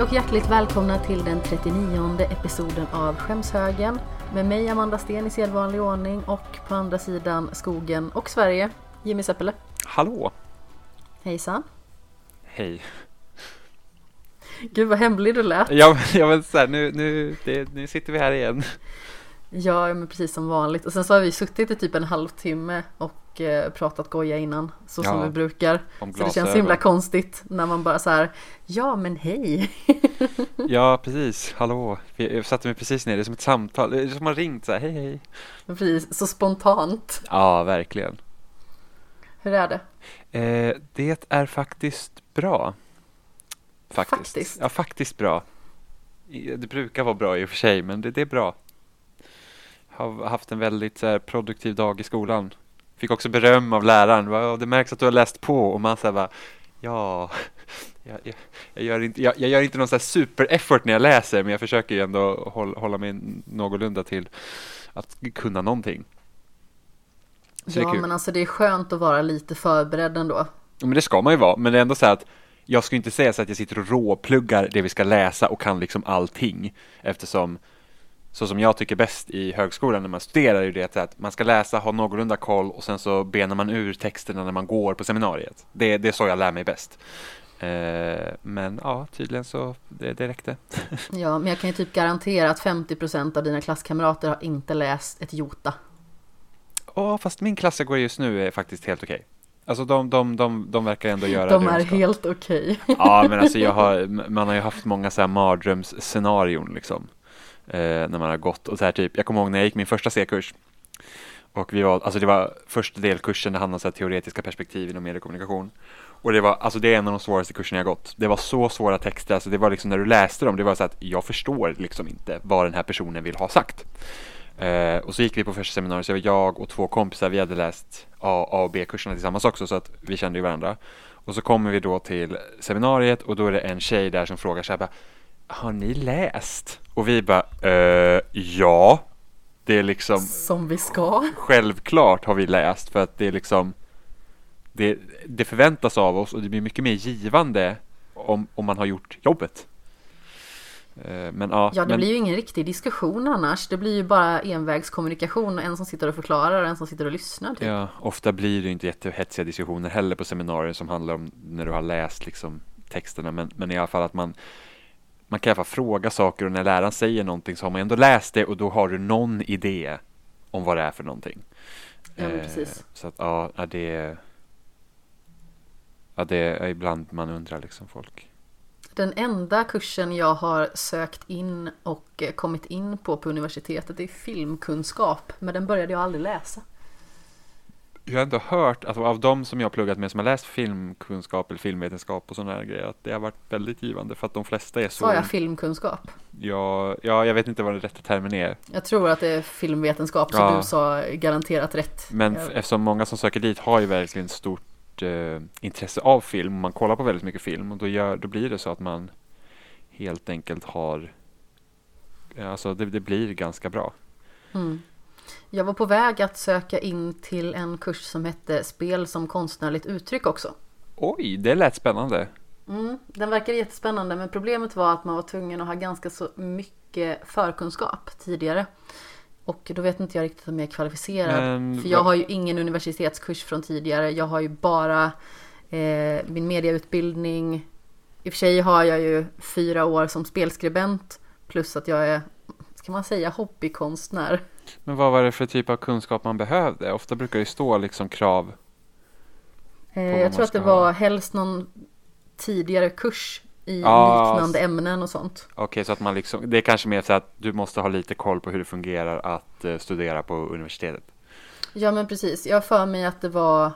Hej och hjärtligt välkomna till den 39 episoden av Skämshögen med mig Amanda Sten i sedvanlig ordning och på andra sidan skogen och Sverige, Jimmy Seppele. Hallå! Hejsan! Hej! Gud vad hemlig du lät! Ja, ja men så här, nu, nu, det, nu sitter vi här igen. Ja, men precis som vanligt. Och sen så har vi suttit i typ en halvtimme och eh, pratat goja innan, så som Ja, vi brukar. Så det känns himla konstigt när man bara så här, ja men hej! Ja, precis. Hallå. Jag satte mig precis ner. Det är som ett samtal. Det är som man ringt så här. Hej, hej. Precis, så spontant. Ja, verkligen. Hur är det? Eh, det är faktiskt bra. Faktiskt. Faktiskt? Ja, faktiskt bra. Det brukar vara bra i och för sig, men det, det är bra. Har haft en väldigt så här, produktiv dag i skolan. Fick också beröm av läraren. Det märks att du har läst på och man säger bara ja, jag, jag, jag, gör inte, jag, jag gör inte någon så här super-effort när jag läser, men jag försöker ju ändå hålla, hålla mig någorlunda till att kunna någonting. Så ja, men alltså det är skönt att vara lite förberedd ändå. Men det ska man ju vara, men det är ändå så här att jag ska inte säga så att jag sitter och råpluggar det vi ska läsa och kan liksom allting eftersom så som jag tycker bäst i högskolan när man studerar är ju det att man ska läsa, ha någorlunda koll och sen så benar man ur texterna när man går på seminariet. Det, det är så jag lär mig bäst. Eh, men ja, tydligen så det, det räckte. Ja, men jag kan ju typ garantera att 50% av dina klasskamrater har inte läst ett jota. Ja, fast min klass jag går just nu är faktiskt helt okej. Alltså de, de, de, de verkar ändå göra De det är de ska. helt okej. Ja, men alltså jag har, man har ju haft många så här mardrömsscenarion liksom. Eh, när man har gått och så här typ, jag kommer ihåg när jag gick min första C-kurs. Och vi var, alltså det var första delkursen, det handlade om teoretiska perspektiv inom mediekommunikation. Och det var, alltså det är en av de svåraste kurserna jag gått. Det var så svåra texter, alltså det var liksom när du läste dem, det var så att jag förstår liksom inte vad den här personen vill ha sagt. Eh, och så gick vi på första seminariet, så var jag och två kompisar, vi hade läst A, A och B-kurserna tillsammans också, så att vi kände ju varandra. Och så kommer vi då till seminariet och då är det en tjej där som frågar så här bara, Har ni läst? Och vi bara, eh, ja. Det är liksom, Som vi ska. självklart har vi läst för att det är liksom det, det förväntas av oss och det blir mycket mer givande om, om man har gjort jobbet. Eh, Men ja, Ja, det men, blir ju ingen riktig diskussion annars. Det blir ju bara envägskommunikation. En som sitter och förklarar och en som sitter och lyssnar. Typ. ja, ofta blir det ju inte jättehetsiga diskussioner heller på seminarier som handlar om när du har läst liksom texterna. Men, men i alla fall att man man kan i alla fall fråga saker och när läraren säger någonting så har man ändå läst det och då har du någon idé om vad det är för någonting. Ja, Eh, precis. Så att ja, ja, det Ja, det är ibland man undrar liksom folk. Den enda kursen jag har sökt in och eh, kommit in på på universitetet är filmkunskap. Men den började jag aldrig läsa. Jag har ändå hört, alltså av de som jag har pluggat med som har läst filmkunskap eller filmvetenskap och sådana här grejer, att det har varit väldigt givande för att de flesta är så... Sa jag filmkunskap? ja, ja, jag vet inte vad den rätta termen är. Jag tror att det är filmvetenskap, så Ja. du sa garanterat rätt. Men Jag- eftersom många som söker dit har ju verkligen stort eh, intresse av film, man kollar på väldigt mycket film och då, gör, då blir det så att man helt enkelt har, alltså det, det blir ganska bra. Mm. Jag var på väg att söka in till en kurs som hette Spel som konstnärligt uttryck också. Oj, det lät spännande. Mm, den verkade jättespännande men problemet var att man var tvungen att ha ganska så mycket förkunskap tidigare. Och då vet inte jag riktigt om jag är kvalificerad. Men för jag har ju ingen universitetskurs från tidigare. Jag har ju bara eh, min mediautbildning. I och för sig har jag ju fyra år som spelskribent. Plus att jag är, ska man säga, hobbykonstnär. Men vad var det för typ av kunskap man behövde? Ofta brukar det stå liksom krav. Eh, jag tror att det ha. var helst någon tidigare kurs i Ja, liknande ämnen och sånt. Okej, så att man liksom, det är kanske mer så att du måste ha lite koll på hur det fungerar att eh, studera på universitetet. Ja men precis, jag för mig att det var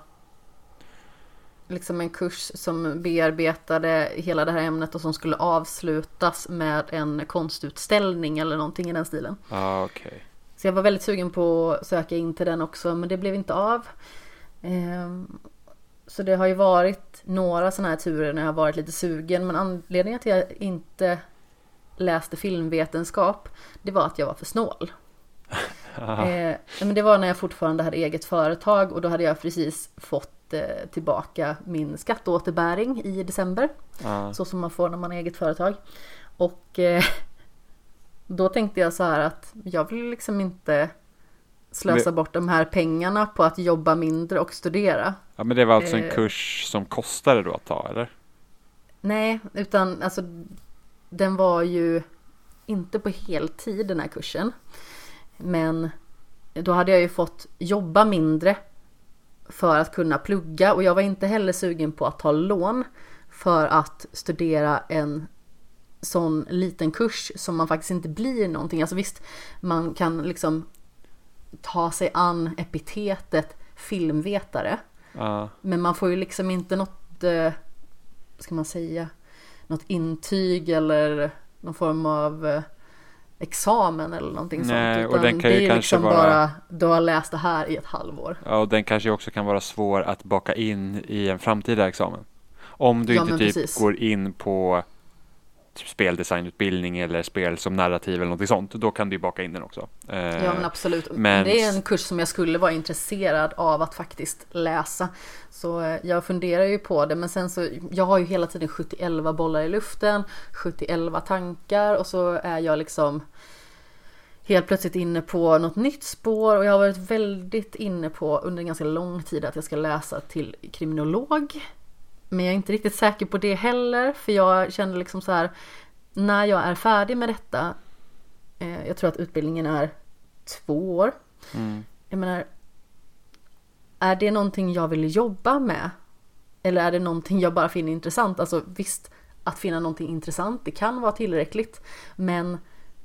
liksom en kurs som bearbetade hela det här ämnet och som skulle avslutas med en konstutställning eller någonting i den stilen. Ah, okej. Så jag var väldigt sugen på att söka in till den också men det blev inte av. Ehm, Så det har ju varit några sådana här turer när jag har varit lite sugen men anledningen till att jag inte läste filmvetenskap det var att jag var för snål. Eh, men det var när jag fortfarande hade eget företag och då hade jag precis fått eh, tillbaka min skatteåterbäring i december. Ja. Så som man får när man har eget företag. Och eh, då tänkte jag så här att jag vill liksom inte slösa bort de här pengarna på att jobba mindre och studera. ja, men det var alltså en Eh. kurs som kostade då att ta, eller? Nej, utan alltså den var ju inte på heltid den här kursen. Men då hade jag ju fått jobba mindre för att kunna plugga och jag var inte heller sugen på att ta lån för att studera en sån liten kurs som man faktiskt inte blir någonting. Alltså visst, man kan liksom ta sig an epitetet filmvetare. Ja. Men man får ju liksom inte något, eh, ska man säga, något intyg eller någon form av eh, examen eller någonting Nej, sånt. och den kan ju det är kanske liksom vara- bara, du har läst det här i ett halvår. ja, och den kanske också kan vara svår att baka in i en framtida examen. Om du Ja, inte typ precis. går in på typ speldesignutbildning eller spel som narrativ eller någonting sånt, då kan du ju baka in den också. Eh, Ja men absolut. men- Det är en kurs som jag skulle vara intresserad av att faktiskt läsa. Så eh, jag funderar ju på det men sen så, jag har ju hela tiden 71 bollar i luften, 71 tankar och så är jag liksom helt plötsligt inne på något nytt spår och jag har varit väldigt inne på under en ganska lång tid att jag ska läsa till kriminolog. Men jag är inte riktigt säker på det heller för jag känner liksom så här när jag är färdig med detta eh, jag tror att utbildningen är två år. Mm. Jag menar, är det någonting jag vill jobba med? Eller är det någonting jag bara finner intressant? Alltså visst, att finna någonting intressant, det kan vara tillräckligt. Men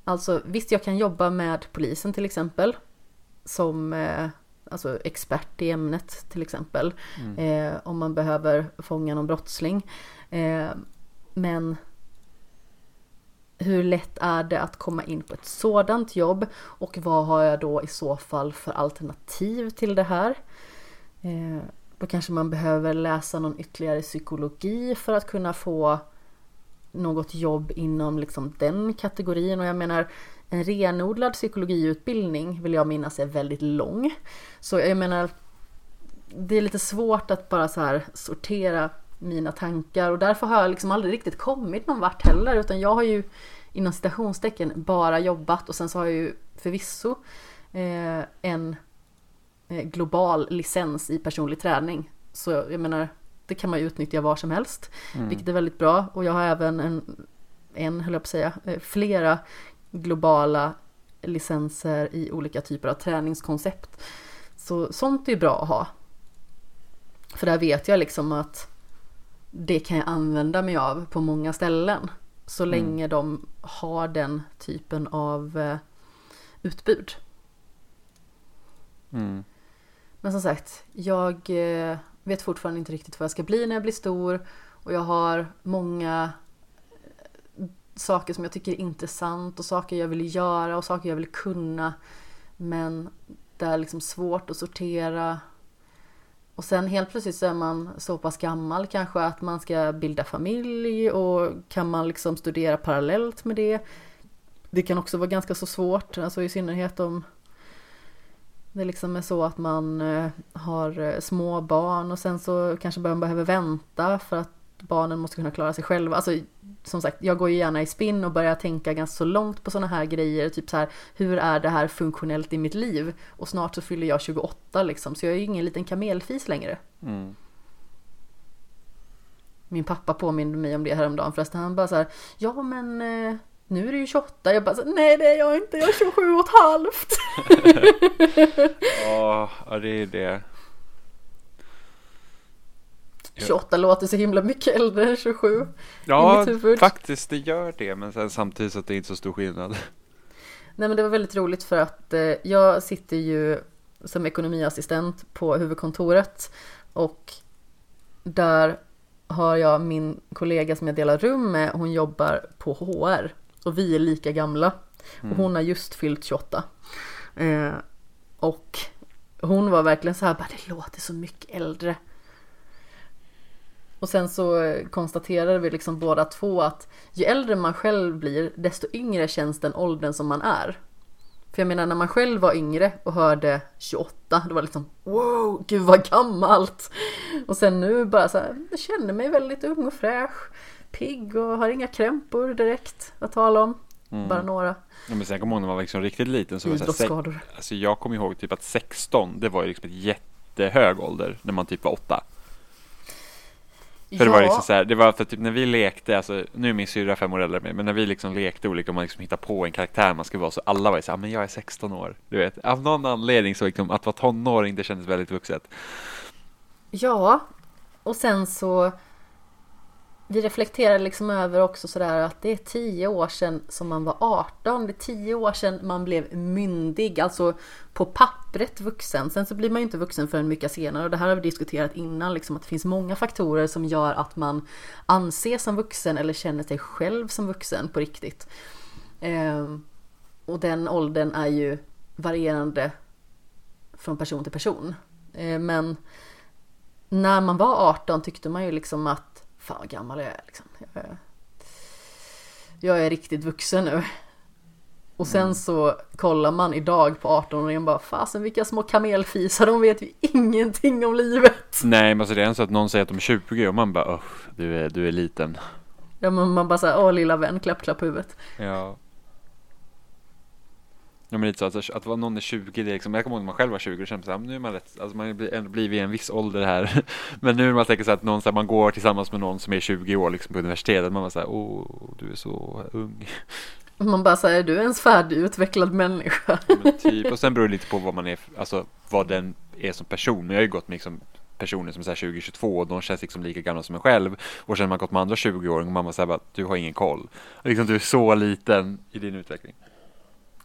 alltså visst, jag kan jobba med polisen till exempel. Som eh, alltså expert i ämnet till exempel. Eh, om man behöver fånga någon brottsling. Eh, men hur lätt är det att komma in på ett sådant jobb och vad har jag då i så fall för alternativ till det här? Eh, då kanske man behöver läsa någon ytterligare psykologi för att kunna få något jobb inom liksom den kategorin och jag menar en renodlad psykologiutbildning vill jag minnas är väldigt lång. Så jag menar det är lite svårt att bara så här sortera mina tankar. Och därför har jag liksom aldrig riktigt kommit någon vart heller. Utan jag har ju inom citationstecken bara jobbat. Och sen så har jag ju förvisso eh, en eh, global licens i personlig träning. Så jag menar det kan man ju utnyttja var som helst vilket är väldigt bra. Och jag har även en, en höll jag på att säga, eh, flera globala licenser i olika typer av träningskoncept. Så sånt är ju bra att ha. För där vet jag liksom att det kan jag använda mig av på många ställen. Så länge de har den typen av eh, utbud. Mm. Men som sagt, jag eh, vet fortfarande inte riktigt vad jag ska bli när jag blir stor. Och jag har många saker som jag tycker är intressant och saker jag vill göra och saker jag vill kunna. Men det är liksom svårt att sortera. Och sen helt plötsligt så är man så pass gammal kanske att man ska bilda familj och kan man liksom studera parallellt med det. Det kan också vara ganska så svårt, alltså i synnerhet om det liksom är så att man eh, har eh, små barn och sen så kanske man behöver vänta för att barnen måste kunna klara sig själva. Alltså som sagt, jag går ju gärna i spinn och börjar tänka ganska så långt på sådana här grejer. Typ så här, hur är det här funktionellt i mitt liv? Och snart så fyller jag 28 liksom, så jag är ju ingen liten kamelfis längre. Mm. Min pappa påminde mig om det häromdagen förresten. Han bara så här, ja men eh, nu är du ju 28. Jag bara så, nej det är jag inte, jag är 27 och ett halvt. Ja, ja, det är det. Ja. 28 låter så himla mycket äldre än 27. Ja, faktiskt det gör det, men sen samtidigt så att det är inte så stor skillnad. Nej men det var väldigt roligt för att eh, jag sitter ju som ekonomiassistent på huvudkontoret och där har jag min kollega som jag delar rum med, hon jobbar på HR och vi är lika gamla och hon har just fyllt 28. Eh, och hon var verkligen så här, bara det låter så mycket äldre. Och sen så konstaterade vi liksom båda två att ju äldre man själv blir, desto yngre känns den åldern som man är. För jag menar när man själv var yngre och hörde 28, då var det liksom wow, gud vad gammalt. Och sen nu bara så här, jag känner mig väldigt ung och fräsch, pigg och har inga krämpor direkt att tala om. Mm. Bara några Ja, men sen kommer jag ihåg när man var liksom riktigt liten. Så var det så här, idrottsskador. alltså jag kommer ihåg typ att 16, det var ju liksom ett jättehög ålder när man typ var åtta. För det var liksom så här, det var för typ när vi lekte, alltså nu är min syrra fem år äldre än mig, men när vi liksom lekte olika och man liksom hittade på en karaktär man skulle vara så alla var ju så här, men jag är 16 år. Du vet, av någon anledning så liksom att vara tonåring det kändes väldigt vuxet. Ja, och sen så vi reflekterar liksom över också sådär att det är tio år sedan som man var 18. Det är tio år sedan man blev myndig, alltså på pappret vuxen. Sen så blir man ju inte vuxen förrän mycket senare och det här har vi diskuterat innan, liksom att det finns många faktorer som gör att man anses som vuxen eller känner sig själv som vuxen på riktigt. Ehm, och den åldern är ju varierande från person till person. Ehm, men när man var 18 tyckte man ju liksom att fan vad gammal jag är liksom. Jag är, jag är riktigt vuxen nu. Och sen så kollar man idag på 18-åringen och bara fasen vilka små kamelfisar, de vet ju ingenting om livet. Nej, men alltså det är så att någon säger att de är 20 och man bara, "Uff, du är, du är liten. Ja men man bara såhär, åh lilla vän, klapp klapp huvudet. Ja. Ja men lite så att, att vara någon är 20 det är liksom, jag kommer ihåg när man själv var 20 och kände så här, nu är man rätt, alltså man har bli- ändå blivit i en viss ålder här. Men nu när man tänker så att någon, så här, man går tillsammans med någon som är 20 år liksom på universitetet, man var så här, åh du är så ung. Man bara säger, är du ens färdigutvecklad människa? Men typ, och sen beror det lite på vad man är, alltså vad den är som person. Jag har ju gått med liksom personer som är 20-22 och de känns liksom lika gamla som en själv. Och sen har man gått med andra 20-åringar och man säger bara, du har ingen koll. Liksom du är så liten i din utveckling.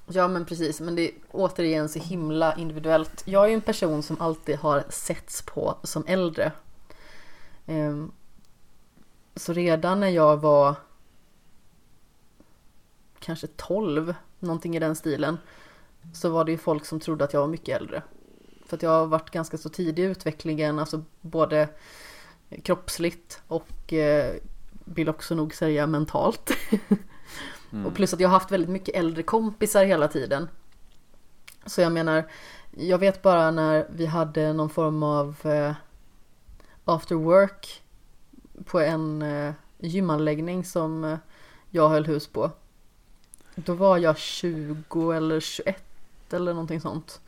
Ja men precis, men det är återigen så himla individuellt. Jag är ju en person som alltid har setts på som äldre. Ehm, så redan när jag var kanske 12, någonting i den stilen, så var det ju folk som trodde att jag var mycket äldre. För att jag har varit ganska så tidig i utvecklingen, alltså både kroppsligt och eh, vill också nog säga mentalt. Mm. Och plus att jag har haft väldigt mycket äldre kompisar hela tiden. Så jag menar, jag vet bara när vi hade någon form av eh, after work på en eh, gymanläggning som eh, jag höll hus på. Då var jag 20 eller 21 eller någonting sånt.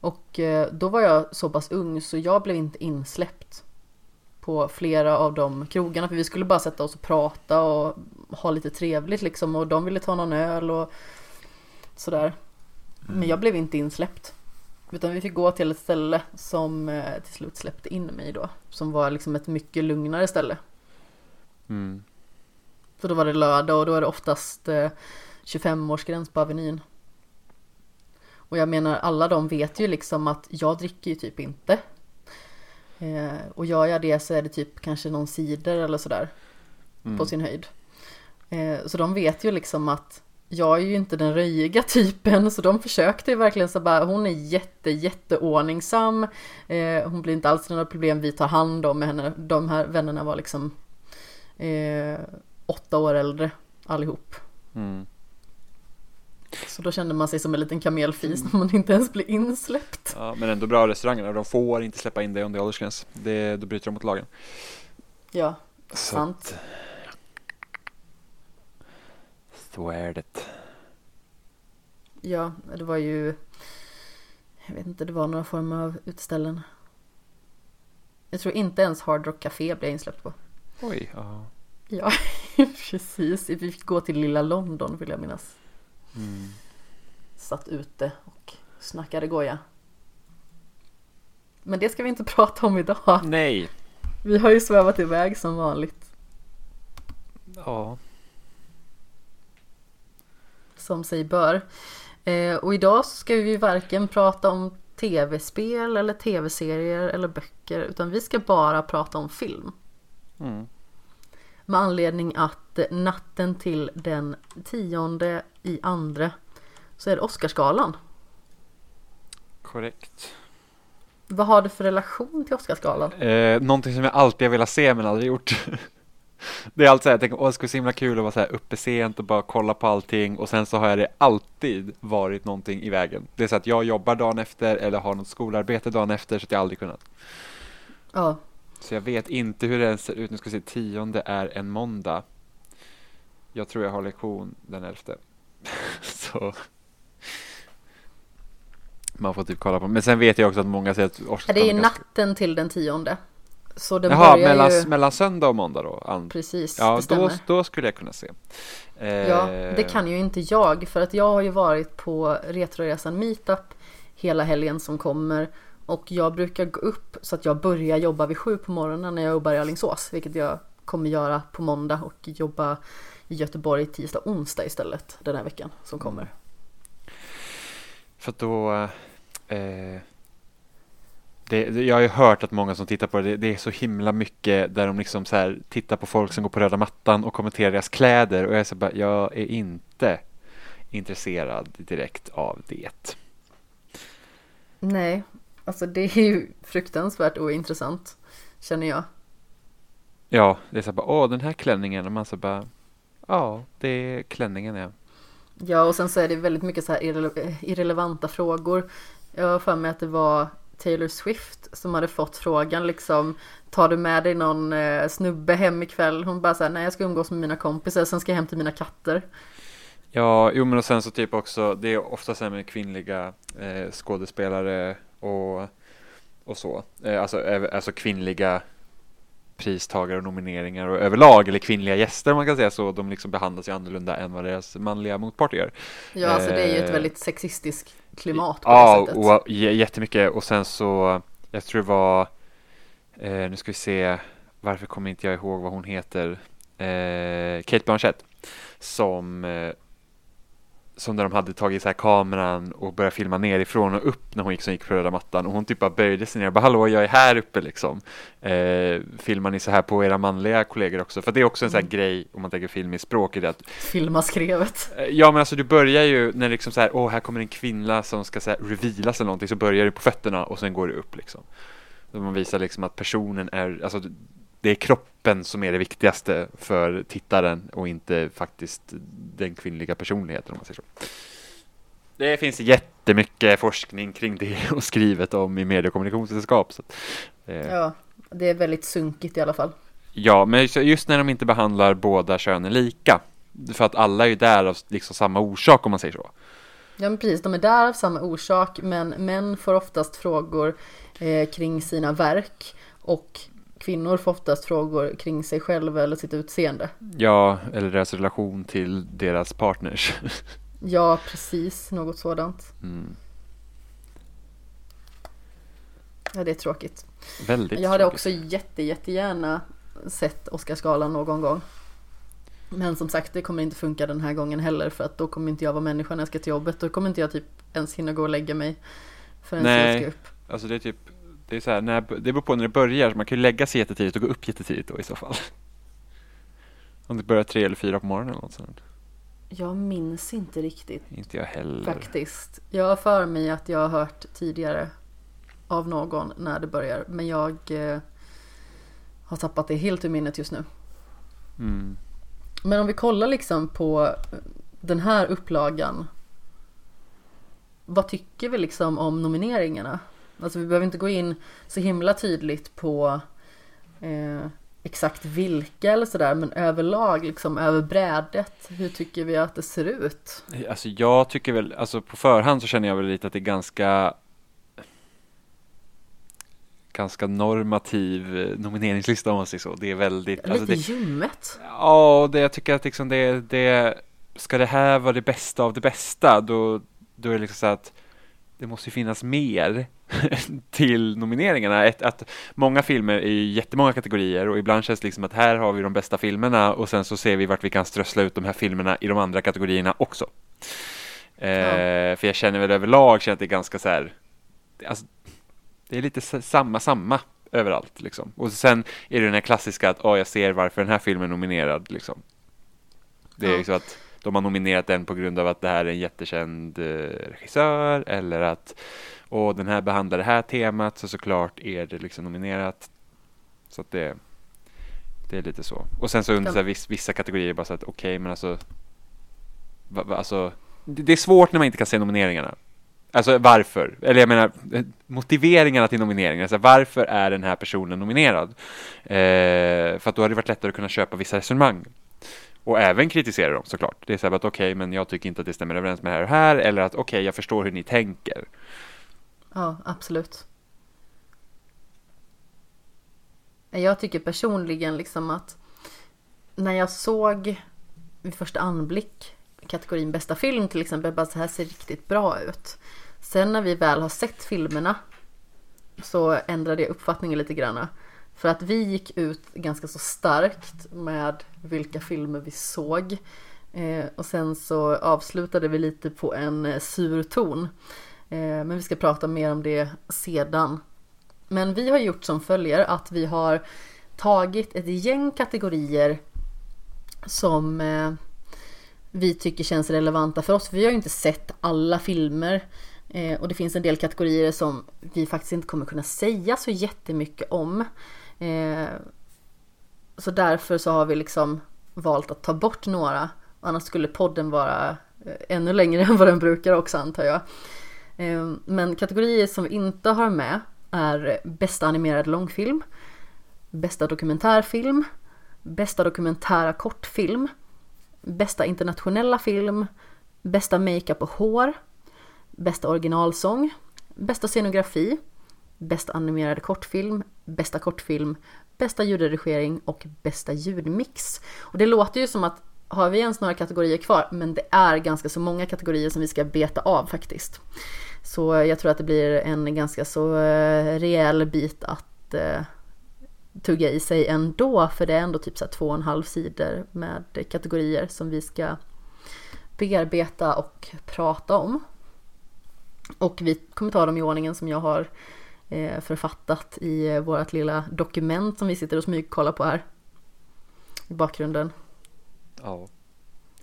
Och eh, då var jag så pass ung så jag blev inte insläppt på flera av de krogarna för vi skulle bara sätta oss och prata och ha lite trevligt liksom och de ville ta någon öl och sådär. Men jag blev inte insläppt. Utan vi fick gå till ett ställe som eh, till slut släppte in mig då. Som var liksom ett mycket lugnare ställe. Mm. Så då var det lördag och då är det oftast eh, 25-årsgräns på Avenyn. Och jag menar alla de vet ju liksom att jag dricker ju typ inte. Eh, och gör jag det så är det typ kanske någon cider eller sådär. Mm. På sin höjd. Eh, så de vet ju liksom att jag är ju inte den röjiga typen så de försökte ju verkligen så bara hon är jätte jätteordningsam. Eh, hon blir inte alls några problem, vi tar hand om henne. De här vännerna var liksom eh, åtta år äldre allihop. Mm. Så då kände man sig som en liten kamelfis när man inte ens blir insläppt. Ja, men ändå bra restauranger de får inte släppa in dig om det är åldersgräns. Det, då bryter de mot lagen. Ja, Så sant. Så är det. Ja, det var ju Jag vet inte, det var några former av utställen. Jag tror inte ens Hard Rock Café blev insläppt på. Oj, ja. Ja, precis. Vi fick gå till Lilla London vill jag minnas. Mm. Satt ute och snackade goja. Men det ska vi inte prata om idag. Nej. Vi har ju svävat iväg som vanligt. Ja. Som sig bör. Eh, och idag så ska vi varken prata om tv-spel eller tv-serier eller böcker. Utan vi ska bara prata om film. Mm. Med anledning att natten till den tionde i andra så är det Oscarsgalan. Korrekt. Vad har du för relation till Oscarsgalan? Eh, någonting som jag alltid har velat se men aldrig gjort. Det är alltid så här, jag tänker, åh det ska bli så himla kul att vara så här uppe sent och bara kolla på allting och sen så har det alltid varit någonting i vägen. Det är så att jag jobbar dagen efter eller har något skolarbete dagen efter så att jag aldrig kunnat. Ja, Så jag vet inte hur det ser ut. Nu ska vi se, tionde är en måndag. Jag tror jag har lektion den elfte. så man får typ kolla på. Men sen vet jag också att många säger att det är ju natten till den tionde. Så den Jaha, börjar mellan, ju... mellan söndag och måndag då? An- Precis, ja, det stämmer. då, då skulle jag kunna se. Eh, Ja, det kan ju inte jag för att jag har ju varit på Retroresan Meetup hela helgen som kommer och jag brukar gå upp så att jag börjar jobba vid sju på morgonen när jag jobbar i Alingsås, vilket jag kommer göra på måndag och jobba i Göteborg tisdag onsdag istället den här veckan som kommer. För att då... Eh, det, jag har ju hört att många som tittar på det, det är så himla mycket där de liksom så här tittar på folk som går på röda mattan och kommenterar deras kläder och jag är så bara, jag är inte intresserad direkt av det. Nej, alltså det är ju fruktansvärt ointressant känner jag. Ja, det är så bara, åh den här klänningen och man så bara, ja, det är klänningen ja. Ja, och sen så är det väldigt mycket så här irrele- irrelevanta frågor. Jag har för mig att det var Taylor Swift som hade fått frågan liksom Tar du med dig någon eh, snubbe hem ikväll? Hon bara såhär, nej jag ska umgås med mina kompisar, sen ska jag hem till mina katter. Ja, jo men och sen så typ också, det är ofta så med kvinnliga eh, skådespelare och, och så. Eh, alltså, äv- alltså kvinnliga pristagare och nomineringar och överlag, eller kvinnliga gäster om man kan säga så, de liksom behandlas ju annorlunda än vad deras manliga motparter gör. Ja, alltså det är ju ett Eh, väldigt sexistiskt klimat på Ja, det sättet. och, j- jättemycket och sen så, jag tror det var, eh, nu ska vi se, varför kommer inte jag ihåg vad hon heter, eh, Kate Blanchett, som eh, som när de hade tagit så här kameran och börjat filma nerifrån och upp när hon gick som gick på röda mattan och hon typ bara böjde sig ner och bara hallå jag är här uppe liksom. Eh, filmar ni så här på era manliga kollegor också? För det är också en sån här Mm. grej om man tänker film i språket att Filma skrevet. Eh, Ja men alltså du börjar ju när liksom så här, åh här kommer en kvinna som ska så här revealas eller någonting så börjar du på fötterna och sen går det upp liksom. Så man visar liksom att personen är, alltså det är kroppen som är det viktigaste för tittaren och inte faktiskt den kvinnliga personligheten om man säger så. Det finns jättemycket forskning kring det och skrivet om i medie och kommunikationsvetenskap. Eh, Ja, det är väldigt sunkigt i alla fall. Ja, men just- just när de inte behandlar båda könen lika. För att alla är ju där av liksom samma orsak om man säger så. Ja men precis, de är där av samma orsak men män får oftast frågor eh, kring sina verk och kvinnor får oftast frågor kring sig själva eller sitt utseende. Ja, eller deras relation till deras partners. Ja, precis, något sådant. Mm. Ja, det är tråkigt. Väldigt Jag hade tråkigt. också jätte, jättegärna sett Oscarsgalan någon gång. Men som sagt, det kommer inte funka den här gången heller för att då kommer inte jag vara människa när jag ska till jobbet. Då kommer inte jag typ ens hinna gå och lägga mig förrän Nej. jag ska upp. Alltså det är typ, det är så här, när, det beror på när det börjar. Man kan ju lägga sig jättetidigt och gå upp jättetidigt då i så fall. Om det börjar tre eller fyra på morgonen eller något sånt. Jag minns inte riktigt Inte jag heller. faktiskt. Jag har för mig att jag har hört tidigare av någon när det börjar. Men jag eh, har tappat det helt ur minnet just nu. Mm. Men om vi kollar liksom på den här upplagan. Vad tycker vi liksom om nomineringarna? Alltså vi behöver inte gå in så himla tydligt på eh, exakt vilka eller sådär. Men överlag liksom över brädet. Hur tycker vi att det ser ut? Alltså jag tycker väl, alltså på förhand så känner jag väl lite att det är ganska ganska normativ eh, nomineringslista om man säger så. Det är väldigt, Lite alltså det, ljummet. Ja, det, jag tycker att liksom det, det, ska det här vara det bästa av det bästa, då, då är det liksom så att det måste ju finnas mer till nomineringarna. Ett, att många filmer är ju jättemånga kategorier och ibland känns det liksom att här har vi de bästa filmerna och sen så ser vi vart vi kan strössla ut de här filmerna i de andra kategorierna också. Eh, För jag känner väl överlag känner att det är ganska så här, alltså, det är lite samma, samma överallt liksom. Och sen är det den här klassiska att, oh, jag ser varför den här filmen är nominerad liksom. Det är Ja. ju så att de har nominerat den på grund av att det här är en jättekänd eh, regissör eller att och den här behandlar det här temat så såklart är det liksom nominerat. Så att det Det är lite så. Och sen så under så här, viss, vissa kategorier bara så att okej, okay, men alltså, va, va, alltså det, det är svårt när man inte kan se nomineringarna. Alltså varför? Eller jag menar motiveringarna till nomineringar. Alltså, varför är den här personen nominerad? Eh, för att då hade det varit lättare att kunna köpa vissa resonemang. Och även kritisera dem såklart. Det är så här att okej, okay, men jag tycker inte att det stämmer överens med det här och här. Eller att okej, okay, jag förstår hur ni tänker. Ja, absolut. Jag tycker personligen liksom att när jag såg vid första anblick kategorin bästa film till exempel, bara så här ser riktigt bra ut. Sen när vi väl har sett filmerna så ändrade jag uppfattningen lite grann. För att vi gick ut ganska så starkt med vilka filmer vi såg. Eh, och sen så avslutade vi lite på en eh, sur ton. Eh, men vi ska prata mer om det sedan. Men vi har gjort som följer att vi har tagit ett gäng kategorier som eh, vi tycker känns relevanta för oss. Vi har ju inte sett alla filmer eh, och det finns en del kategorier som vi faktiskt inte kommer kunna säga så jättemycket om. Eh, så därför så har vi liksom valt att ta bort några. Annars skulle podden vara eh, ännu längre än vad den brukar också antar jag. Eh, men kategorier som vi inte har med är bästa animerad långfilm, bästa dokumentärfilm, bästa dokumentära kortfilm, bästa internationella film, bästa makeup och hår, bästa originalsång, bästa scenografi, bästa animerade kortfilm, bästa kortfilm, bästa ljudredigering och bästa ljudmix. Och det låter ju som att har vi ens några kategorier kvar? Men det är ganska så många kategorier som vi ska beta av faktiskt. Så jag tror att det blir en ganska så eh, rejäl bit att eh, tugga i sig ändå, för det är ändå typ så två och en halv sidor med kategorier som vi ska bearbeta och prata om. Och vi kommer ta dem i ordningen som jag har eh, författat i vårt lilla dokument som vi sitter och smygkollar på här. I bakgrunden. Ja.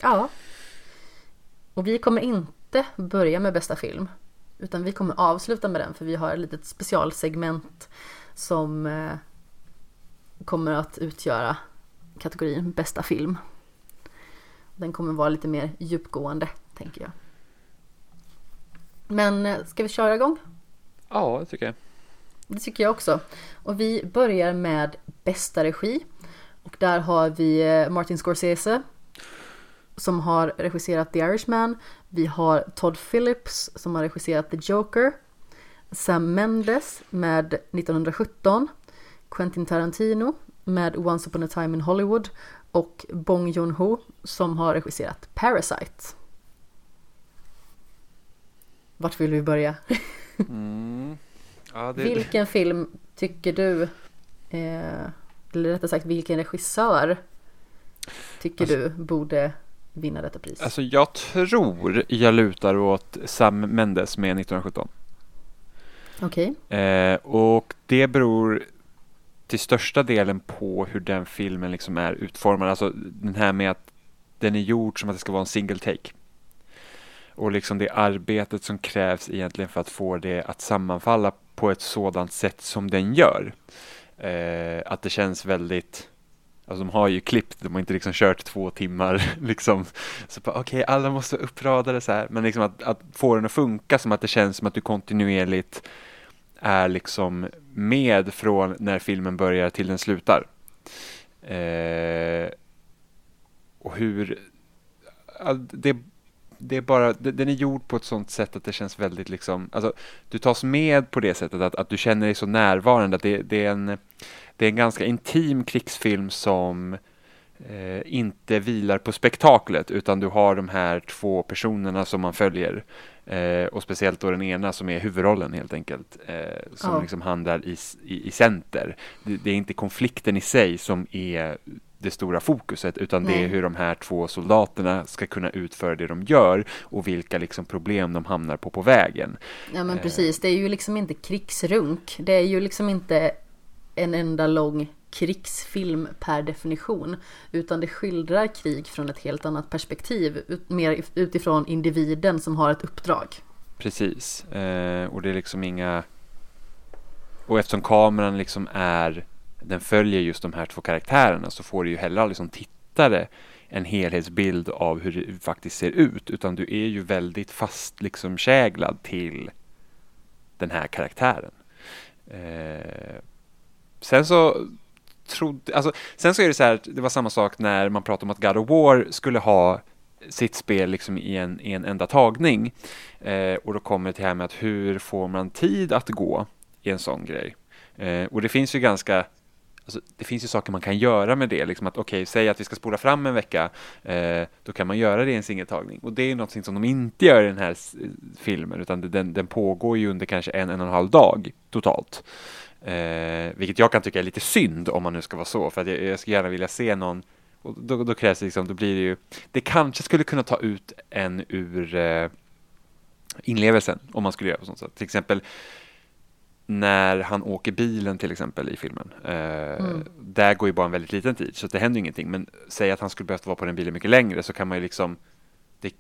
Ja. Och vi kommer inte börja med bästa film. Utan vi kommer avsluta med den för vi har ett litet specialsegment som eh, kommer att utgöra kategorin bästa film. Den kommer vara lite mer djupgående, tänker jag. Men eh, ska vi köra igång? Ja, det tycker jag. Det tycker jag också. Och vi börjar med bästa regi. Och där har vi eh, Martin Scorsese som har regisserat The Irishman. Vi har Todd Phillips som har regisserat The Joker. Sam Mendes med 1917. Quentin Tarantino med Once upon a time in Hollywood och Bong Joon-ho som har regisserat Parasite. Vart vill vi börja? Mm. Ja, det... Vilken film tycker du, eh, eller rättare sagt vilken regissör tycker alltså, du borde vinna detta pris? Alltså jag tror jag lutar åt Sam Mendes med 1917. Okej. Okay. Eh, och det beror till största delen på hur den filmen liksom är utformad. Alltså den här med att den är gjord som att det ska vara en single take. Och liksom det arbetet som krävs egentligen för att få det att sammanfalla på ett sådant sätt som den gör. Eh, att det känns väldigt Alltså de har ju klippt, de har inte liksom kört två timmar liksom. Så okej, okay, alla måste vara uppradade så här. Men liksom att, att, få den att funka som att det känns som att du kontinuerligt är liksom med från när filmen börjar till den slutar. Eh, och hur... Det, det är bara, den är gjord på ett sånt sätt att det känns väldigt liksom, alltså du tas med på det sättet att, att du känner dig så närvarande, att det, det är en, det är en ganska intim krigsfilm som eh, inte vilar på spektaklet utan du har de här två personerna som man följer Eh, och speciellt då den ena som är huvudrollen helt enkelt. Eh, som ja. liksom handlar i, i, i center. Det, det, är inte konflikten i sig som är det stora fokuset utan Nej. det är hur de här två soldaterna ska kunna utföra det de gör och vilka liksom problem de hamnar på på vägen. Ja men precis, det är ju liksom inte krigsrunk. Det är ju liksom inte en enda lång krigsfilm per definition. Utan det skildrar krig från ett helt annat perspektiv. Ut, mer utifrån individen som har ett uppdrag. Precis, eh, och det är liksom inga... Och eftersom kameran liksom är den följer just de här två karaktärerna så får du ju heller aldrig som tittare en helhetsbild av hur det faktiskt ser ut utan du är ju väldigt fast liksom käglad till den här karaktären. Eh, sen så trodde, alltså, sen så är det så här, det var samma sak när man pratade om att God of War skulle ha sitt spel liksom i en, i en enda tagning. Eh, och då kommer det till det här med att hur får man tid att gå i en sån grej? Eh, och det finns ju ganska Alltså, det finns ju saker man kan göra med det. Liksom att okej, okay, säg att vi ska spola fram en vecka. Eh, då kan man göra det i en singeltagning. Och det är något som de inte gör i den här filmen. Utan den, den pågår ju under kanske en, en och en halv dag totalt. Eh, vilket jag kan tycka är lite synd om man nu ska vara så. För att jag, jag skulle gärna vilja se någon och då, då, krävs det liksom, då blir det ju, det kanske skulle kunna ta ut en ur eh, inlevelsen om man skulle göra på sånt sätt. Till exempel när han åker bilen till exempel i filmen. Eh, mm. Där går ju bara en väldigt liten tid så det händer ingenting. Men säg att han skulle behövt vara på den bilen mycket längre så kan man ju liksom det,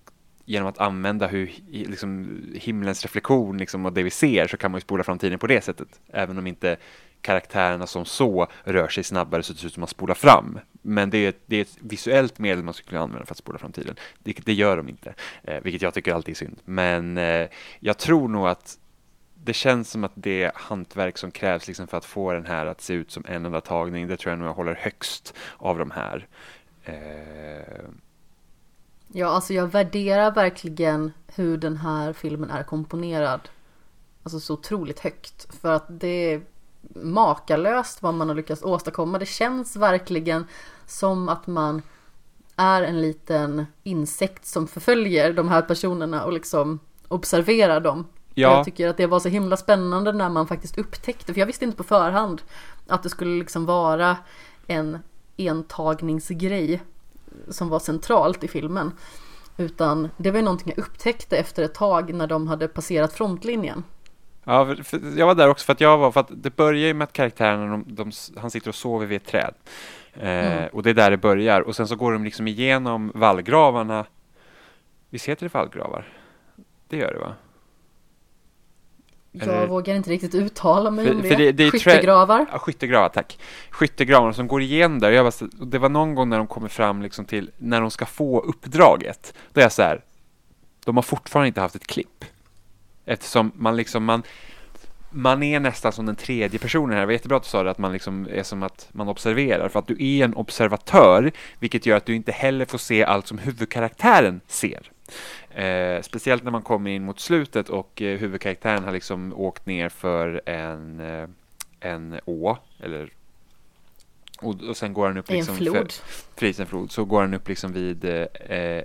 genom att använda hur, liksom, himlens reflektion liksom, och det vi ser så kan man ju spola fram tiden på det sättet. Även om inte karaktärerna som så rör sig snabbare så det ser ut som att spola fram. Men det är, ett, det är ett visuellt medel man skulle kunna använda för att spola fram tiden. Det, det gör de inte, eh, vilket jag tycker alltid är synd. Men eh, jag tror nog att det känns som att det hantverk som krävs liksom för att få den här att se ut som en enda tagning, det tror jag nog jag håller högst av de här. Eh... Ja, alltså jag värderar verkligen hur den här filmen är komponerad. Alltså så otroligt högt. För att det är makalöst vad man har lyckats åstadkomma. Det känns verkligen som att man är en liten insekt som förföljer de här personerna och liksom observerar dem Ja. Jag tycker att det var så himla spännande när man faktiskt upptäckte, för jag visste inte på förhand att det skulle liksom vara en entagningsgrej som var centralt i filmen. Utan det var ju någonting jag upptäckte efter ett tag när de hade passerat frontlinjen. Ja, jag var där också för att jag var, för att det börjar ju med att karaktärerna, de, de, han sitter och sover vid ett träd. Eh, mm. Och det är där det börjar. Och sen så går de liksom igenom vallgravarna. Visst heter det vallgravar? Det gör det va? Jag Eller... vågar inte riktigt uttala mig för, om det. För det, det skyttegravar. Ja, skyttegravar, tack. Skyttegravar som går igenom där. Jag bara, det var någon gång när de kommer fram liksom till när de ska få uppdraget. Då är jag så här. De har fortfarande inte haft ett klipp. Eftersom man liksom, man, man är nästan som den tredje personen här. Det var jättebra att du sa det, att man liksom är som att man observerar. För att du är en observatör, vilket gör att du inte heller får se allt som huvudkaraktären ser. Eh, speciellt när man kommer in mot slutet och eh, huvudkaraktären har liksom åkt ner för en, eh, en å, eller och, och sen går han upp liksom... En flod. En flod. Så går han upp liksom vid eh,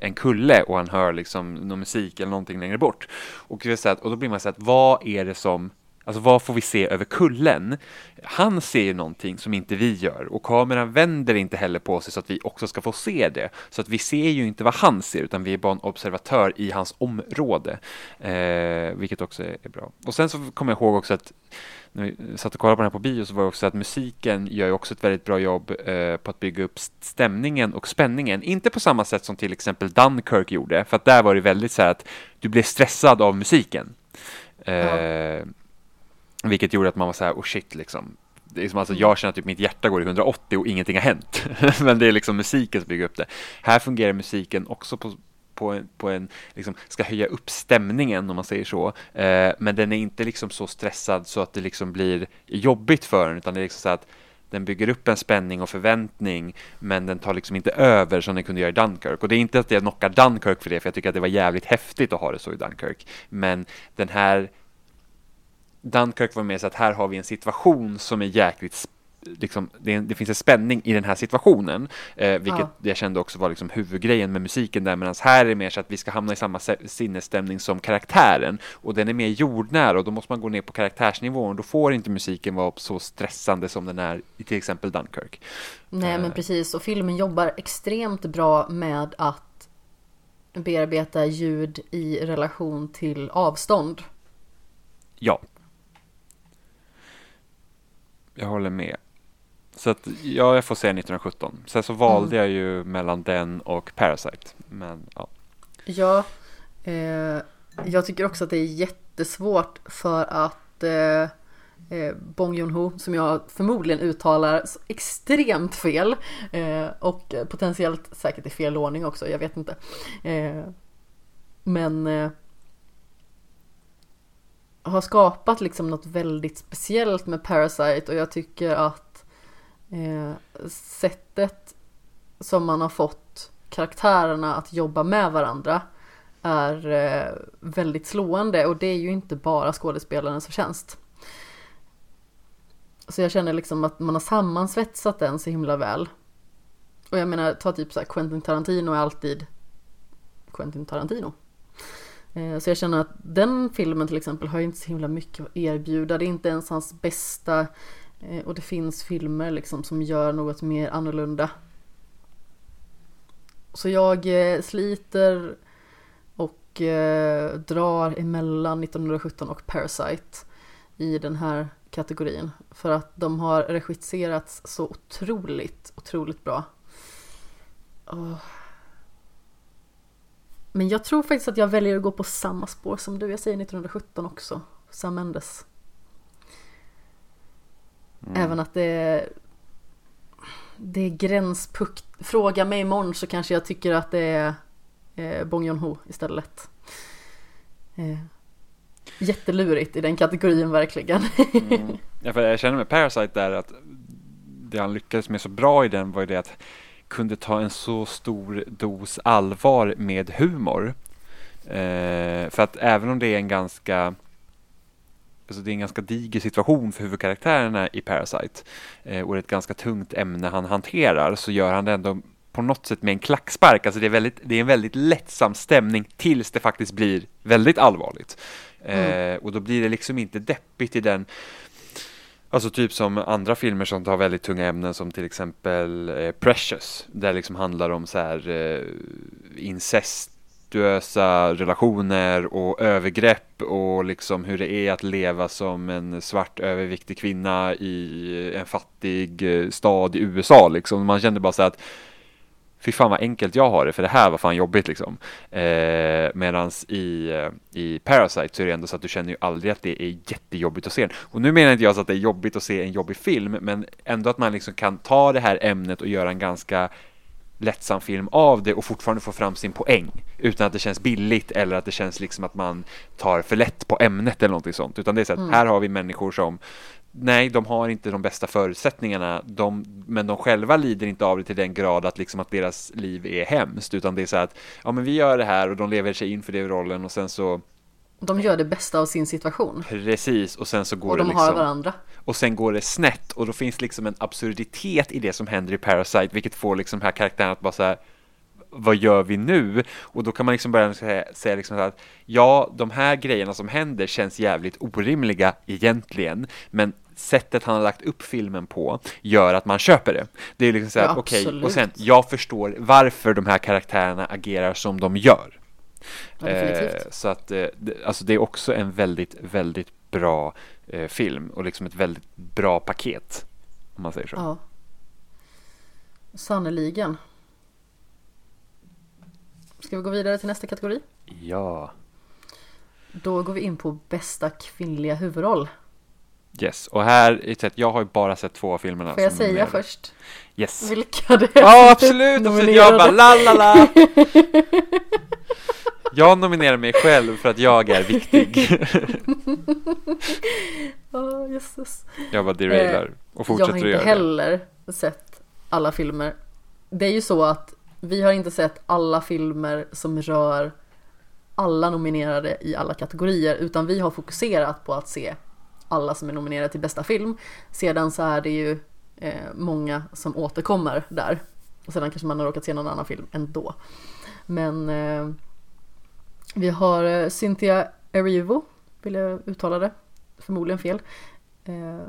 en kulle och han hör liksom någon musik eller någonting längre bort. Och, och då blir man så att vad är det som Alltså vad får vi se över kullen? Han ser ju någonting som inte vi gör och kameran vänder inte heller på sig så att vi också ska få se det. Så att vi ser ju inte vad han ser utan vi är bara en observatör i hans område. Eh, vilket också är, bra. Och sen så kommer jag ihåg också att när vi satt och kollade på den här på bio så var det också att musiken gör ju också ett väldigt bra jobb eh, på att bygga upp stämningen och spänningen. Inte på samma sätt som till exempel Dunkirk gjorde, för att där var det väldigt så här att du blev stressad av musiken. Eh, ja. Vilket gjorde att man var så här, oh shit liksom. Det är som alltså, jag känner att typ mitt hjärta går i 180 och ingenting har hänt. Men det är liksom musiken som bygger upp det. Här fungerar musiken också på, på en, på en liksom, ska höja upp stämningen om man säger så. Eh, men den är inte liksom så stressad så att det liksom blir jobbigt för den, utan det är liksom så att den bygger upp en spänning och förväntning men den tar liksom inte över som den kunde göra i Dunkirk. Och det är inte att jag knockar Dunkirk för det, för jag tycker att det var jävligt häftigt att ha det så i Dunkirk. Men den här Dunkirk var med så att här har vi en situation som är jäkligt Liksom, det, det, finns en spänning i den här situationen, eh, vilket ja. jag kände också var liksom huvudgrejen med musiken där, medan här är det mer så att vi ska hamna i samma sinnesstämning som karaktären och den är mer jordnära och då måste man gå ner på karaktärsnivån då får inte musiken vara så stressande som den är i till exempel Dunkirk. Nej, men eh. precis och filmen jobbar extremt bra med att bearbeta ljud i relation till avstånd. Ja, jag håller med. Så att, ja, jag får säga 1917. Sen så valde mm. jag ju mellan den och Parasite. Men ja. Ja, eh, jag tycker också att det är jättesvårt för att eh, eh, Bong Joon-Ho som jag förmodligen uttalar extremt fel eh, och potentiellt säkert i fel ordning också, jag vet inte. Eh, men eh, har skapat liksom något väldigt speciellt med Parasite och jag tycker att eh, sättet som man har fått karaktärerna att jobba med varandra är eh, väldigt slående och det är ju inte bara skådespelarens förtjänst. Så jag känner liksom att man har sammansvetsat den så himla väl. Och jag menar, ta typ så här, Quentin Tarantino är alltid Quentin Tarantino. Eh, så jag känner att den filmen till exempel har inte så himla mycket att erbjuda. Det är inte ens hans bästa. Eh, och det finns filmer liksom som gör något mer annorlunda. Så jag eh, sliter och drar emellan 1917 och Parasite i den här kategorin. För att de har regisserats så otroligt, otroligt bra. Oh. Men jag tror faktiskt att jag väljer att gå på samma spår som du. Jag säger 1917 också. Sam Mendes. Mm. Även att det är, det är gränspunkt. Fråga mig imorgon så kanske jag tycker att det är eh, Bong Joon-Ho istället. Eh, jättelurigt i den kategorin verkligen. mm. ja, för jag känner med Parasite där att det han lyckades med så bra i den var ju det att kunde ta en så stor dos allvar med humor. Eh, för att även om det är en ganska Alltså det är en ganska diger situation för huvudkaraktärerna i Parasite eh, och det är ett ganska tungt ämne han hanterar så gör han det ändå på något sätt med en klackspark. Alltså det är, väldigt, det är en väldigt lättsam stämning tills det faktiskt blir väldigt allvarligt. Mm. Eh, och då blir det liksom inte deppigt i den Alltså typ som andra filmer som tar väldigt tunga ämnen som till exempel eh, Precious. Där liksom handlar om så här eh, incestuösa relationer och övergrepp och liksom hur det är att leva som en svart överviktig kvinna i en fattig eh, stad i USA liksom. Man kände bara så att fy fan vad enkelt jag har det, för det här var fan jobbigt liksom. Eh, medans i, i Parasite så är det ändå så att du känner ju aldrig att det är jättejobbigt att se den. Och nu menar inte jag så att det är jobbigt att se en jobbig film, men ändå att man liksom kan ta det här ämnet och göra en ganska lättsam film av det och fortfarande få fram sin poäng utan att det känns billigt eller att det känns liksom att man tar för lätt på ämnet eller någonting sånt utan det är så att mm. här har vi människor som nej, de har inte de bästa förutsättningarna, de, men de själva lider inte av det till den grad att, liksom att deras liv är hemskt, utan det är så att ja, men vi gör det här och de lever sig in för det rollen och sen så de gör det bästa av sin situation. Precis, och sen så går och de det liksom... har varandra. Och sen går det snett och då finns liksom en absurditet i det som händer i Parasite, vilket får liksom här karaktären att bara så här, vad gör vi nu? Och då kan man liksom börja säga, säga liksom att ja, de här grejerna som händer känns jävligt orimliga egentligen, men sättet han har lagt upp filmen på gör att man köper det. Det är liksom så här, ja, okej, okay, och sen jag förstår varför de här karaktärerna agerar som de gör. Ja, eh, så att eh, alltså det är också en väldigt, väldigt bra eh, film och liksom ett väldigt bra paket. Om man säger så. Ja. Sannerligen. Ska vi gå vidare till nästa kategori? Ja. Då går vi in på bästa kvinnliga huvudroll. Yes, och här, jag har ju bara sett två av filmerna. Får jag säga nominerade. först? Yes. Vilka det är Ja, absolut! Nominerade. Jag bara la la la! Jag nominerar mig själv för att jag är viktig. oh, Jesus. Jag bara derailar eh, och fortsätter att göra det. Jag har inte heller sett alla filmer. Det är ju så att vi har inte sett alla filmer som rör alla nominerade i alla kategorier utan vi har fokuserat på att se alla som är nominerade till bästa film. Sedan så är det ju eh, många som återkommer där. Och sedan kanske man har råkat se någon annan film ändå. Men eh, vi har eh, Cynthia Erivo, vill jag uttala det, förmodligen fel. Eh,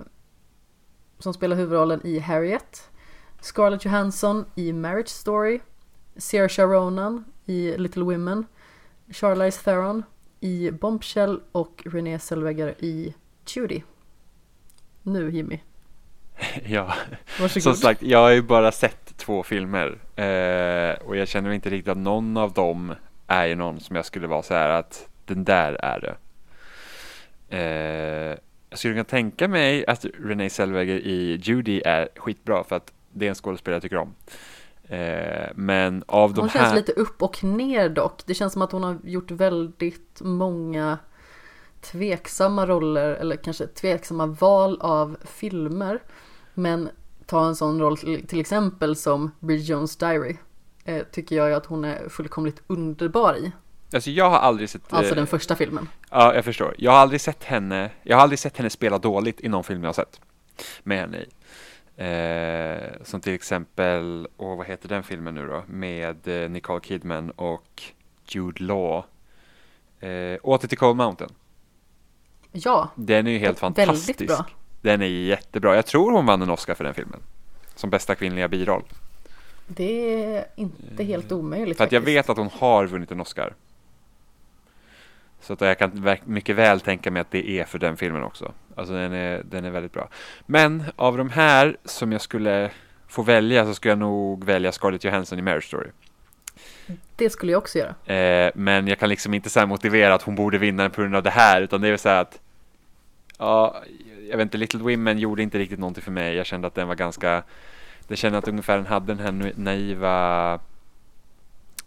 som spelar huvudrollen i Harriet. Scarlett Johansson i Marriage Story. Saoirse Ronan i Little Women. Charlize Theron i Bombshell och Renée Zellweger i Judy. Nu Jimmy. ja, Varsågod. som sagt, jag har ju bara sett två filmer eh, och jag känner inte riktigt att någon av dem är ju någon som jag skulle vara så här att den där är det. Eh, jag skulle kunna tänka mig att Renee Zellweger i Judy är skitbra för att det är en skådespelare jag tycker om. Eh, men av de hon här... känns lite upp och ner dock. Det känns som att hon har gjort väldigt många tveksamma roller eller kanske tveksamma val av filmer. Men ta en sån roll till exempel som Bridget Jones Diary. Eh, tycker jag att hon är fullkomligt underbar i. Alltså jag har aldrig sett... Alltså eh, den första filmen. Ja, jag förstår. Jag har aldrig sett henne, jag har aldrig sett henne spela dåligt i någon film jag har sett. Med henne i. Eh, som till exempel, åh vad heter den filmen nu då? Med eh, Nicole Kidman och Jude Law. Eh, Åter till Cold Mountain. Ja, Den är ju helt fantastisk. bra. Den är jättebra. Jag tror hon vann en Oscar för den filmen. Som bästa kvinnliga biroll. det är inte helt omöjligt För att jag vet att hon har vunnit en Oscar. Så att jag kan mycket väl tänka mig att det är för den filmen också. Alltså den är, den är väldigt bra. Men av de här som jag skulle få välja så skulle jag nog välja Scarlett Johansson i Marriage Story. Det skulle jag också göra. Eh, men jag kan liksom inte så motivera att hon borde vinna den på grund av det här, utan det är väl så här att ja, jag vet inte, Little Women gjorde inte riktigt någonting för mig. Jag kände att den var ganska, det kände att ungefär den hade den här naiva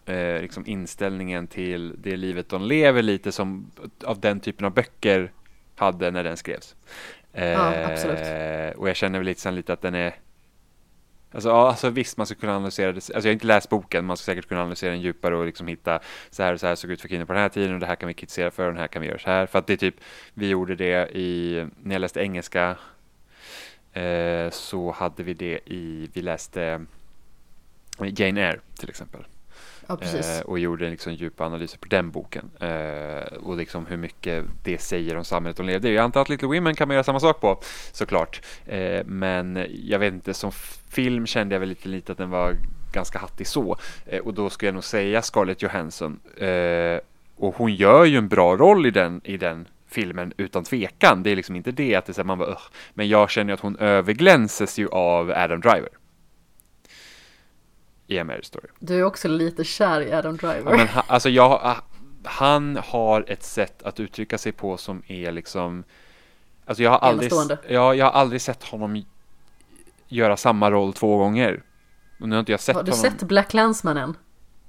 eh, liksom inställningen till det livet de lever lite som av den typen av böcker hade när den skrevs. Ja, absolut. Eh, och jag känner väl lite sen lite att den är Alltså, ja, alltså visst, man ska kunna analysera det. Alltså jag har inte läst boken, man ska säkert kunna analysera den djupare och liksom hitta så här och så här såg ut för kvinnor på den här tiden och det här kan vi kritisera för och den här kan vi göra så här. För att det är typ, vi gjorde det i, när jag läste engelska eh, så hade vi det i, vi läste Jane Eyre till exempel. Ja. Eh, och gjorde liksom djupa analyser på den boken. Eh, och liksom hur mycket det säger om samhället de levde i. Jag antar att Little Women kan man göra samma sak på såklart. Eh, men jag vet inte, som film kände jag väl lite, lite att den var ganska hattig så. Och då skulle jag nog säga Scarlett Johansson. Och hon gör ju en bra roll i den, i den filmen utan tvekan. Det är liksom inte det att det är så här, man bara, "Ugh." Men jag känner att hon överglänses ju av Adam Driver. I A Marriage Story. Du är också lite kär i Adam Driver. Ja, men ha, alltså jag, han har ett sätt att uttrycka sig på som är liksom Alltså jag har aldrig, Enastående. ja, jag har aldrig sett honom göra samma roll två gånger. Och nu har inte jag sett Har du honom. sett Black Landsman än?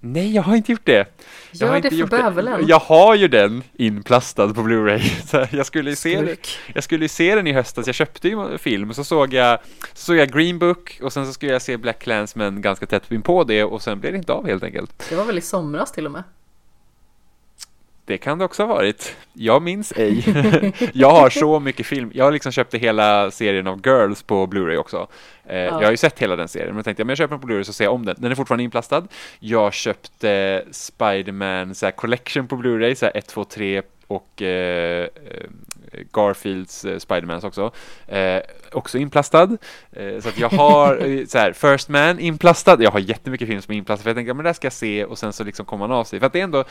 Nej, jag har inte gjort det. Jag Gör har det inte för gjort bövelen. Jag har ju den inplastad på Blu-ray. Så jag skulle ju se den. Jag skulle se den i höstas, jag köpte ju film, så såg jag, så såg jag Green Book och sen så skulle jag se Black Clansman ganska tätt in på det och sen blev det inte av helt enkelt. Det var väl i somras till och med? Det kan det också ha varit. Jag minns ej. jag har så mycket film. Jag har liksom köpte hela serien av Girls på Blu-ray också. Eh, Jag har ju sett hela den serien, men jag tänkte men jag köper den på Blu-ray så ser jag om den. Den är fortfarande inplastad. Jag köpte Spider-Man så här, Collection på Blu-ray, så här 1, 2, 3 och eh, eh, Garfields eh, Spidermans också. Eh, också inplastad. Eh, så att jag har eh, så här, First Man inplastad. Jag har jättemycket film som är inplastad för jag tänker men det här ska jag se och sen så liksom kommer man av sig. För att det är ändå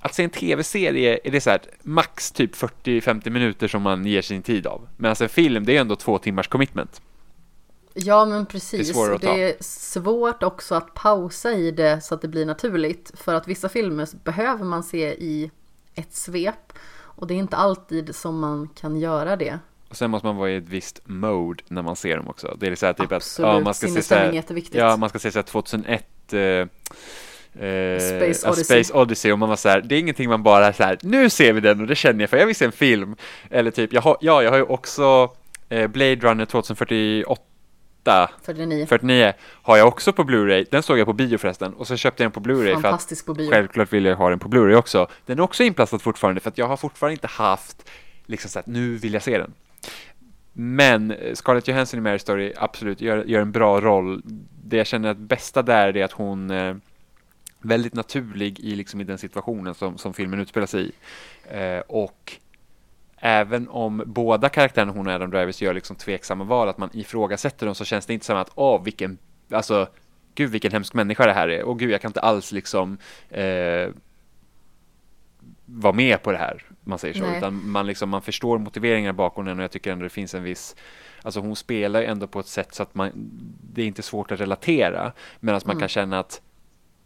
att se en tv-serie är det så här max typ 40-50 minuter som man ger sin tid av. Medan en film, det är ändå två timmars commitment. Ja men precis. Det är det är svårt också att pausa i det så att det blir naturligt. För att vissa filmer behöver man se i ett svep. Och det är inte alltid som man kan göra det. Och sen måste man vara i ett visst mode när man ser dem också. Det är så här typ Absolut, att ja, man ska se så här, ja, man ska se så här 2001 eh, eh, Space Odyssey. Space Odyssey och man var så här, det är ingenting man bara så här, nu ser vi den och det känner jag för jag vill se en film. Eller typ, jag har, ja, jag har ju också eh, Blade Runner 2048 49. 49 har jag också på Blu-ray. Den såg jag på bio förresten och så köpte jag den på Blu-ray för att på bio. självklart vill jag ha den på Blu-ray också. Den är också inplastad fortfarande för att jag har fortfarande inte haft liksom så att nu vill jag se den. Men eh, Scarlett Johansson i Mary Story absolut gör, gör en bra roll. Det jag känner att bästa där är att hon väldigt naturlig i liksom i den situationen som, som filmen utspelar sig i. Eh, och även om båda karaktärerna, hon och Adam Drivers, gör liksom tveksamma val, att man ifrågasätter dem, så känns det inte som att, åh, vilken, alltså, gud vilken hemsk människa det här är, och gud jag kan inte alls liksom eh, vara med på det här, man säger så, Nej. utan man liksom, man förstår motiveringarna bakom den och jag tycker ändå det finns en viss Alltså hon spelar ju ändå på ett sätt så att man, det är inte svårt att relatera, medan man Mm. kan känna att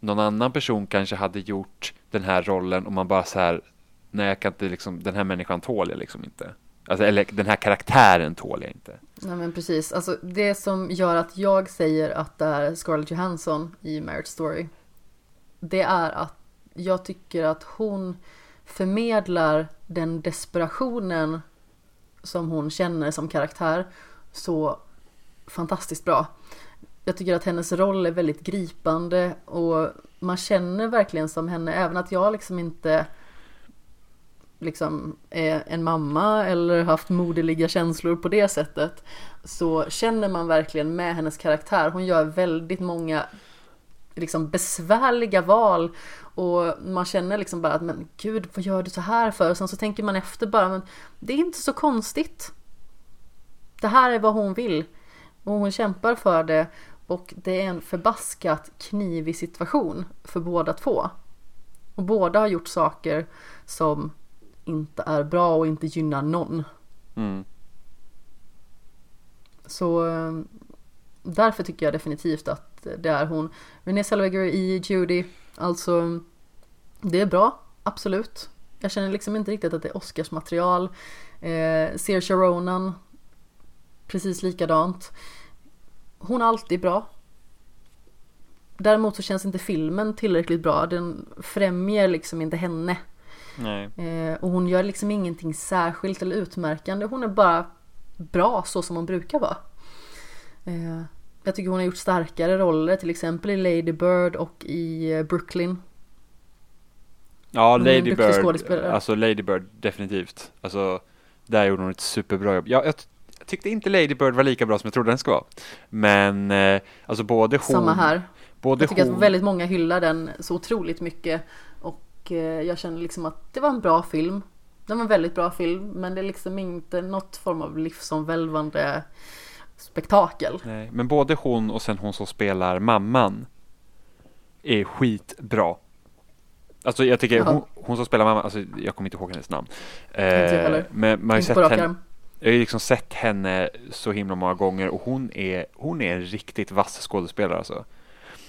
någon annan person kanske hade gjort den här rollen och man bara så här nej jag kan inte liksom, den här människan tål jag liksom inte. Alltså, eller den här karaktären tål jag inte. Nej men precis, alltså det som gör att jag säger att det är Scarlett Johansson i Marriage Story. Det är att jag tycker att hon förmedlar den desperationen som hon känner som karaktär så fantastiskt bra. Jag tycker att hennes roll är väldigt gripande och man känner verkligen som henne, även att jag liksom inte liksom är en mamma eller haft moderliga känslor på det sättet så känner man verkligen med hennes karaktär. Hon gör väldigt många liksom besvärliga val och man känner liksom bara att men gud vad gör du så här för? Och sen så tänker man efter bara men det är inte så konstigt. Det här är vad hon vill och hon kämpar för det och det är en förbaskat knivig situation för båda två. Och båda har gjort saker som inte är bra och inte gynnar någon. Mm. Så eh, därför tycker jag definitivt att det är hon. Renée Zellweger i Judy, alltså det är bra, absolut. Jag känner liksom inte riktigt att det är Oscarsmaterial. Eh, Saoirse Ronan, precis likadant. Hon är alltid bra. Däremot så känns inte filmen tillräckligt bra. Den främjar liksom inte henne. Nej. Eh, och hon gör liksom ingenting särskilt eller utmärkande. Hon är bara bra så som hon brukar vara. Eh, jag tycker hon har gjort starkare roller till exempel i Lady Bird och i eh, Brooklyn. Ja, Lady Bird, alltså Lady Bird definitivt. Alltså, där gjorde hon ett superbra jobb. Jag, jag, jag tyckte inte Lady Bird var lika bra som jag trodde den skulle vara. Men, eh, alltså både hon... Samma här. Både Jag tycker hon, att väldigt många hyllar den så otroligt mycket. Och eh, jag känner liksom att det var en bra film. Det var en väldigt bra film. Men det är liksom inte något form av livsomvälvande spektakel. Nej, men både hon och sen hon som spelar mamman är skitbra. Alltså jag tycker hon, hon som spelar mamman, alltså jag kommer inte ihåg hennes namn. Eh, men man har ju sett henne. Jag har ju liksom sett henne så himla många gånger och hon är, hon är en riktigt vass skådespelare alltså.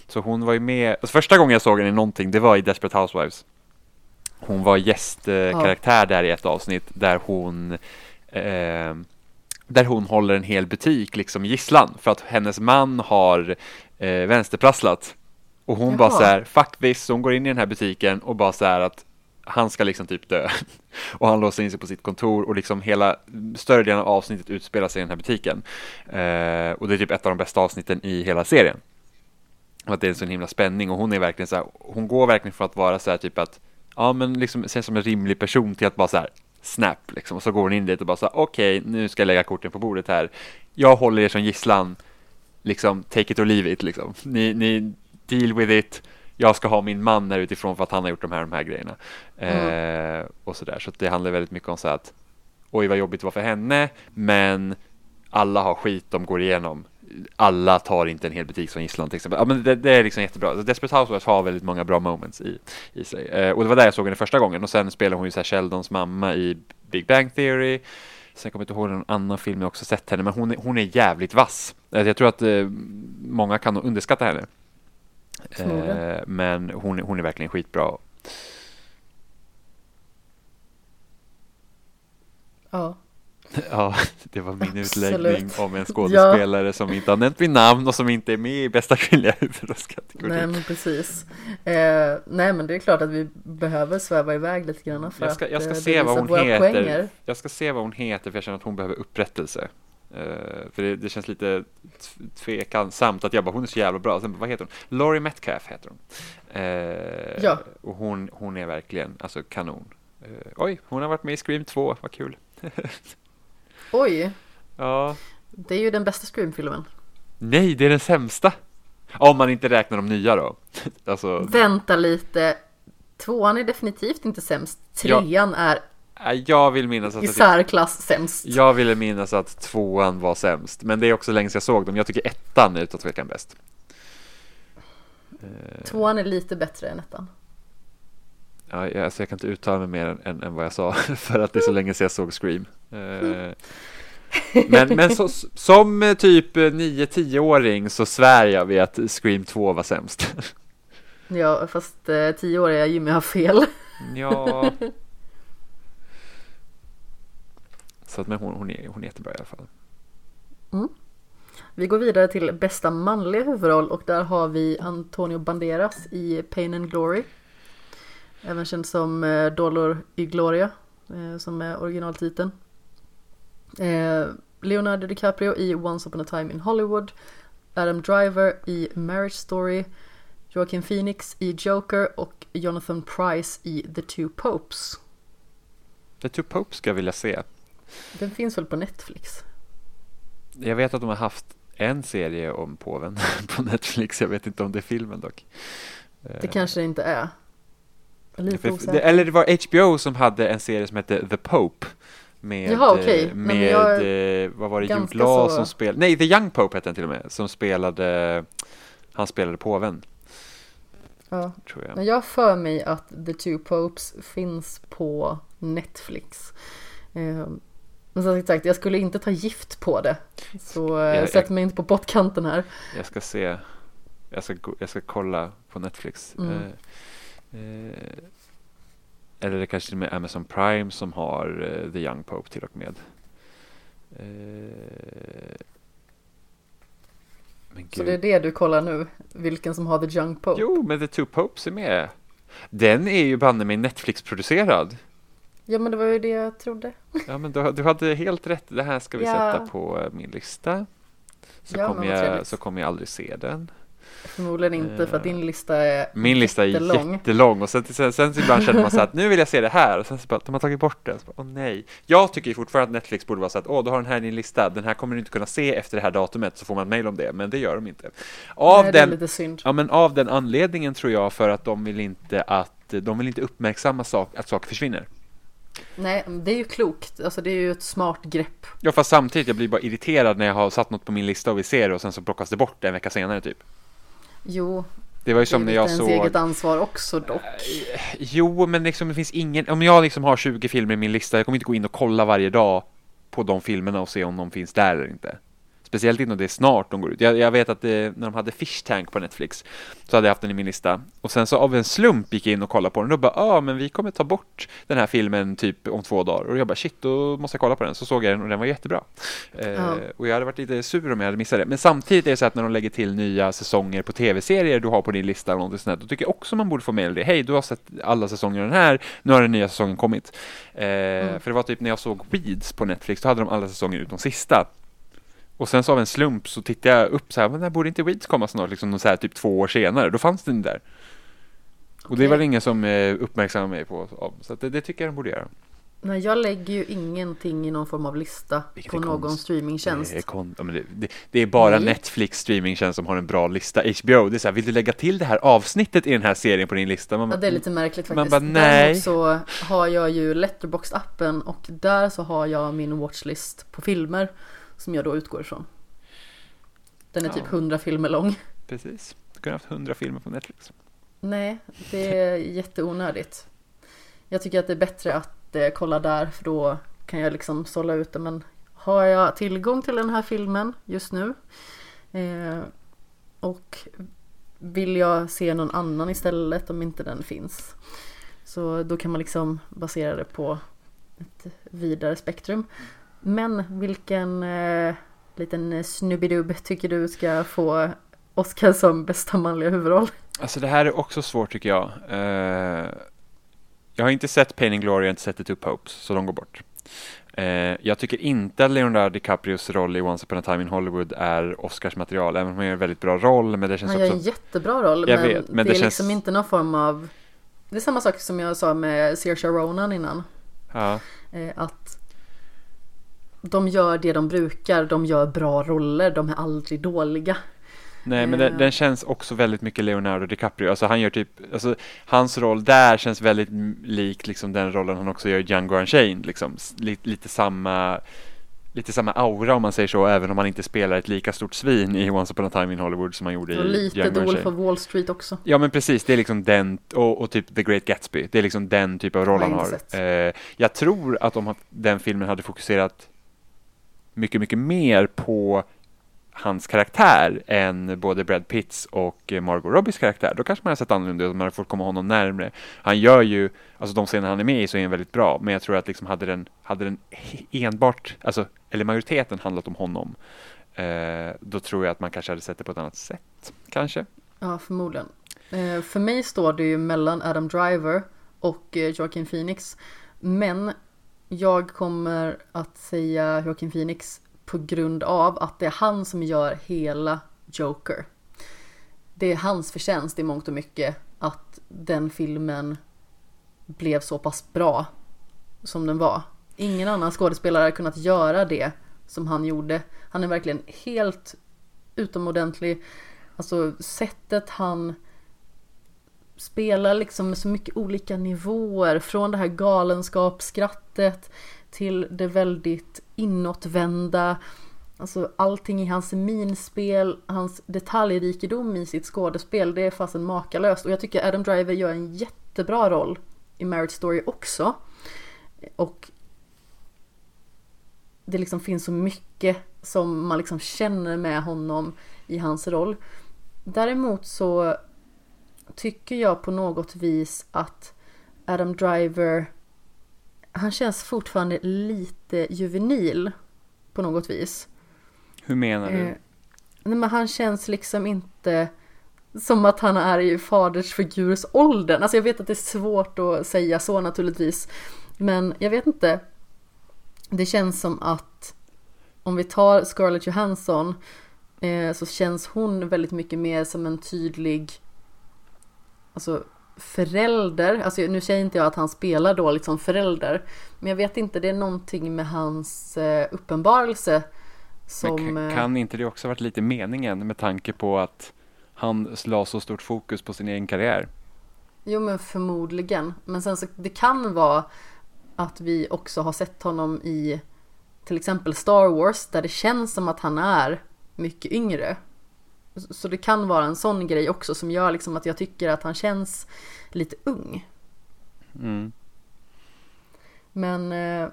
Så hon var ju med, alltså första gången jag såg henne i någonting det var i Desperate Housewives. Hon var gästkaraktär där i ett avsnitt där hon eh, där hon håller en hel butik liksom gisslan för att hennes man har eh, vänsterprasslat. Och hon bara Jaha. så här, fuck this, så hon går in i den här butiken och bara så här att han ska liksom typ dö. Och han låser in sig på sitt kontor och liksom hela större delen av avsnittet utspelar sig i den här butiken. Eh, och det är typ ett av de bästa avsnitten i hela serien. Och att det är en sån himla spänning och hon är verkligen så här, hon går verkligen från att vara så här typ att, ja men liksom se som en rimlig person till att bara så här snap liksom. Och så går hon in dit och bara så här, okej nu ska jag lägga korten på bordet här. Jag håller er som gisslan, liksom take it or leave it liksom. Ni, ni deal with it. Jag ska ha min man här utifrån för att han har gjort de här, de här grejerna. Eh, och sådär. Så det handlar väldigt mycket om så att oj vad jobbigt det var för henne, men alla har skit de går igenom. Alla tar inte en hel butik som gisslan till exempel. Ja, men det, det är liksom jättebra. Desperate Housewives har väldigt många bra moments i, i sig. Eh, och det var där jag såg henne första gången och sen spelar hon ju så här Sheldons mamma i Big Bang Theory. Sen kommer jag inte ihåg någon annan film jag också sett henne, men hon är, hon är jävligt vass. Eh, Jag tror att eh, många kan underskatta henne. Eh, men hon, hon är verkligen skitbra. Ja. Ja, det var min Absolut. utläggning om en skådespelare som inte har nämnt min namn och som inte är med i bästa kvinnliga huvudrollskategori. Nej men precis. Eh, nej men det är klart att vi behöver sväva iväg lite grann för Jag ska, jag ska att eh, se vad hon heter. poänger. Jag ska se vad hon heter för jag känner att hon behöver upprättelse. Eh, för det, det känns lite t- tveksamt att jag bara, hon är så jävla bra. Sen, bara, vad heter hon? Laurie Metcalf heter hon. Eh, Ja. Och hon, hon är verkligen alltså kanon. Eh, oj, hon har varit med i Scream 2, vad kul. Oj, Ja. det är ju den bästa Scream-filmen. Nej, det är den sämsta. Om man inte räknar de nya då. alltså, Vänta lite. Tvåan är definitivt inte sämst. Ja. Trean är nej, jag vill minnas att i särklass sämst. jag ville minnas att tvåan var sämst. Men det är också länge sedan jag såg dem. Jag tycker ettan är utan tvekan bäst. Eh, Tvåan är lite bättre än ettan. Ja, jag, alltså jag kan inte uttala mig mer än, än, än vad jag sa för att det är så länge sedan jag såg Scream. Eh, men men så, som eh, typ 9-10-åring så svär jag vid att Scream 2 var sämst. Ja, fast eh, tioåriga Jimmy har fel. ja. Så att, men hon, hon, är, hon är jättebra i alla fall. Vi går vidare till bästa manliga huvudroll och där har vi Antonio Banderas i Pain and Glory. Även känd som eh, Dolor y Gloria, eh, som är originaltiteln. Eh, Leonardo DiCaprio i Once upon a time in Hollywood. Adam Driver i Marriage Story. Joaquin Phoenix i Joker och Jonathan Price i The Two Popes. The Two Popes ska jag vilja se. Den finns väl på Netflix? Jag vet att de har haft en serie om påven på Netflix. Jag vet inte om det är filmen dock. Det kanske det inte är. Lite eller det var HBO som hade en serie som hette The Pope. Med, Jaha, okej. eh, med jag eh, vad var det, Jude Law så- som spelade, nej The Young Pope hette den till och med, som spelade, han spelade påven, Ja. tror jag. Men jag för mig att The Two Popes finns på Netflix. Men som sagt, jag skulle inte ta gift på det. Så eh, Jag- jag- sätt mig inte på pottkanten här. Jag ska se, jag ska, jag ska kolla på Netflix. Mm. Eh, eh, eller det kanske och med Amazon Prime som har eh, The Young Pope till och med. Eh, Så det är det du kollar nu, vilken som har The Young Pope. Jo, men The Two Popes är med. Den är ju banne mig Netflix-producerad. Ja men det var ju det jag trodde. Ja, men du, du hade helt rätt. Det här ska vi Ja. sätta på eh, min lista. Så, Ja, kommer jag, så kommer jag aldrig se den. Förmodligen inte för att Eh, din lista är Min lista är jättelång. jättelång och sen, sen, sen ibland känner man så att nu vill jag se det här och sen så bara, de har tagit bort den. Så bara, Åh nej. Jag tycker fortfarande att Netflix borde vara så att åh, du har den här i din lista. Den här kommer du inte kunna se efter det här datumet så får man ett mail om det. Men det gör de inte. Av Nej, den. Ja men av den anledningen tror jag för att de vill inte att de vill inte uppmärksamma sak, att saker försvinner. Nej, det är ju klokt. Alltså det är ju ett smart grepp. Ja fast samtidigt jag blir bara irriterad när jag har satt något på min lista och vill se det och sen så plockas det bort en vecka senare typ. Jo, Det var ju det är som när lite jag såg eget ansvar också dock. Jo men liksom det finns ingen Om jag liksom har 20 filmer i min lista Jag kommer inte gå in och kolla varje dag På de filmerna och se om de finns där eller inte Speciellt inte om det är snart de går ut. Jag, jag vet att det, när de hade Fish Tank på Netflix så hade jag haft den i min lista. Och sen så av en slump gick jag in och kollade på den och bara, ja ah, men vi kommer ta bort den här filmen typ om två dagar. Och jag bara, shit, då måste jag kolla på den. Så såg jag den och den var jättebra. Eh, Ja. Och jag hade varit lite sur om jag hade missat det. Men samtidigt är det så att när de lägger till nya säsonger på tv-serier du har på din lista eller någonting sånt då tycker jag också man borde få med det. Hej, du har sett alla säsonger den här, nu har den nya säsongen kommit. Eh, För det var typ när jag såg Weeds på Netflix, då hade de alla säsonger utom sista. Och sen så av en slump så tittade jag upp så här, men när borde inte Weeds komma snart, liksom så här typ två år senare, då fanns den där. Och det var det ingen som eh, uppmärksammade mig på, så att det, det tycker jag de borde göra. Nej, jag lägger ju ingenting i någon form av lista Vilket på någon konst. streamingtjänst. Det är, kon- ja, det, det, det är bara Nej. Netflix streamingtjänst som har en bra lista. HBO, det är så här, vill du lägga till det här avsnittet i den här serien på din lista? Man Ja, det är lite märkligt Man faktiskt. bara, nej. Så har jag ju Letterboxd-appen och där så har jag min watchlist på filmer som jag då utgår ifrån. Den är typ Ja. 100 filmer lång. Precis, du kunde haft hundra filmer på Netflix. Nej, det är jätteonödigt. Jag tycker att det är bättre att eh, kolla där för då kan jag liksom sålla ut det. Men har jag tillgång till den här filmen just nu eh, och vill jag se någon annan istället om inte den finns. Så då kan man liksom basera det på ett vidare spektrum. Men vilken eh, liten snubbidubb tycker du ska få Oscar som bästa manliga huvudroll? Alltså det här är också svårt tycker jag. Eh, jag har inte sett Pain and Glory, jag har inte sett The Two Popes, så de går bort. Eh, jag tycker inte att Leonardo DiCaprios roll i Once upon a time in Hollywood är Oscars material, även om han gör en väldigt bra roll, men det känns Han gör en också... jättebra roll Jag men, vet, men det, det är känns- liksom inte någon form av Det är samma sak som jag sa med Saoirse Ronan innan Ja, eh, Att De gör det de brukar, de gör bra roller, de är aldrig dåliga. Nej men den, Eh. den känns också väldigt mycket Leonardo DiCaprio, alltså han gör typ, alltså hans roll där känns väldigt lik liksom den rollen han också gör i Django Unchained, liksom, lite, lite samma Lite samma aura om man säger så, även om han inte spelar ett lika stort svin i Once upon a time in Hollywood som han gjorde Och i lite Django Unchained. of Wall Street också. Ja men precis, det är liksom den, och, och typ The Great Gatsby, det är liksom den typ av roll han har. Eh, jag tror att om den filmen hade fokuserat mycket, mycket mer på hans karaktär än både Brad Pitts och eh, Margot Robbies karaktär. Då kanske man har sett annorlunda ut, man har fått komma honom närmre. Han gör ju, alltså de scener han är med i så är han väldigt bra, men jag tror att liksom hade den, hade den enbart, alltså, eller majoriteten handlat om honom, eh, då tror jag att man kanske hade sett det på ett annat sätt, kanske. Ja, förmodligen. Eh, för mig står det ju mellan Adam Driver och eh, Joaquin Phoenix. Men jag kommer att säga Joaquin Phoenix på grund av att det är han som gör hela Joker. Det är hans förtjänst i mångt och mycket att den filmen blev så pass bra som den var. Ingen annan skådespelare har kunnat göra det som han gjorde. Han är verkligen helt utomordentlig. Alltså sättet han spelar liksom med så mycket olika nivåer. Från det här galenskapsskrattet till det väldigt inåtvända. Alltså allting i hans minspel, hans detaljrikedom i sitt skådespel, det är fasen makalöst. Och jag tycker Adam Driver gör en jättebra roll i Marriage Story också. Och det liksom finns så mycket som man liksom känner med honom i hans roll. Däremot så tycker jag på något vis att Adam Driver han känns fortfarande lite juvenil på något vis. Hur menar du? Eh, nej, men han känns liksom inte som att han är i fadersfigursåldern. Alltså jag vet att det är svårt att säga så naturligtvis. Men jag vet inte. Det känns som att om vi tar Scarlett Johansson eh, så känns hon väldigt mycket mer som en tydlig alltså förälder, alltså nu säger inte jag att han spelar dåligt som förälder, men jag vet inte, det är någonting med hans eh, uppenbarelse som... Men eh, kan inte det också varit lite meningen med tanke på att han la så stort fokus på sin egen karriär? Jo men förmodligen, men sen så det kan vara att vi också har sett honom i till exempel Star Wars där det känns som att han är mycket yngre så det kan vara en sån grej också som gör liksom att jag tycker att han känns lite ung. Mm. Men eh,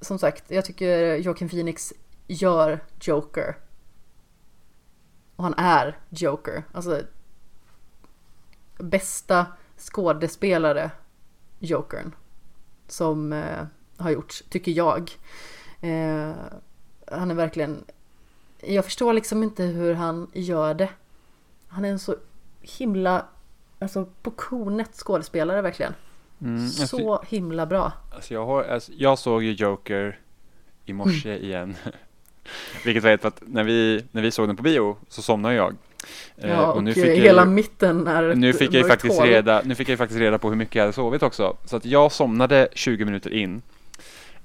som sagt, jag tycker Joaquin Phoenix gör Joker. Och han är Joker. Alltså bästa skådespelare Jokern som eh, har gjorts, tycker jag. Eh, han är verkligen jag förstår liksom inte hur han gör det. Han är en så himla, alltså på kornet skådespelare verkligen. Mm, alltså, så himla bra. Alltså jag, har, alltså jag såg ju Joker i morse mm. igen. Vilket var för att när vi, när vi såg den på bio så somnade jag. Eh, ja, och, och nu fick hela jag, mitten är nu fick jag faktiskt reda, Nu fick jag faktiskt reda på hur mycket jag hade sovit också. Så att jag somnade 20 minuter in.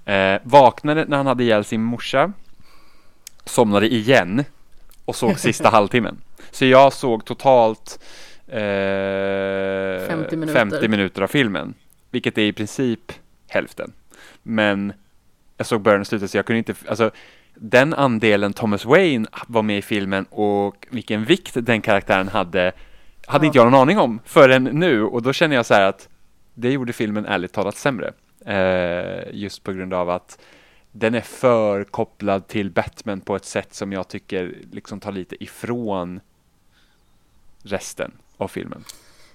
Eh, vaknade när han hade ihjäl sin morsa somnade igen och såg sista halvtimmen. Så jag såg totalt eh, 50, minuter. 50 minuter av filmen, vilket är i princip hälften. Men jag såg början och slutet så jag kunde inte, alltså den andelen Thomas Wayne var med i filmen och vilken vikt den karaktären hade hade ja. inte jag någon aning om förrän nu och då känner jag så här att det gjorde filmen ärligt talat sämre. Eh, just på grund av att den är för kopplad till Batman på ett sätt som jag tycker liksom tar lite ifrån resten av filmen.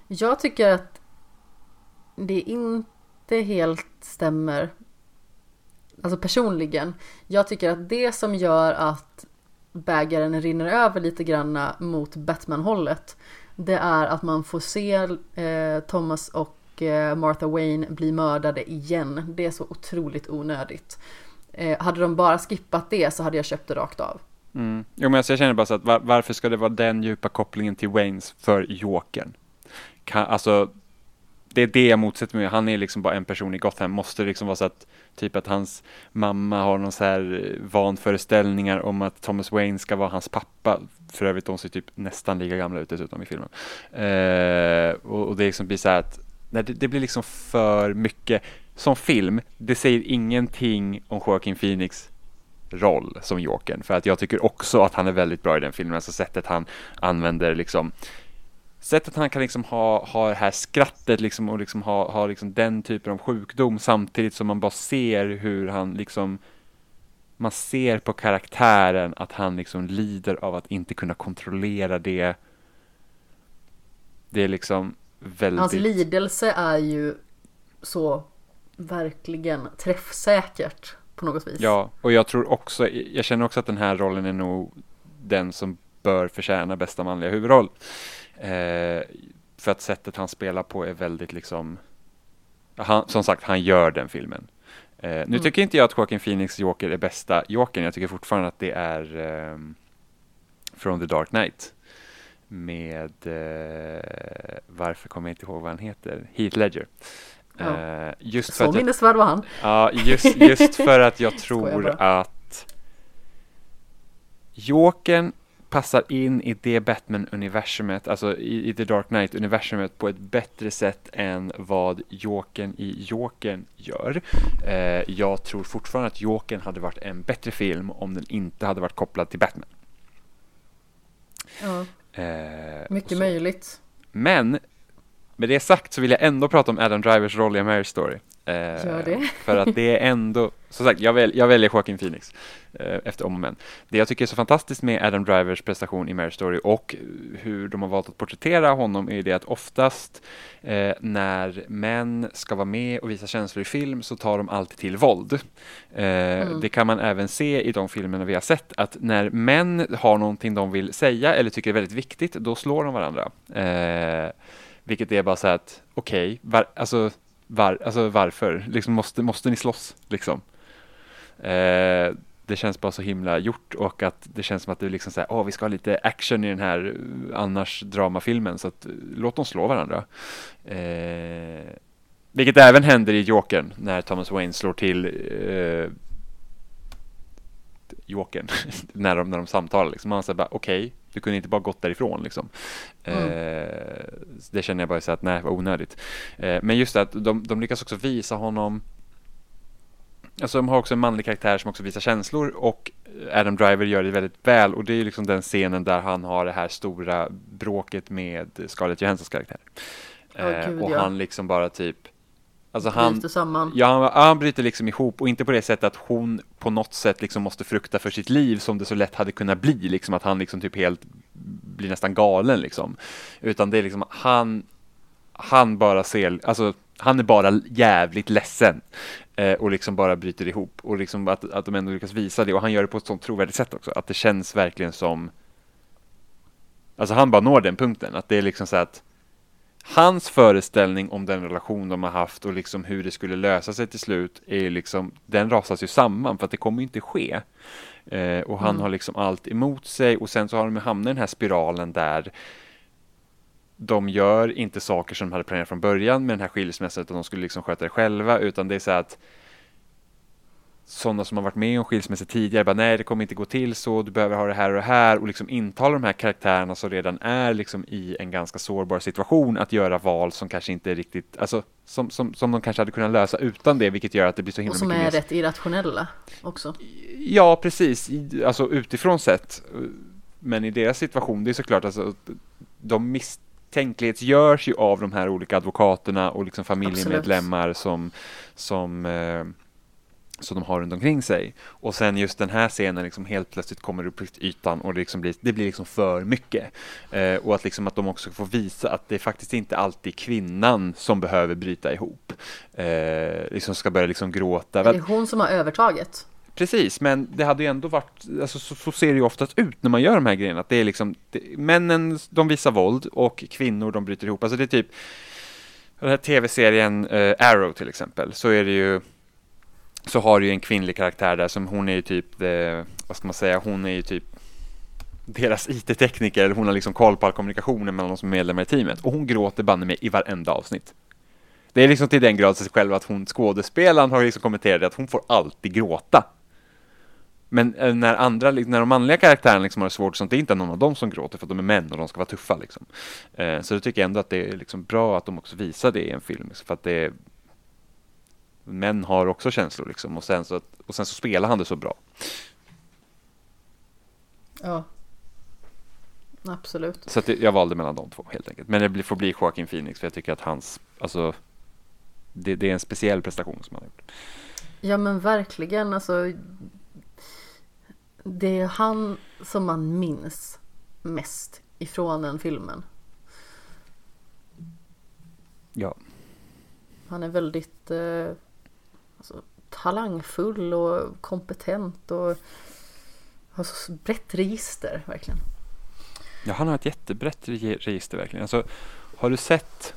Jag tycker att det inte helt stämmer. Alltså personligen. Jag tycker att det som gör att bägaren rinner över lite granna mot Batman-hållet det är att man får se eh, Thomas och eh, Martha Wayne bli mördade igen. Det är så otroligt onödigt. Eh, hade de bara skippat det så hade jag köpt det rakt av. Mm. Jo, men alltså jag känner bara så att var, varför ska det vara den djupa kopplingen till Waynes för Jokern? Kan, alltså, det är det jag motsätter mig. Han är liksom bara en person i Gotham. Måste det liksom vara så att typ att hans mamma har någon så här eh, vanföreställningar om att Thomas Wayne ska vara hans pappa. För övrigt, de ser typ nästan lika gamla ut dessutom i filmen. Eh, och, och, det liksom blir så här att nej, det, det blir liksom för mycket som film, det säger ingenting om Joaquin Phoenix roll som Jokern. För att jag tycker också att han är väldigt bra i den filmen. Alltså sättet han använder liksom Sättet han kan liksom ha, ha det här skrattet liksom och liksom ha, ha liksom den typen av sjukdom samtidigt som man bara ser hur han liksom man ser på karaktären att han liksom lider av att inte kunna kontrollera det. Det är liksom väldigt... Hans lidelse är ju så verkligen träffsäkert på något vis. Ja, och jag tror också, jag känner också att den här rollen är nog den som bör förtjäna bästa manliga huvudroll. Eh, för att sättet han spelar på är väldigt liksom, han, som sagt, han gör den filmen. Eh, nu mm. tycker inte jag att Joaquin Phoenix Joker är bästa Jokern, jag tycker fortfarande att det är eh, From the Dark Knight med, eh, varför kommer jag inte ihåg vad han heter, Heath Ledger. Ja. Eh, just för Så minnesvärd var han. Ja, just, just för att jag tror att Jokern passar in i det Batman-universumet, alltså i, i, The Dark Knight-universumet på ett bättre sätt än vad Jokern i Jokern gör. Eh, jag tror fortfarande att Jokern hade varit en bättre film om den inte hade varit kopplad till Batman. Ja, eh, mycket möjligt. Men med det sagt så vill jag ändå prata om Adam Drivers roll i A Marriage Story. Eh, Gör det. För att det är ändå, som sagt, jag, väl, jag väljer Joaquin Phoenix eh, efter om och men. Det jag tycker är så fantastiskt med Adam Drivers prestation i Marriage Story och hur de har valt att porträttera honom är det att oftast eh, när män ska vara med och visa känslor i film så tar de alltid till våld. Eh, mm. Det kan man även se i de filmerna vi har sett att när män har någonting de vill säga eller tycker är väldigt viktigt, då slår de varandra. Vilket är bara så att, okej, okay, var, alltså, var, alltså varför? Liksom måste, måste ni slåss? Liksom. Eh, det känns bara så himla gjort och att det känns som att det är liksom så här, åh, vi ska ha lite action i den här eh, annars dramafilmen så att eh, låt dem slå varandra. Eh, vilket även händer i Jokern när Thomas Wayne slår till eh, Jokern när, de, när de samtalar. Liksom. Man säger bara okej, okay, du kunde inte bara gått därifrån. Liksom. Mm. Eh, det känner jag bara så att nej, var onödigt. Eh, men just det att de, de lyckas också visa honom Alltså de har också en manlig karaktär som också visar känslor och Adam Driver gör det väldigt väl och det är liksom den scenen där han har det här stora bråket med Scarlett Johanssons karaktär. Oh, Gud, och han liksom bara typ Alltså han, bryter samman. Ja, han, han bryter liksom ihop och inte på det sättet att hon på något sätt liksom måste frukta för sitt liv som det så lätt hade kunnat bli, liksom att han liksom typ helt blir nästan galen liksom. Utan det är liksom han, han bara ser, alltså han är bara jävligt ledsen eh, och liksom bara bryter ihop och liksom att, att de ändå lyckas visa det och han gör det på ett sånt trovärdigt sätt också, att det känns verkligen som Alltså han bara når den punkten, att det är liksom så att hans föreställning om den relation de har haft och liksom hur det skulle lösa sig till slut är liksom, den rasas ju samman för att det kommer inte ske. Eh, och han mm. har liksom allt emot sig och sen så har de hamnat i den här spiralen där de gör inte saker som de hade planerat från början med den här skilsmässan utan de skulle liksom sköta det själva utan det är så att sådana som har varit med om skilsmässor tidigare, bara nej det kommer inte gå till så, du behöver ha det här och det här och liksom intala de här karaktärerna som redan är liksom i en ganska sårbar situation att göra val som kanske inte är riktigt, alltså som, som, som de kanske hade kunnat lösa utan det, vilket gör att det blir så himla mycket Och som är mer... rätt irrationella också. Ja, precis, alltså utifrån sett. Men i deras situation, det är såklart alltså, de misstänklighetsgörs ju av de här olika advokaterna och liksom familjemedlemmar Absolut. som, som eh, som de har runt omkring sig. Och sen just den här scenen liksom helt plötsligt kommer upp till ytan och det, liksom blir, det blir liksom för mycket. Eh, och att, liksom att de också får visa att det faktiskt inte alltid kvinnan som behöver bryta ihop. Eh, liksom ska börja liksom gråta. Det är hon som har övertaget. Precis, men det hade ju ändå varit, alltså, så, så, ser det ju oftast ut när man gör de här grejerna. Att det är liksom, det, männen de visar våld och kvinnor de bryter ihop. Alltså det är typ, den här tv-serien eh, Arrow till exempel, så är det ju så har du ju en kvinnlig karaktär där som hon är ju typ, eh, vad ska man säga, hon är ju typ deras IT-tekniker, hon har liksom koll på all kommunikationen mellan de som är medlemmar i teamet och hon gråter banne mig i varenda avsnitt. Det är liksom till den grad sig själv att hon, skådespelaren har liksom kommenterat att hon får alltid gråta. Men eh, när andra, när de manliga karaktärerna liksom har det svårt, sånt, det är inte någon av dem som gråter för att de är män och de ska vara tuffa liksom. Eh, så då tycker jag ändå att det är liksom bra att de också visar det i en film, liksom, för att det män har också känslor liksom och sen så, och sen så spelar han det så bra. Ja. Absolut. Så att jag valde mellan de två helt enkelt. Men det får bli Joaquin Phoenix för jag tycker att hans, alltså det, det är en speciell prestation som han har gjort. Ja men verkligen alltså Det är han som man minns mest ifrån den filmen. Ja. Han är väldigt eh, alltså, talangfull och kompetent och har så brett register verkligen. Ja, han har ett jättebrett register verkligen. Alltså, har du sett,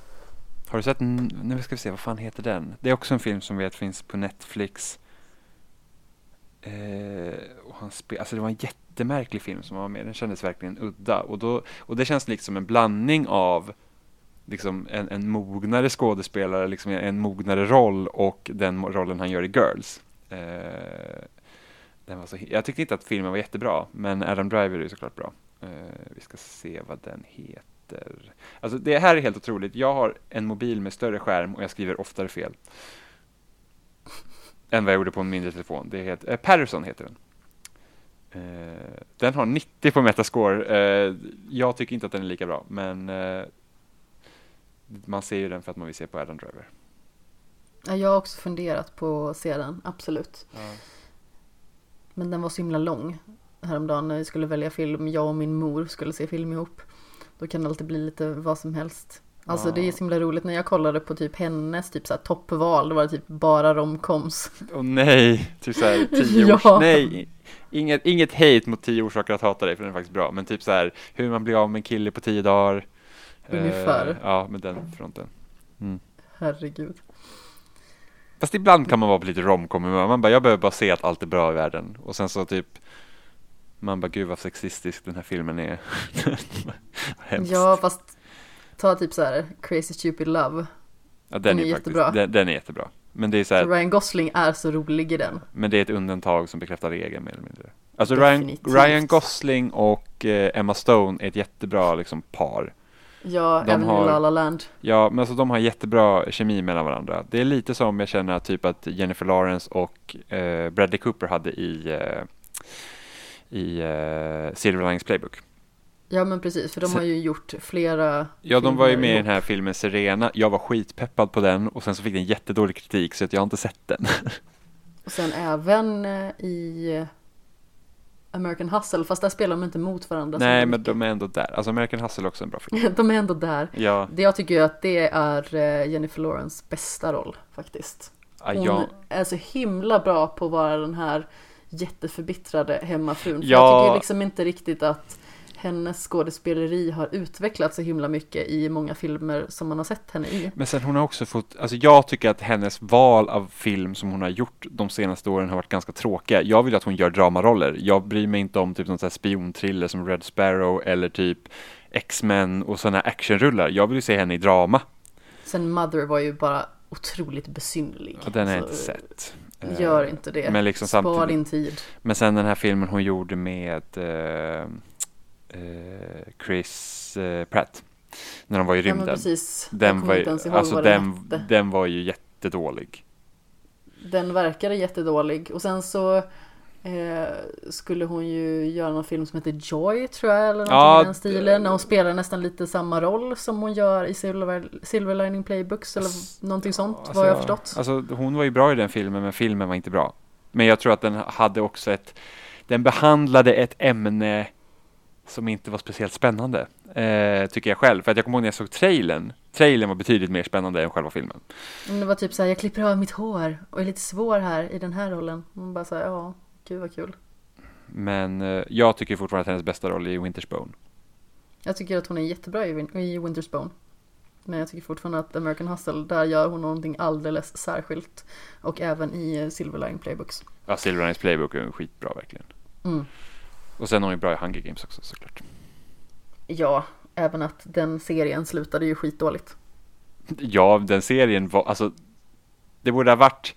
har du sett, nu ska vi se, vad fan heter den? Det är också en film som vet finns på Netflix. Eh, och han spe, alltså det var en jättemärklig film som var med, den kändes verkligen udda. Och, då, och det känns liksom en blandning av liksom en, en mognare skådespelare, liksom en mognare roll och den rollen han gör i Girls. Eh, den var så, jag tyckte inte att filmen var jättebra, men Adam Driver är såklart bra. Eh, vi ska se vad den heter. Alltså det här är helt otroligt. Jag har en mobil med större skärm och jag skriver oftare fel. Än vad jag gjorde på en mindre telefon. Det heter, eh, Patterson heter den. Eh, den har 90 på Metascore. Eh, jag tycker inte att den är lika bra, men eh, man ser ju den för att man vill se på Adam Driver. Ja, Jag har också funderat på att se den, absolut. Ja. Men den var så himla lång häromdagen när vi skulle välja film. Jag och min mor skulle se film ihop. Då kan det alltid bli lite vad som helst. Alltså Ja. det är så himla roligt när jag kollade på typ hennes typ så här toppval. Då var det typ bara romcoms. Åh nej, typ såhär tio års, Ja. nej, inget, inget hate mot tio orsaker att hata dig för den är faktiskt bra, men typ så här hur man blir av med en kille på tio dagar. Ungefär. Eh, ja, med den fronten. Herregud. Fast ibland kan man vara på lite romcom. Man bara, jag behöver bara se att allt är bra i världen. Och sen så typ, man bara, gud vad sexistisk den här filmen är. Ja fast ta typ så här Crazy Stupid Love. Ja, den, den är, är faktiskt, jättebra. Den, den är jättebra. Men det är så här, Ryan Gosling är så rolig i den. men det är ett undantag som bekräftar regeln mer eller mindre. Alltså Ryan. Ryan Gosling och eh, Emma Stone är ett jättebra liksom par. Ja, De även har- i La La Land. Ja, men alltså de har jättebra kemi mellan varandra. Det är lite som jag känner typ att Jennifer Lawrence och eh, Bradley Cooper hade i, eh, i eh, Silver Linings Playbook. Ja men precis, för de har ju gjort flera Ja, de var ju med i den här filmen Serena. Jag var skitpeppad på den och sen så fick den jättedålig kritik så att jag har inte sett den. Och sen även eh, i American Hustle, fast där spelar de inte mot varandra Nej, men de är ändå där. Alltså American Hustle är också en bra film. de är ändå där. Ja, Det jag tycker att det är eh, Jennifer Lawrence bästa roll faktiskt. ja, Hon ja, är så himla bra på att vara den här jätteförbittrade hemmafrun. För Ja. jag tycker liksom inte riktigt att hennes skådespeleri har utvecklats så himla mycket i många filmer som man har sett henne i. Men sen hon har också fått, alltså jag tycker att hennes val av film som hon har gjort de senaste åren har varit ganska tråkiga. Jag vill att hon gör dramaroller. Jag bryr mig inte om typ någon sån här spionthriller som Red Sparrow eller typ X-Men och sådana actionrullar. Jag vill ju se henne i drama. Sen Mother var ju bara otroligt besynnerlig. Och den jag inte sett. Eh, Gör inte det. Men liksom Spar din tid. Men sen den här filmen hon gjorde med eh, eh, Chris eh, Pratt. När de var i Ja, rymden. jag den, var ju, alltså den, den var ju jättedålig. Den verkade jättedålig. Och sen så eh, skulle hon ju göra någon film som heter Joy tror jag. Eller någonting Ja, i den stilen. När hon spelar nästan lite samma roll som hon gör i Silver, Silver Lining Playbooks. Eller Ass- någonting sånt Alltså, vad jag förstått. Alltså hon var ju bra i den filmen men filmen var inte bra. Men jag tror att den hade också ett, den behandlade ett ämne som inte var speciellt spännande. Eh, tycker jag själv. För att jag kommer ihåg när jag såg trailern. Trailern var betydligt mer spännande än själva filmen. Men det var typ så här, jag klipper av mitt hår och är lite svår här i den här rollen. Man bara så här, ja, gud vad kul. Men eh, jag tycker fortfarande att hennes bästa roll är i Winter's Bone. Jag tycker att hon är jättebra i, Win- i Winter's Bone. Men jag tycker fortfarande att American Hustle, där gör hon någonting alldeles särskilt. Och även i eh, Silver Lining Playbooks. Ja, Silver Linings Playbook är skitbra verkligen. Mm. Och sen är hon ju bra i Hunger Games också såklart. Ja, även att den serien slutade ju skitdåligt. Ja, den serien var, alltså det borde ha varit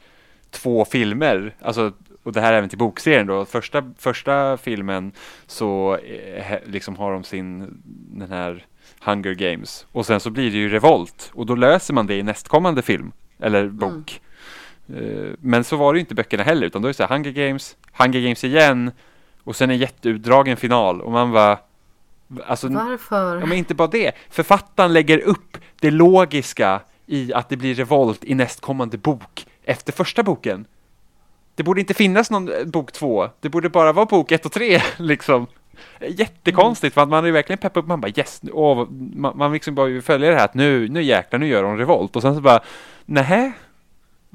två filmer, alltså och det här är även till bokserien då. Första, första filmen så eh, liksom har de sin, den här Hunger Games och sen så blir det ju revolt och då löser man det i nästkommande film eller bok. Eh, Men så var det ju inte böckerna heller utan då är det så här Hunger Games, Hunger Games igen och sen en jätteutdragen final och man var Alltså, Varför? Ja, men inte bara det. Författaren lägger upp det logiska i att det blir revolt i nästkommande bok efter första boken. Det borde inte finnas någon eh, bok två. Det borde bara vara bok ett och tre, liksom. Jättekonstigt, för att man är verkligen peppad upp. Man bara yes, åh, man, man liksom bara följa det här att nu, nu jäklar, nu gör hon revolt. Och sen så bara, nähä,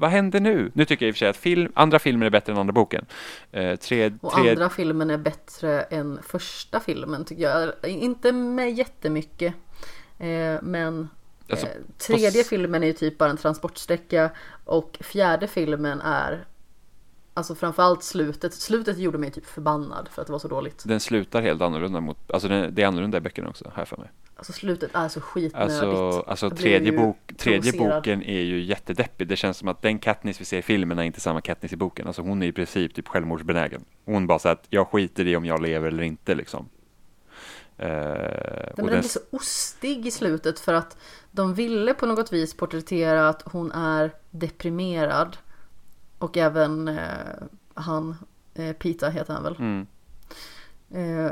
vad händer nu? Nu tycker jag i och för sig att film, andra filmer är bättre än andra boken. Eh, tre, Och tre, andra filmen är bättre än första filmen tycker jag. Inte med jättemycket. Eh, men Alltså, eh, tredje fast- filmen är ju typ bara en transportsträcka. Och fjärde filmen är Alltså framförallt slutet. Slutet gjorde mig typ förbannad för att det var så dåligt. den slutar helt annorlunda mot, alltså det är annorlunda i böckerna också, jag för mig. Alltså slutet är så skitnödigt. Alltså, alltså tredje, bok, tredje boken är ju jättedeppig. Det känns som att den Katniss vi ser i filmen är inte samma Katniss i boken. Alltså hon är i princip typ självmordsbenägen. Hon bara så att jag skiter i om jag lever eller inte liksom. Men den den, blir så ostig i slutet för att de ville på något vis porträttera att hon är deprimerad. Och även eh, han, eh, Peter heter han väl. mm, Eh,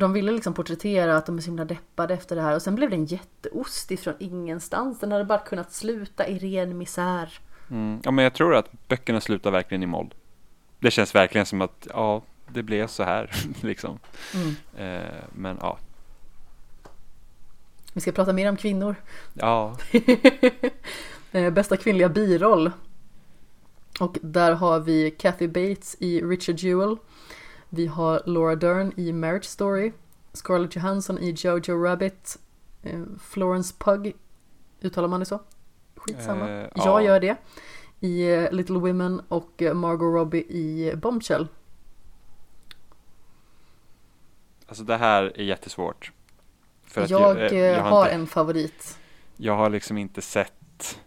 de ville liksom porträttera att de är så himla deppade efter det här och sen blev den jätteostig från ingenstans. Den hade bara kunnat sluta i ren misär. mm. Ja men jag tror att böckerna slutar verkligen i moll. Det känns verkligen som att, ja, det blev så här liksom. Mm. Eh, men ja, Vi ska prata mer om kvinnor. ja, Eh, Bästa kvinnliga biroll. Och där har vi Kathy Bates i Richard Jewell. Vi har Laura Dern i Marriage Story. Scarlett Johansson i Jojo Rabbit. Eh, Florence Pugh, uttalar man det så? Skitsamma. Eh, Jag ja. gör det. I eh, Little Women och Margot Robbie i Bombshell. alltså det här är jättesvårt. För att jag eh, eh, har inte- en favorit. Jag har liksom inte sett,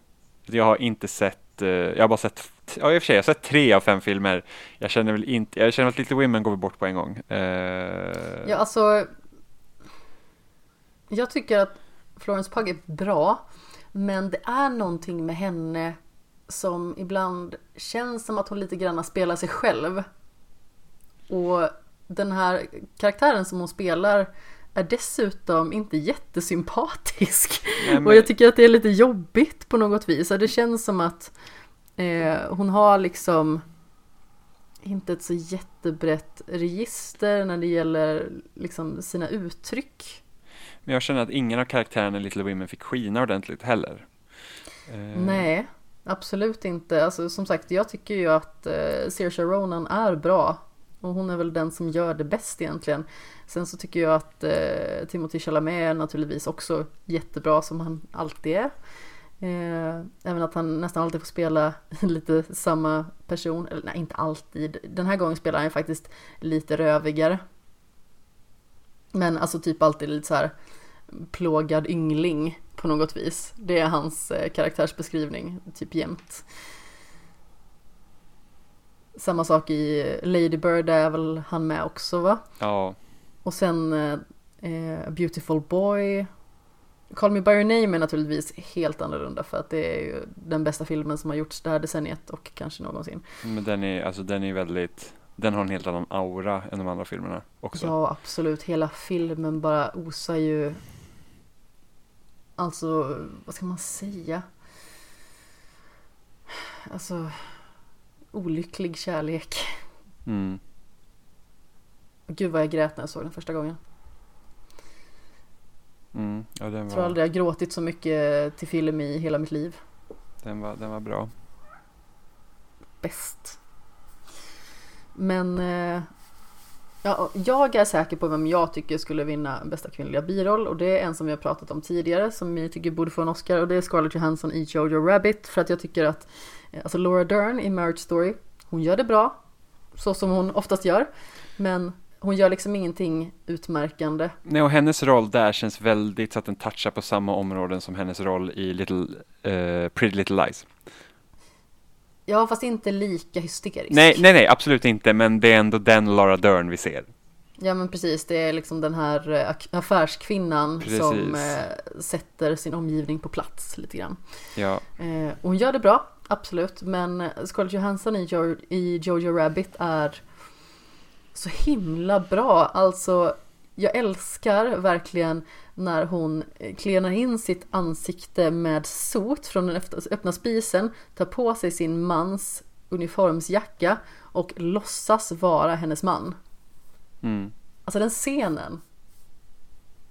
jag har inte sett, sett, eh, jag har bara sett, ja i och för sig, jag har sett tre av fem filmer. Jag känner väl inte, jag känner att Little Women går vi bort på en gång. Eh, ja, alltså. Jag tycker att Florence Pugh är bra. Men det är någonting med henne som ibland känns som att hon lite grann spelar sig själv. Och den här karaktären som hon spelar är dessutom inte jättesympatisk. men- Och jag tycker att det är lite jobbigt på något vis. Det känns som att eh, hon har liksom inte ett så jättebrett register när det gäller liksom sina uttryck. men jag känner att ingen av karaktärerna i Little Women fick skina ordentligt heller. Eh, Nej, absolut inte. Alltså, som sagt, jag tycker ju att eh, Saoirse Ronan är bra. Och hon är väl den som gör det bäst egentligen. Sen så tycker jag att eh, Timothy Chalamet är naturligtvis också jättebra som han alltid är. Eh, även att han nästan alltid får spela lite samma person. Eller nej, inte alltid. Den här gången spelar han ju faktiskt lite rövigare. Men alltså typ alltid lite så här plågad yngling på något vis. Det är hans eh, karaktärsbeskrivning, typ jämt. Samma sak i Lady Bird är väl han med också va? Ja, Och sen eh, eh, Beautiful Boy. Call Me By Your Name är naturligtvis helt annorlunda för att det är ju den bästa filmen som har gjorts det här decenniet och kanske någonsin. men den är, alltså den är väldigt, den har en helt annan aura än de andra filmerna också. Ja, absolut. Hela filmen bara osar ju... Alltså, vad ska man säga? Alltså, olycklig kärlek. Mm. Gud vad jag grät när jag såg den första gången. Mm. Ja, den Jag tror var, aldrig jag gråtit så mycket till film i hela mitt liv. den var, den var bra. Bäst. Men eh, ja, jag är säker på vem jag tycker skulle vinna bästa kvinnliga biroll och det är en som vi har pratat om tidigare som jag tycker borde få en Oscar och det är Scarlett Johansson i Jojo Rabbit för att jag tycker att eh, alltså Laura Dern i Marriage Story hon gör det bra så som hon oftast gör men hon gör liksom ingenting utmärkande. Nej, och hennes roll där känns väldigt så att den touchar på samma områden som hennes roll i Little, uh, Pretty Little Lies. Ja fast inte lika hysterisk. Nej, nej, nej, absolut inte, men det är ändå den Laura Dern vi ser. Ja men precis, det är liksom den här eh, affärskvinnan Precis. som eh, sätter sin omgivning på plats lite grann. Ja, Eh, och hon gör det bra, absolut. Men Scarlett Johansson i, jo- i Jojo Rabbit är så himla bra. Alltså, jag älskar verkligen när hon eh, klenar in sitt ansikte med sot från den öppna spisen, tar på sig sin mans uniformsjacka och låtsas vara hennes man. Mm. Alltså den scenen.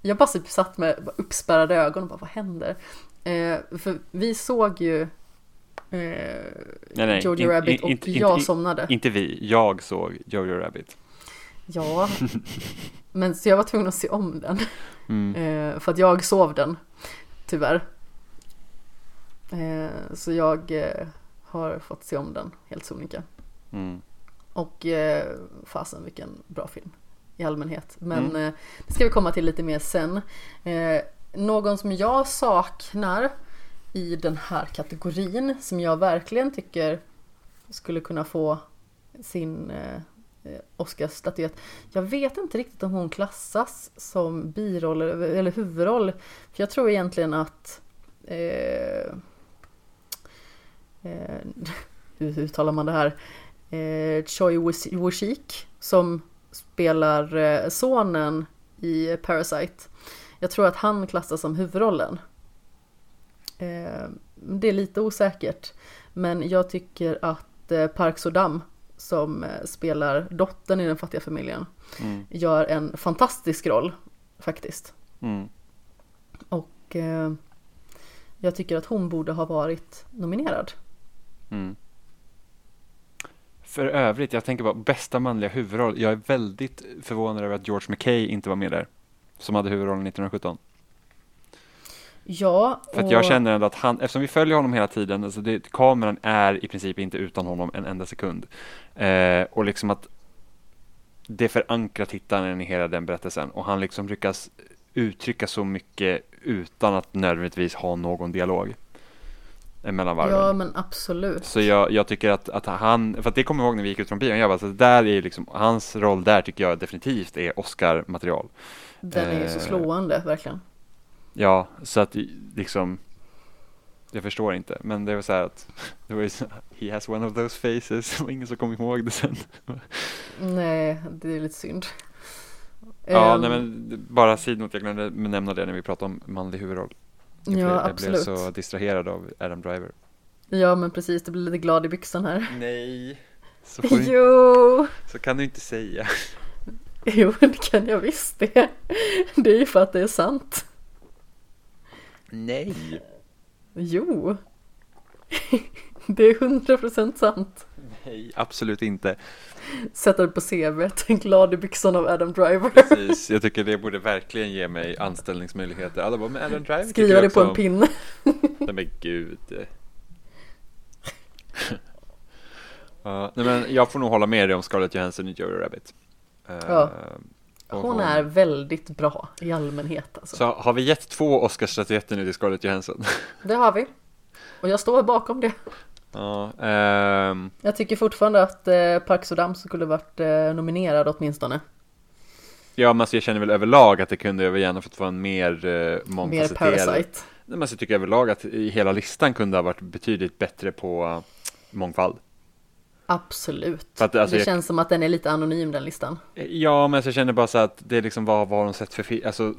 Jag bara typ satt med uppspärrade ögon och bara vad händer? Eh, för vi såg ju eh, Nej, nej, Jojo in- Rabbit och in- jag somnade. Inte vi, jag såg Jojo Rabbit. Ja, men så jag var tvungen att se om den. Mm. Eh, för att jag sov den, tyvärr. Eh, så jag eh, har fått se om den helt sonika. Mm. Och fasen vilken bra film i allmänhet. Men Mm. det ska vi komma till lite mer sen. Någon som jag saknar i den här kategorin som jag verkligen tycker skulle kunna få sin Eh, Oscarsstatyett. Jag vet inte riktigt om hon klassas som biroll eller, huvudroll. För jag tror egentligen att eh, eh, hur uttalar man det här? Eh, Choi som spelar eh, sonen i Parasite. Jag tror att han klassas som huvudrollen. Eh, det är lite osäkert. Men jag tycker att eh, Park Sodam som eh, spelar dottern i den fattiga familjen Mm. gör en fantastisk roll faktiskt. Mm. Och eh, jag tycker att hon borde ha varit nominerad. Mm. För övrigt, jag tänker på bästa manliga huvudroll. Jag är väldigt förvånad över att George McKay inte var med där. Som hade huvudrollen 1917. Ja, För och- jag känner ändå att han, eftersom vi följer honom hela tiden, alltså det, kameran är i princip inte utan honom en enda sekund. Eh, och liksom att det förankrar tittaren i hela den berättelsen och han liksom lyckas uttrycka så mycket utan att nödvändigtvis ha någon dialog mellan varven. Ja men absolut. Så jag, jag tycker att, att han, för att det kommer jag ihåg när vi gick ut från bion, jag bara, så där är liksom, hans roll där tycker jag definitivt är Oscar-material. Den är ju så eh, slående verkligen. Ja, så att liksom, jag förstår inte, men det var så här att, det var ju så, he has one of those faces, och ingen som kom ihåg det sen. Nej, det är lite synd. Ja, Ehm, nej men bara sidnot, jag glömde nämna det när vi pratade om manlig huvudroll. Ja, jag, jag absolut. blev så distraherad av Adam Driver. Ja, men precis. Det blir lite glad i byxan här. Nej, så, får du, Jo, så kan du inte säga. jo, det kan jag visst det. Det är ju för att det är sant. Nej. Jo. Det är hundra procent sant. Nej, absolut inte. Sätta det på CVt. Glad i byxan av Adam Driver. Precis, jag tycker det borde verkligen ge mig anställningsmöjligheter. Alla bara, men Adam Driver Skriva det på en om." pinne. Nej men gud. Ja, nej men jag får nog hålla med dig om Scarlett Johansson i Jojo Rabbit. Eh, Ja. Och Hon är väldigt bra i allmänhet alltså. Så har vi gett två Oscarsstatyetter nu till Scarlett Johansson? Det har vi. Och jag står bakom det. ja, ehm, Jag tycker fortfarande att eh, Park Sodam skulle varit eh, nominerad åtminstone. ja, men alltså jag känner väl överlag att det kunde jag gärna fått vara en mer Mer mångfacetterad. Parasite. Nej, men alltså jag tycker överlag att hela listan kunde ha varit betydligt bättre på uh, mångfald. Absolut. Att, alltså, det jag- känns som att den är lite anonym den listan. Ja, men så jag känner bara så att det är liksom vad, vad har de sett för film? Alltså,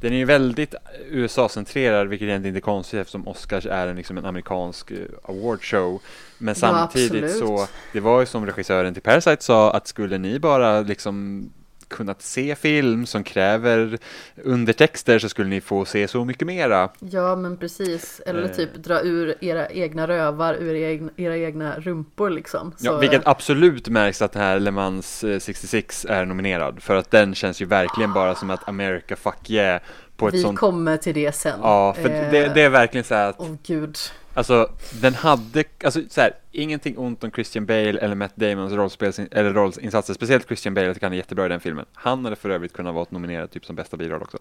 den är ju väldigt USA-centrerad, vilket egentligen inte är konstigt eftersom Oscars är en, liksom en amerikansk eh, awardshow. Men Ja, samtidigt absolut. så, det var ju som regissören till Parasite sa, att skulle ni bara liksom kunnat se film som kräver undertexter så skulle ni få se så mycket mera. Ja men precis. Eller Eh. typ dra ur era egna rövar ur era egna, era egna rumpor liksom. Så, Ja, vilket absolut märks att här Le Mans eh, 66 är nominerad. För att den känns ju verkligen bara som att America fuck yeah på ett vi sånt kommer till det sen. Ja, för Eh, det, det är verkligen så här att, Åh gud. Alltså den hade, alltså så här, ingenting ont om Christian Bale eller Matt Damons rollspels, eller rollsinsatser, speciellt Christian Bale, jag tycker han är jättebra i den filmen. Han hade för övrigt kunnat vara nominerad typ som bästa biroll också.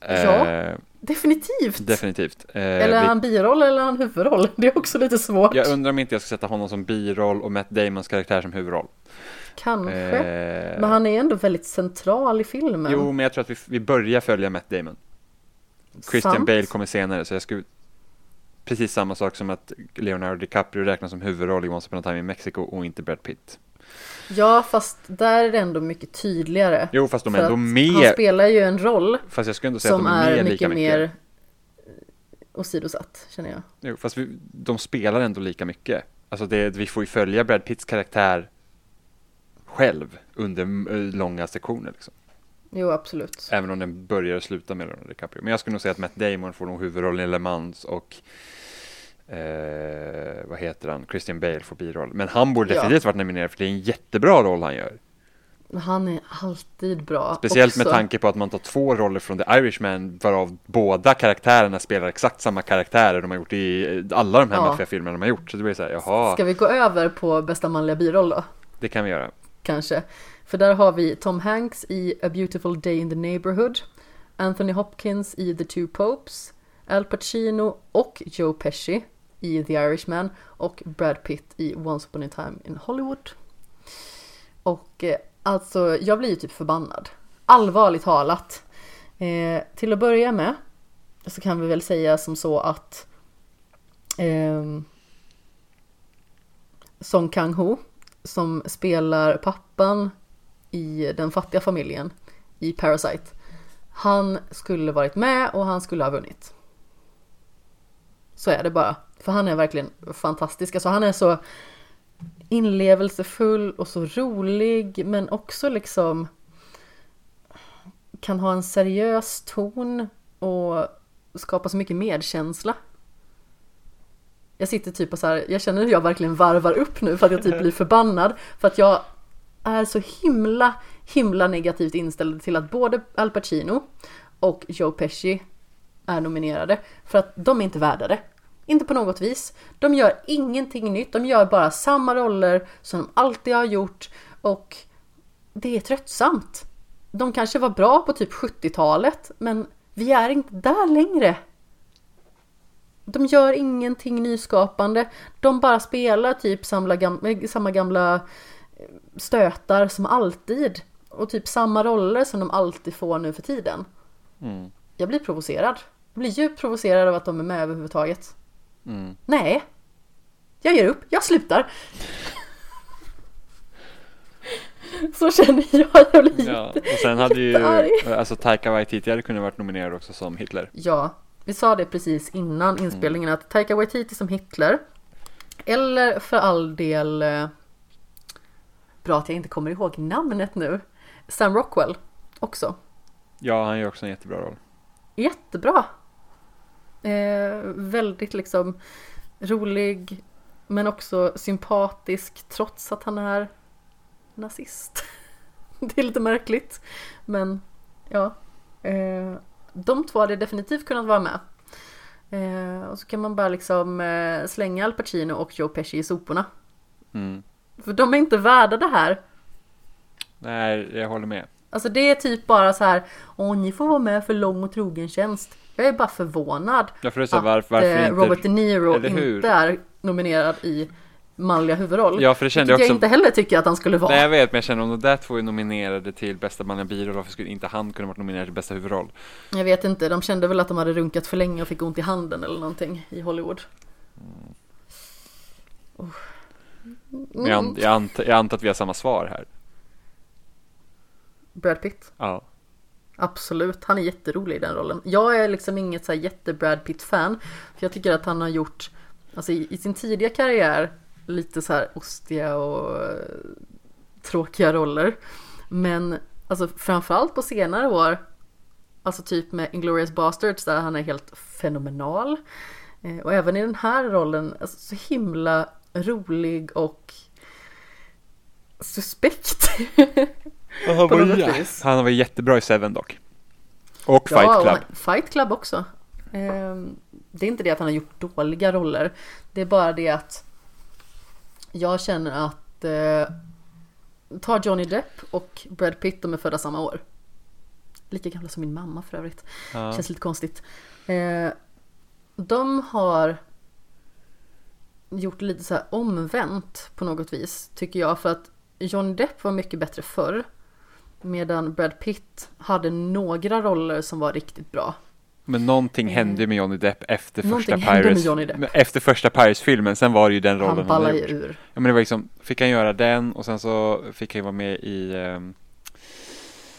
Ja, Eh, Definitivt. definitivt. Eh, Eller är han biroll eller är han huvudroll? Det är också lite svårt. jag undrar om inte jag ska sätta honom som biroll och Matt Damons karaktär som huvudroll. Kanske. Eh, Men han är ändå väldigt central i filmen. Jo, men jag tror att vi, vi börjar följa Matt Damon. Christian Sant. Bale kommer senare, så jag skulle Precis samma sak som att Leonardo DiCaprio räknas som huvudroll i Once upon a time in Mexico och inte Brad Pitt. Ja, fast där är det ändå mycket tydligare. Jo, fast de är ändå med. Han spelar ju en roll Fast jag skulle ändå säga att de är, är mycket mer åsidosatt, känner jag. Jo, fast vi, de spelar ändå lika mycket. alltså det, vi får ju följa Brad Pitts karaktär själv under m- långa sektioner liksom. Jo, absolut. Även om den börjar och slutar med Leonardo DiCaprio. Men jag skulle nog säga att Matt Damon får nog huvudrollen i Le Mans och eh, vad heter han, Christian Bale får biroll. Men han borde Ja. definitivt varit nominerad för det är en jättebra roll han gör. Han är alltid bra. Speciellt med också. tanke på att man tar två roller från The Irishman varav båda karaktärerna spelar exakt samma karaktärer de har gjort i alla de här Ja. maffiafilmerna de har gjort. Så det blir så här, jaha, Ska vi gå över på bästa manliga biroll då? det kan vi göra. Kanske. För där har vi Tom Hanks i A Beautiful Day in the Neighborhood. Anthony Hopkins i The Two Popes. Al Pacino och Joe Pesci i The Irishman. Och Brad Pitt i Once upon a time in Hollywood. Och eh, alltså, jag blir ju typ förbannad. Allvarligt talat. Eh, till att börja med så kan vi väl säga som så att eh, Song Kang-ho som spelar pappan i den fattiga familjen i Parasite. Han skulle varit med och han skulle ha vunnit. Så är det bara. För han är verkligen fantastisk. Alltså han är så inlevelsefull och så rolig men också liksom kan ha en seriös ton och skapa så mycket medkänsla. Jag sitter typ och så här, jag känner hur jag verkligen varvar upp nu för att jag typ blir förbannad. För att jag är så himla, himla negativt inställd till att både Al Pacino och Joe Pesci är nominerade. För att de är inte värda det. Inte på något vis. De gör ingenting nytt, de gör bara samma roller som de alltid har gjort. Och det är tröttsamt. De kanske var bra på typ 70-talet, men vi är inte där längre. De gör ingenting nyskapande. De bara spelar typ samma gamla, samma gamla stötar som alltid. Och typ samma roller som de alltid får nu för tiden. Mm. Jag blir provocerad. Jag blir djupt provocerad av att de är med överhuvudtaget. Mm. Nej. Jag ger upp. Jag slutar. Så känner jag. Jag blir Ja, och sen hade ju, alltså Taika Waititi hade kunnat varit nominerad också som Hitler. Ja, vi sa det precis innan inspelningen att Taika Waititi som Hitler. Eller för all del... eh, Bra att jag inte kommer ihåg namnet nu. Sam Rockwell också. Ja, han gör också en jättebra roll. Jättebra. Eh, väldigt liksom rolig men också sympatisk trots att han är nazist. Det är lite märkligt. Men ja. Eh, de två hade definitivt kunnat vara med. Eh, och så kan man bara liksom eh, slänga Al Pacino och Joe Pesci i soporna. Mm. För de är inte värda det här. Nej, jag håller med. Alltså det är typ bara så här, åh ni får vara med för lång och trogen tjänst. Jag är bara förvånad Jag får säga att varför, varför eh, inte... Robert De Niro inte är nominerad i manliga huvudroll. Ja, för det kände jag jag också. inte heller tycker att han skulle vara. Nej, jag vet, men jag känner om de där två är nominerade till bästa manliga biroll, varför skulle inte han kunna vara nominerad till bästa huvudroll? Jag vet inte, de kände väl att de hade runkat för länge och fick ont i handen eller någonting i Hollywood. Men jag, an- jag, ant, jag antar att vi har samma svar här. Brad Pitt. Ja. Absolut, han är jätterolig i den rollen. Jag är liksom inget så här jätte Brad Pitt-fan. För jag tycker att han har gjort, alltså i, i sin tidiga karriär, lite så här ostiga och eh, tråkiga roller. Men alltså framförallt på senare år, alltså typ med Inglourious Basterds där han är helt fenomenal. Eh, och även i den här rollen, alltså så himla rolig och suspekt. Han På var, något jä- vis. han var jättebra i Seven dock. Och Ja, Fight och Club. han- Fight Club också. Ehm, Det är inte det att han har gjort dåliga roller. Det är bara det att jag känner att eh, ta Johnny Depp och Brad Pitt, de är födda samma år. Lika gamla som min mamma för övrigt. Ja. Känns lite konstigt. Eh, de har gjort lite så här omvänt på något vis, tycker jag. För att Johnny Depp var mycket bättre förr. Medan Brad Pitt hade några roller som var riktigt bra. Men någonting hände med Johnny Depp efter Någonting första Pirates. Efter första Pirates-filmen, sen var det ju den rollen Han han, hade ju gjort. ur. Ja men det var liksom, fick han göra den och sen så fick han vara med i, um,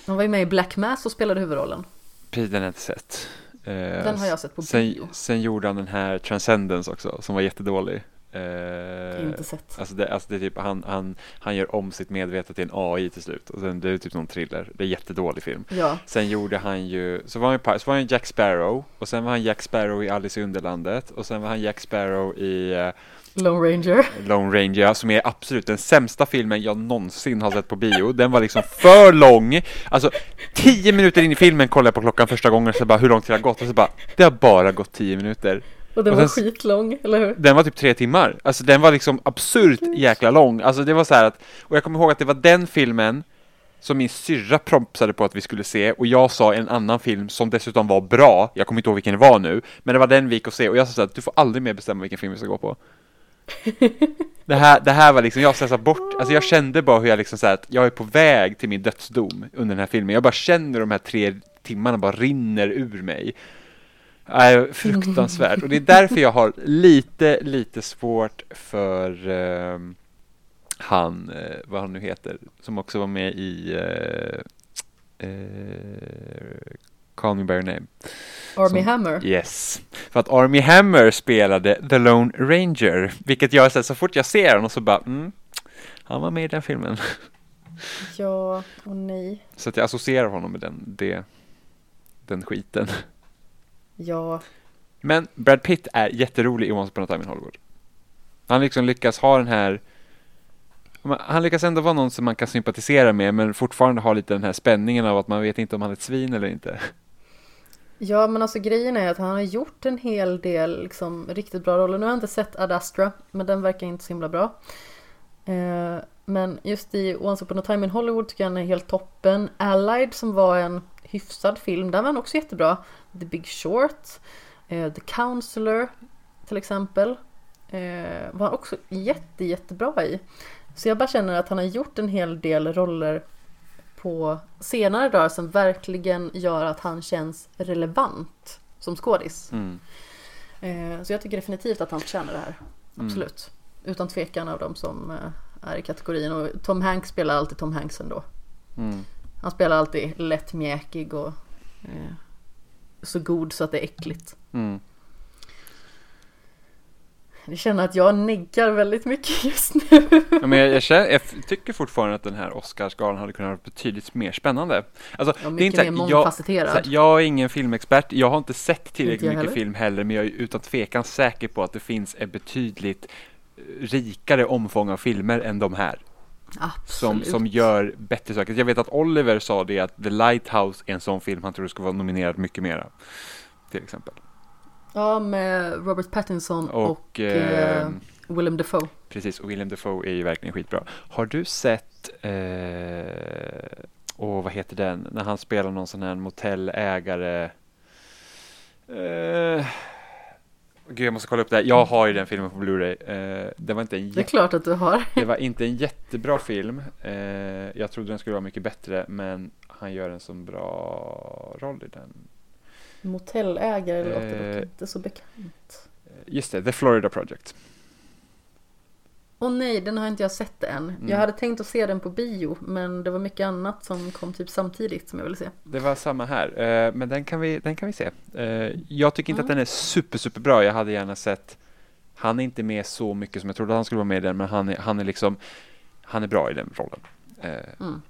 Han var ju med i Black Mass och spelade huvudrollen. den har jag inte sett. Eh, Den har jag sett på sen, bio. sen gjorde han den här Transcendence också, som var jättedålig. Eh, Inte sett. Alltså det, alltså det är typ, han, han, han gör om sitt medvetna till en AI till slut och sen det är typ någon thriller. Det är jättedålig film. Ja, Sen gjorde han ju, så var han, så var han Jack Sparrow och sen var han Jack Sparrow i Alice i Underlandet och sen var han Jack Sparrow i eh, Lone Ranger. Lone Ranger som är absolut den sämsta filmen jag någonsin har sett på bio. Den var liksom för lång. Alltså tio minuter in i filmen kollade jag på klockan första gången så bara hur långt det har gått och så bara det har bara gått tio minuter. Och den Och var sen- skitlång, eller hur? Den var typ tre timmar. Alltså den var liksom absurt jäkla lång. Alltså det var så här att, och jag kommer ihåg att det var den filmen som min syrra propsade på att vi skulle se och jag sa en annan film som dessutom var bra, jag kommer inte ihåg vilken det var nu, men det var den vi gick och se och jag sa här, du får aldrig mer bestämma vilken film vi ska gå på. Det här, det här var liksom, jag stressade bort, alltså jag kände bara hur jag liksom så här, att jag är på väg till min dödsdom under den här filmen. Jag bara känner de här tre timmarna bara rinner ur mig. Nej, fruktansvärt. Och det är därför jag har lite, lite svårt för ehm, han, eh, vad han nu heter, som också var med i eh, eh, Call Me By Your Name. Army Som- Hammer. Yes. För att Army Hammer spelade The Lone Ranger, vilket jag så, så fort jag ser honom så bara, mm, han var med i den filmen. Ja, och nej. Så att jag associerar honom med den, det, den skiten. Ja, Men Brad Pitt är jätterolig i Once upon a time in Hollywood. Han liksom lyckas ha den här han lyckas ändå vara någon som man kan sympatisera med men fortfarande ha lite den här spänningen av att man vet inte om han är ett svin eller inte. Ja men alltså grejen är att han har gjort en hel del liksom, riktigt bra roller. Nu har jag inte sett Ad Astra men den verkar inte så himla bra. Eh, men just i Once upon a time in Hollywood tycker jag den är helt toppen. Allied som var en hyfsad film, den var han också jättebra. The Big Short, eh, The Counselor till exempel. Eh, var han också jätte, jättebra i. Så jag bara känner att han har gjort en hel del roller på senare dagar som verkligen gör att han känns relevant som skådis. Mm. Eh, så jag tycker definitivt att han förtjänar det här. Absolut. Utan tvekan av de som är i kategorin. Och Tom Hanks spelar alltid Tom Hanks ändå. Mm. Han spelar alltid lätt mjäkig och eh, så god så att det är äckligt. Mm. Jag känner att jag neggar väldigt mycket just nu. Ja, men jag, jag, känner, jag tycker fortfarande att den här Oscarsgalan hade kunnat vara betydligt mer spännande. Alltså, Ja, det är inte mer här, jag, mångfacetterad. här, jag är ingen filmexpert, jag har inte sett Inte tillräckligt jag mycket heller. film heller, men jag är utan tvekan säker på att det finns ett betydligt eh, rikare omfång av filmer än de här. Som, Absolut. som gör bättre saker. Jag vet att Oliver sa det att The Lighthouse är en sån film han tror ska vara nominerad mycket mera. Till exempel. Ja, med Robert Pattinson och, Och, eh, eh, Willem Dafoe. Precis, och William Dafoe är ju verkligen skitbra. Har du sett, eh, och vad heter den, när han spelar någon sån här motellägare? Eh, gud, jag måste kolla upp det här. Jag har ju den filmen på Blu-ray. Eh, det, var inte en Det är klart att du har. det var inte en jättebra film. Eh, jag trodde den skulle vara mycket bättre, men han gör en så bra roll i den. Motellägare låter Eh, dock inte så bekant. Just det, The Florida Project. Åh nej, den har inte jag sett än. Mm. Jag hade tänkt att se den på bio, men det var mycket annat som kom typ samtidigt som jag ville se. Det var samma här, eh, men den kan vi, den kan vi se. Eh, jag tycker inte Mm. att den är super, super bra. Jag hade gärna sett, han är inte med så mycket som jag trodde han skulle vara med i den, men han är, han är liksom, han är bra i den rollen. Eh, Mm.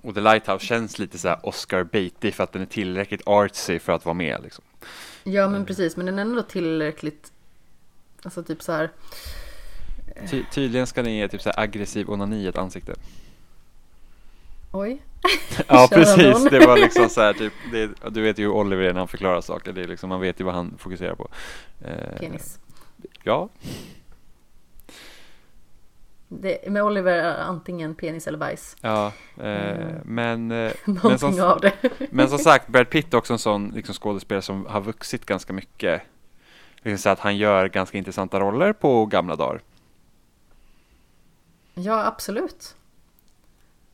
och The Lighthouse känns lite så här Oscar Beatty för att den är tillräckligt artsy för att vara med liksom. Ja men precis, men den är ändå tillräckligt, alltså typ så här. Ty tydligen ska den ge typ så aggressiv onani ett ansikte. oj. Ja precis, det var liksom så här typ, det, du vet ju hur Oliver är när han förklarar saker, det är liksom, man vet ju vad han fokuserar på. Eh, Penis. Ja, Det, med Oliver är antingen penis eller bajs. Ja, eh, Mm. men, eh, men, som, av det. men som sagt, Brad Pitt är också en sån liksom, skådespelare som har vuxit ganska mycket. Liksom så att han gör ganska intressanta roller på gamla dagar. Ja, absolut.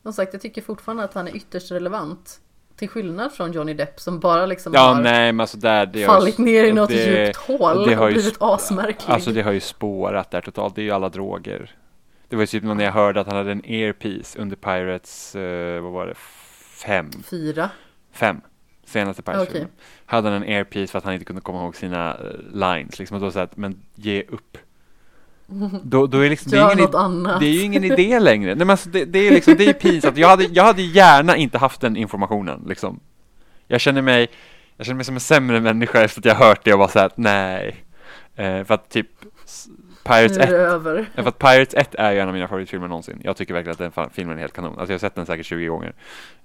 Som sagt, jag tycker fortfarande att han är ytterst relevant. Till skillnad från Johnny Depp som bara liksom Ja, har nej, men alltså där, det har ju- fallit ner i något det- djupt hål det har och blivit asmärklig. Alltså det har ju spårat där totalt, det är ju alla droger. Det var ju typ när jag hörde att han hade en earpiece under Pirates, eh, vad var det, fem? Fyra. Fem. Senaste. Pirates-filmen. Hade han en earpiece för att han inte kunde komma ihåg sina eh, lines liksom. Och då sa att, men ge upp. Då, då är liksom, det, är ingen, annat. det är ju ingen idé längre. Nej, men alltså, det, det är liksom, det är pinsamt. Jag hade, jag hade gärna inte haft den informationen liksom. Jag känner mig, jag känner mig som en sämre människa efter att jag hört det och bara såhär, nej. Eh, för att typ Pirates Nu är 1 det över. För att Pirates 1 är ju en av mina favoritfilmer någonsin. Jag tycker verkligen att den filmen är helt kanon. Alltså jag har sett den säkert 20 gånger.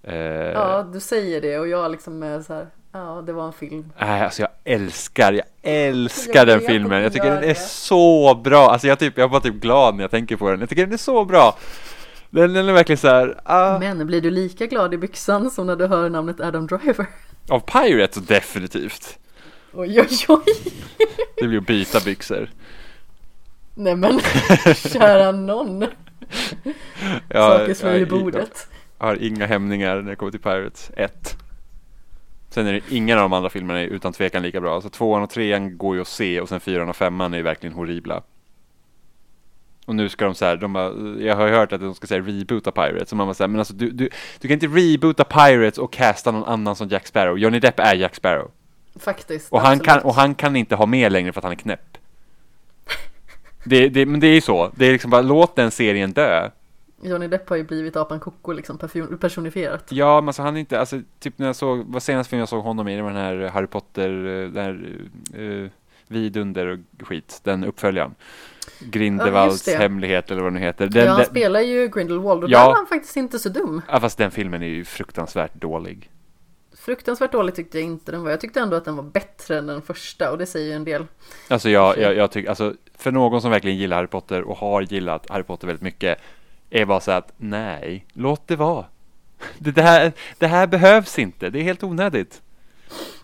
Eh, Ja, du säger det och jag liksom är så här. Ja, det var en film. Nej, alltså jag älskar, jag älskar Jag den filmen. Jag tycker den är det. så bra. Alltså jag, typ, jag var typ glad när jag tänker på den. Jag tycker den är så bra. Den, den är verkligen så här, ah, Men blir du lika glad i byxan som när du hör namnet Adam Driver? av Pirates definitivt. Oj, oj, oj. Det blir att byta byxor. Nej men, kära någon. Saker slår i jag, bordet. jag har inga hämningar när det kommer till Pirates 1. Sen är det ingen av de andra filmerna är utan tvekan lika bra. Alltså tvåan och trean går ju att se och sen fyran och femman är ju verkligen horribla. Och nu ska de så här, de bara, jag har hört att de ska säga reboota Pirates. Och man bara så här, men alltså du, du, du kan inte reboota Pirates och casta någon annan som Jack Sparrow. Johnny Depp är Jack Sparrow. Faktiskt. Och han, absolut. kan, och han kan inte ha med längre för att han är knäpp. Det, det, men det är ju så. Det är liksom bara, låt den serien dö. Johnny Depp har ju blivit apan Koko liksom personifierat. Ja, men alltså han är inte, alltså typ när jag såg, vad senaste filmen jag såg honom i, det var den här Harry Potter, eh, den här uh, Vidunder och skit, den uppföljaren. Grindelwalds det. hemlighet eller vad den heter. Den, ja, han den, spelar ju Grindelwald och Ja. där var han faktiskt inte så dum. ja, fast den filmen är ju fruktansvärt dålig. Fruktansvärt dålig tyckte jag inte den var. Jag tyckte ändå att den var bättre än den första och det säger ju en del. Alltså jag, jag, jag tycker, alltså för någon som verkligen gillar Harry Potter och har gillat Harry Potter väldigt mycket är bara så att nej, låt det vara. Det, här, det här behövs inte, det är helt onödigt.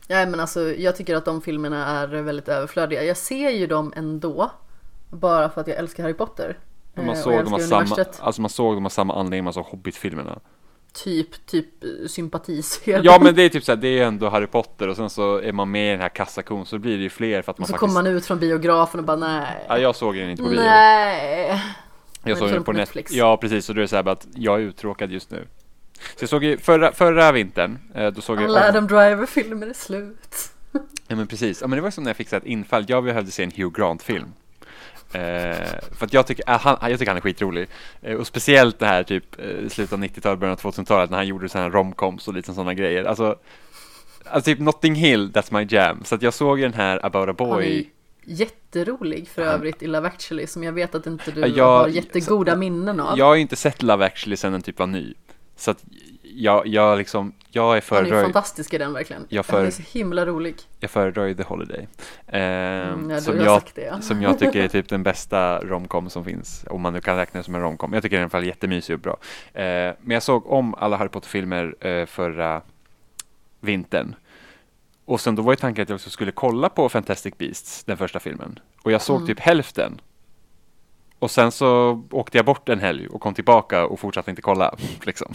Nej men alltså jag tycker att de filmerna är väldigt överflödiga. Jag ser ju dem ändå. Bara för att jag älskar Harry Potter. Man Eh, såg, älskar samma, alltså man såg dem av samma anledning man såg Hobbit-filmerna. Typ, typ eh, sympatisel. Ja men det är typ såhär, det är ändå Harry Potter och sen så är man med i den här kassakon så blir det ju fler för att man Och så faktiskt kommer man ut från biografen och bara nej. Ja, jag såg den inte på bio. Nej. Jag såg den på Netflix. Netflix. Ja, precis. Och då är det så här att jag är uttråkad just nu. Så jag såg ju förra, förra vintern, eh, då såg jag Alla Adam Driver-filmer är slut. Ja men precis, ja, men det var som när jag fick ett infall, jag behövde se en Hugh Grant-film. Eh, för att jag tycker, äh, han, jag tycker han är skitrolig. Eh, och speciellt det här typ eh, slutet av 90-talet, början av 2000-talet när han gjorde sådana här romcoms och lite sådana grejer. Alltså, alltså typ Notting Hill, that's my jam. Så att jag såg den här About a Boy. Jätterolig för övrigt i Love actually som jag vet att inte du Ja, jag- har jättegoda minnen av. Jag har ju inte sett Love actually sen den typ var ny. Så att jag, jag liksom, jag är Han är föredrar, fantastisk i den verkligen. Jag Han är för- så himla rolig. jag föredrar ju The Holiday. Eh, Mm, ja, som jag det ja. Som jag tycker är typ den bästa romcom som finns, om man nu kan räkna det som en romcom. Jag tycker den är i alla fall jättemysig och bra. Eh, men jag såg om alla Harry Potter-filmer eh, förra vintern. Och sen då var ju tanken att jag också skulle kolla på Fantastic Beasts, den första filmen. Och jag såg Mm. typ hälften. Och sen så åkte jag bort en helg och kom tillbaka och fortsatte inte kolla. Liksom.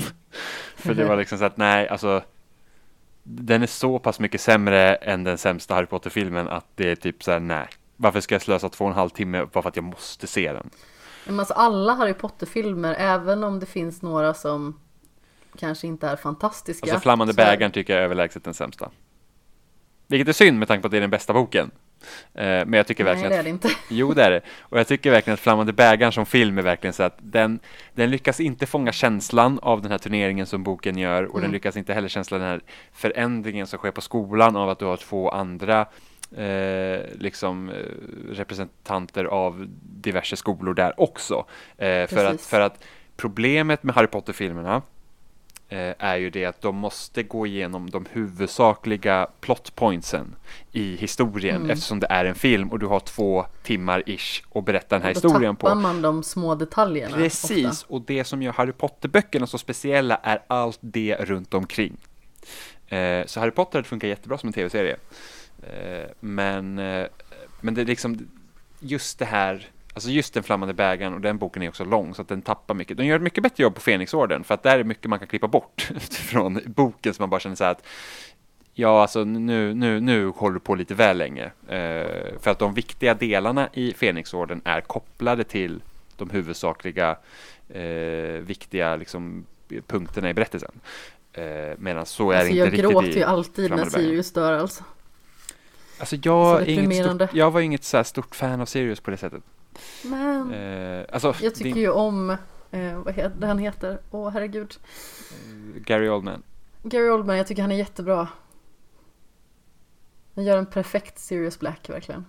För det var liksom så att nej, alltså den är så pass mycket sämre än den sämsta Harry Potter-filmen att det är typ så här, nej. Varför ska jag slösa två och en halv timme bara för att jag måste se den? Men alltså alla Harry Potter-filmer, även om det finns några som kanske inte är fantastiska. Alltså Flammande bägaren tycker jag är överlägset den sämsta. Vilket är synd med tanke på att det är den bästa boken. Eh, men jag tycker Nej verkligen det är att det inte. Jo, det är det. Och jag tycker verkligen att Flammande bägaren som film är verkligen så att den, den lyckas inte fånga känslan av den här turneringen som boken gör och den Mm. lyckas inte heller känsla den här förändringen som sker på skolan av att du har två andra eh, liksom eh, representanter av diverse skolor där också. Eh, för, att, för att problemet med Harry Potter-filmerna är ju det att de måste gå igenom de huvudsakliga plot pointsen i historien Mm. eftersom det är en film och du har två timmar ish att berätta den här Då historien tappar på. man de små detaljerna. Precis, Ofta. och det som gör Harry Potter-böckerna så speciella är allt det runt omkring. Eh, så Harry Potter funkar jättebra som en tv-serie. Eh, men, eh, men det är liksom just det här, alltså just den flammande bägaren och den boken är också lång så att den tappar mycket. De gör ett mycket bättre jobb på Fenixorden för att där är mycket man kan klippa bort från boken så man bara känner så här att Ja, alltså nu, nu, nu håller du på lite väl länge. Eh, för att de viktiga delarna i Fenixorden är kopplade till de huvudsakliga eh, viktiga liksom, punkterna i berättelsen. Eh, Medan så är Alltså, inte jag riktigt gråter i ju alltid när. Sirius dör alltså. Alltså jag, är inget stort, jag var inget så här stort fan av Sirius på det sättet. Men Eh, alltså, jag tycker din- ju om, eh, vad heter han heter? Åh herregud. Gary Oldman. Gary Oldman, jag tycker han är jättebra. Han gör en perfekt Sirius Black verkligen.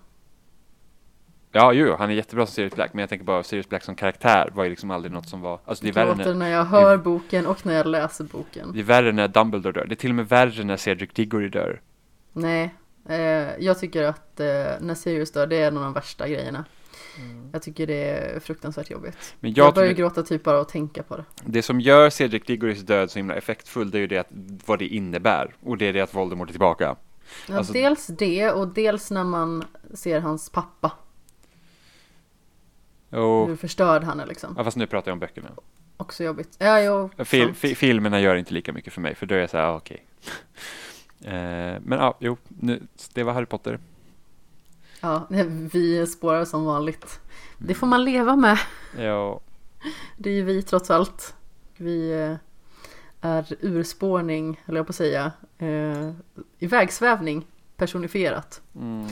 Ja, jo, han är jättebra som Sirius Black, men jag tänker bara Sirius Black som karaktär var ju liksom aldrig något som var, alltså det är värre när, när jag hör boken och när jag läser boken. det är värre när Dumbledore dör. Det är till och med värre när Cedric Diggory dör. Nej, eh, jag tycker att eh, när Sirius dör, det är en av de värsta grejerna. Jag tycker det är fruktansvärt jobbigt. Men Jag, jag börjar tycker, gråta typ bara att tänka på det. det som gör Cedric Diggorys död så himla effektfull, det är ju det att, vad det innebär. Och det är det att Voldemort är tillbaka. Ja, Alltså- dels det och dels när man ser hans pappa. Och, Hur förstörd han är liksom. ja, fast nu pratar jag om böckerna. Också jobbigt. Ja, jo, Fil, fi, filmerna gör inte lika mycket för mig, för då är jag så här, ah, okej. eh, men ja, jo, nu, det var Harry Potter. Ja, vi spårar som vanligt. Det får man leva med. Ja, Det är ju vi trots allt. Vi eh, är urspårning, eller jag på att säga, eh, ivägsvävning personifierat. mm,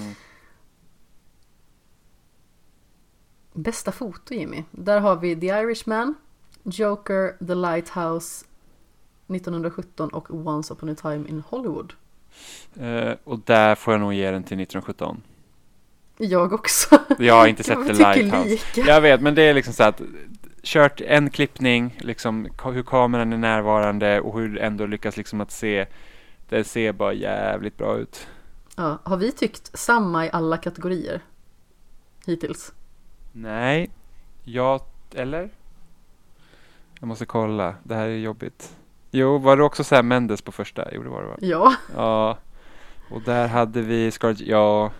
Bästa foto Jimmy. Där har vi The Irishman, Joker, The Lighthouse 1917 och Once upon a time in Hollywood. eh, och där får jag nog ge den till 1917. Jag också. Jag har inte sett The Lighthouse. lika. Jag vet, men det är liksom så att kört en klippning, liksom hur kameran är närvarande och hur ändå lyckas liksom att se, det ser bara jävligt bra ut. Ja, har vi tyckt samma i alla kategorier? Hittills? Nej, jag, eller? Jag måste kolla, det här är jobbigt. Jo, var det också Sam Mendes på första? Jo, det var det va? Ja, Ja, och där hade vi Scarlett, ja.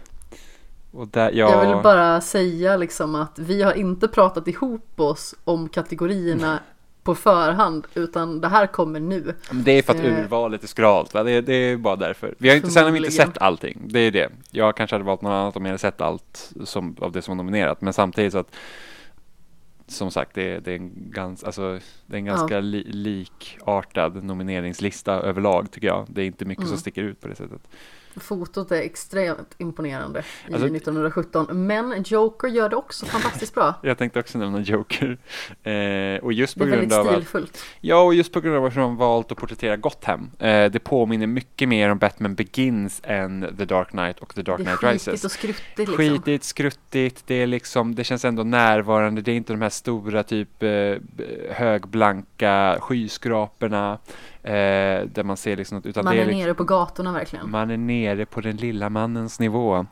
Där, ja. jag vill bara säga liksom att vi har inte pratat ihop oss om kategorierna på förhand utan det här kommer nu. Men Det är för att Eh. urvalet är skralt, va? Det, är, det är bara därför. Vi har inte, sen har vi inte sett allting, det är det. Jag kanske hade valt något annat om jag hade sett allt som, av det som var nominerat, men samtidigt så att som sagt, det är, det är en, gans, alltså, det är en Ja. ganska li, likartad nomineringslista överlag tycker jag. Det är inte mycket som Mm. sticker ut på det sättet. Fotot är extremt imponerande i Alltså- 1917 men Joker gör det också fantastiskt bra. Jag tänkte också nämna Joker. Eh, och just Det på är grund väldigt av att stilfullt. Ja, och just på grund av att de valt att porträttera Gotham. Eh, det påminner mycket mer om Batman Begins än The Dark Knight och The Dark Det Knight är skitigt Rises. och skruttigt liksom. Skitigt, skruttigt, det är liksom, det känns ändå närvarande, det är inte de här stora typ eh, högblanka skyskraporna eh, där man ser liksom, något, utan Man är är liksom, nere på gatorna verkligen. man är nere på den lilla mannens nivå.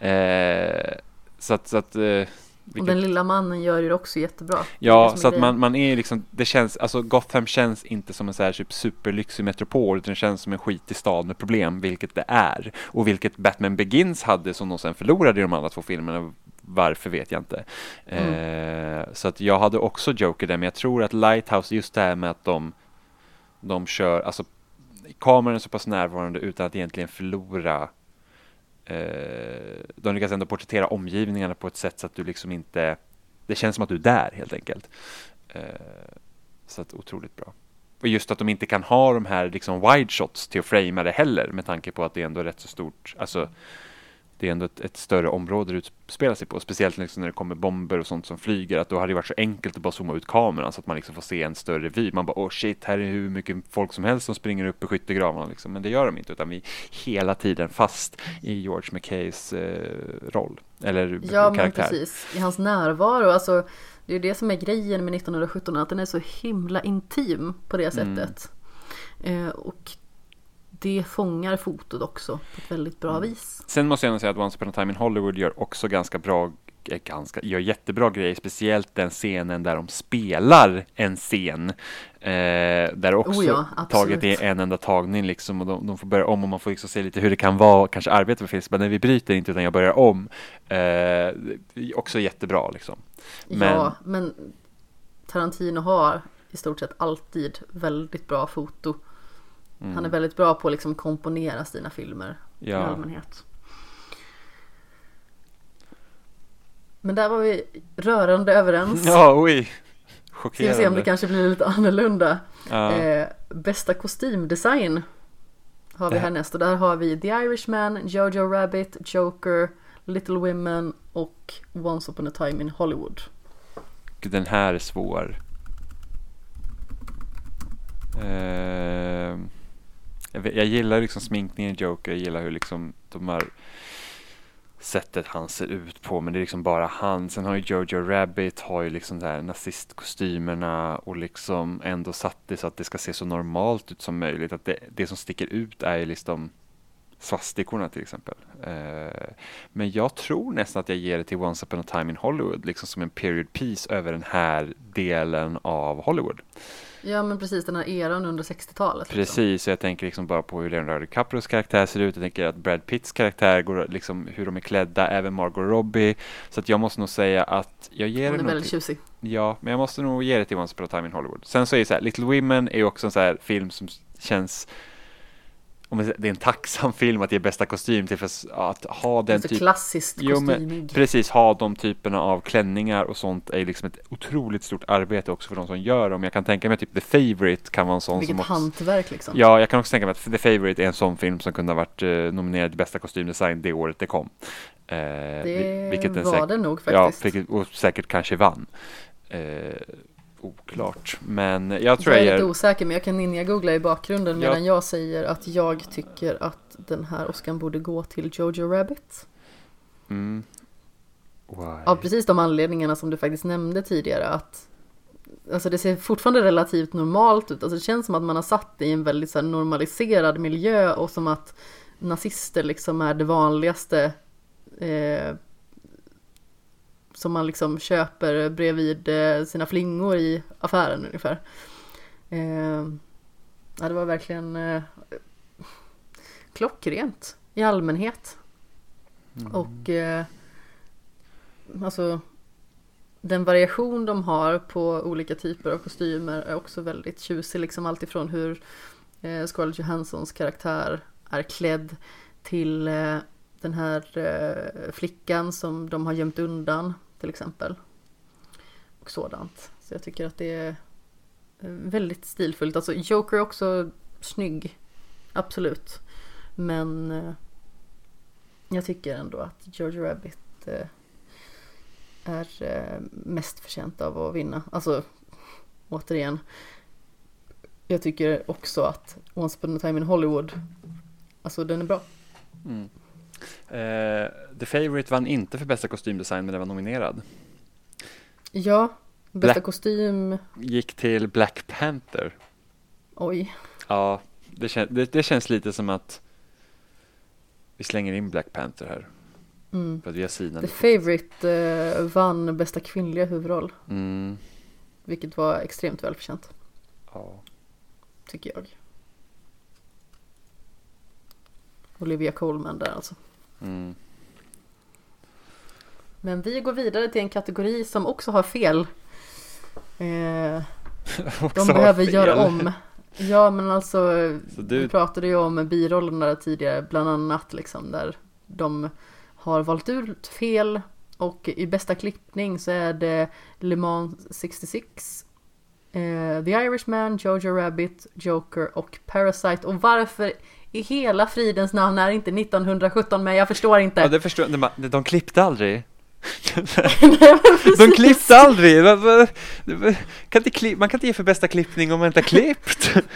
Eh, så att, så att eh, Och vilket- den lilla mannen gör det också jättebra. Ja, så att man, man är liksom, det känns, alltså Gotham känns inte som en så här typ superlyxig metropol utan det känns som en skitig stad med problem, vilket det är. Och vilket Batman Begins hade som de sen förlorade i de andra två filmerna, varför vet jag inte. Eh, så att jag hade också Joker där, men jag tror att Lighthouse, just det här med att de, de kör, alltså kameran är så pass närvarande utan att egentligen förlora eh, de lyckas ändå porträttera omgivningarna på ett sätt så att du liksom inte det känns som att du är där helt enkelt. Eh, så att otroligt bra. Och just att de inte kan ha de här liksom wide shots till att framea det heller med tanke på att det är ändå rätt så stort, alltså det är ändå ett, ett större område det utspelar sig på. Speciellt liksom när det kommer bomber och sånt som flyger. Att då hade det varit så enkelt att bara zooma ut kameran så att man liksom får se en större vy. Man bara, åh shit, här är hur mycket folk som helst som springer upp i skyttegravarna. Liksom. Men det gör de inte, utan vi är hela tiden fast i George McKays eh, roll. Eller Ja men karaktär. precis, i hans närvaro. Alltså, det är ju det som är grejen med 1917, att den är så himla intim på det Mm. sättet. Eh, och det fångar fotot också på ett väldigt bra Mm. vis. Sen måste jag ändå säga att Once upon a time in Hollywood gör också ganska bra eh, ganska, gör jättebra grejer, speciellt den scenen där de spelar en scen. Eh, där också Oh ja, taget är en enda tagning liksom och de, de får börja om och man får liksom se lite hur det kan vara, kanske arbeta med film, men nej vi bryter inte utan jag börjar om. Eh, också jättebra liksom. Men- Ja, men Tarantino har i stort sett alltid väldigt bra foto. Mm. Han är väldigt bra på att liksom komponera sina filmer i Ja. allmänhet. Men där var vi rörande överens. Ja, oj! Ska vi se om det Chockerande. kanske blir lite annorlunda. Ja. Eh, bästa kostymdesign har vi Det- härnäst och där har vi The Irishman, Jojo Rabbit, Joker, Little Women och Once upon a time in Hollywood. Den här är svår. Eh, jag, jag gillar liksom sminkningen i Joker, jag gillar hur liksom de här sättet han ser ut på, men det är liksom bara han. Sen har ju Jojo Rabbit har ju liksom där nazistkostymerna och liksom ändå satt det så att det ska se så normalt ut som möjligt. Att det, det som sticker ut är ju liksom svastikorna till exempel. Eh, men jag tror nästan att jag ger det till Once upon a time in Hollywood, liksom som en period piece över den här delen av Hollywood. Ja men precis den här eran under 60-talet. Liksom. Precis, och jag tänker liksom bara på hur Leonardo DiCaprios karaktär ser ut. Jag tänker att Brad Pitts karaktär, går, liksom hur de är klädda, även Margot Robbie. Så att jag måste nog säga att jag ger Hon är väldigt till, tjusig. Ja, men jag måste nog ge det till Once upon a time in Hollywood. Sen så är det så här, Little Women är ju också en så här film som känns om det är en tacksam film att ge bästa kostym till för att ha den typen klassiskt Jo, men. Precis, ha de typerna av klänningar och sånt är liksom ett otroligt stort arbete också för de som gör dem. Jag kan tänka mig typ The Favourite kan vara en sån Vilket som också... hantverk liksom. Ja, jag kan också tänka mig att The Favourite är en sån film som kunde ha varit eh, nominerad till bästa kostymdesign det året det kom. Eh, det vi- vilket den var säkert, det nog ja, faktiskt. vilket, och säkert kanske vann. Eh, oklart, men jag jag tror är jag lite ger... osäker men jag kan ninja-googla i bakgrunden Ja. medan jag säger att jag tycker att den här Oscar borde gå till Jojo Rabbit. Mm. Why? Av precis de anledningarna som du faktiskt nämnde tidigare att Alltså det ser fortfarande relativt normalt ut. Alltså det känns som att man har satt det i en väldigt så här normaliserad miljö och som att nazister liksom är det vanligaste eh, som man liksom köper bredvid eh, sina flingor i affären ungefär. Eh, ja, det var verkligen eh, klockrent i allmänhet. Och eh, alltså den variation de har på olika typer av kostymer är också väldigt tjusig. Liksom alltifrån hur eh, Scarlett Johanssons karaktär är klädd till eh, den här eh, flickan som de har gömt undan till exempel. Och sådant. Så jag tycker att det är eh, väldigt stilfullt. Alltså Joker är också snygg. Absolut. Men eh, jag tycker ändå att George Rabbit eh, är mest förtjänt av att vinna. Alltså, återigen. Jag tycker också att Once upon a time in Hollywood, alltså den är bra. Mm. Eh, The Favourite vann inte för bästa kostymdesign men den var nominerad. Ja, bästa Black- kostym, Gick till Black Panther. oj. Ja, det, kän- det, det känns lite som att vi slänger in Black Panther här. Mm. För att vi har sidan. The Favourite eh, vann bästa kvinnliga huvudroll, Mm, vilket var extremt välförtjänt, ja. tycker jag. Olivia Colman där alltså. Mm. Men vi går vidare till en kategori som också har fel. Eh, Också De behöver fel. göra om. Ja men alltså, Så vi du, pratade ju om birollerna där tidigare, bland annat liksom där de har valt ut fel och i bästa klippning så är det Le Mans 66, eh, The Irishman, Jojo Rabbit, Joker och Parasite. Och varför i hela fridens namn är inte 1917 med? Jag förstår inte. ja, det förstår de, de, de klippte aldrig. Nej, men De klippte aldrig! Kan inte klipp, man kan inte ge för bästa klippning om man inte har klippt.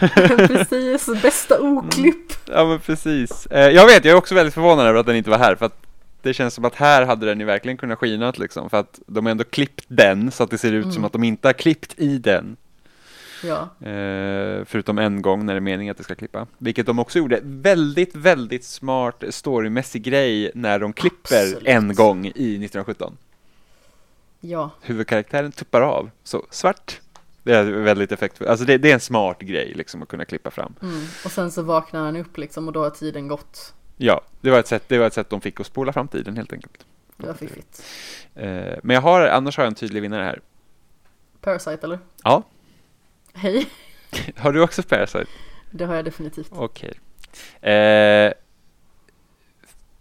Precis, bästa oklipp. Ja men precis. Eh, jag vet, jag är också väldigt förvånad över att den inte var här för att det känns som att här hade den ju verkligen kunnat skinat liksom för att de har ändå klippt den så att det ser ut som Mm. att de inte har klippt i den. Ja, Eh, förutom en gång när det är meningen att det ska klippa. Vilket de också gjorde. Väldigt, väldigt smart storymässig grej när de klipper Absolut. en gång i 1917. ja, Huvudkaraktären tuppar av, så svart. Det är väldigt effektfullt. Alltså det, det är en smart grej liksom att kunna klippa fram. mm. och sen så vaknar han upp liksom och då har tiden gått. Ja, det var ett sätt, det var ett sätt de fick att spola fram tiden helt enkelt. Det var fiffigt. Eh, men jag har, annars har jag en tydlig vinnare här. Parasite eller? Ja. Hej, Har du också Parasite? det har jag definitivt. Okej. Eh,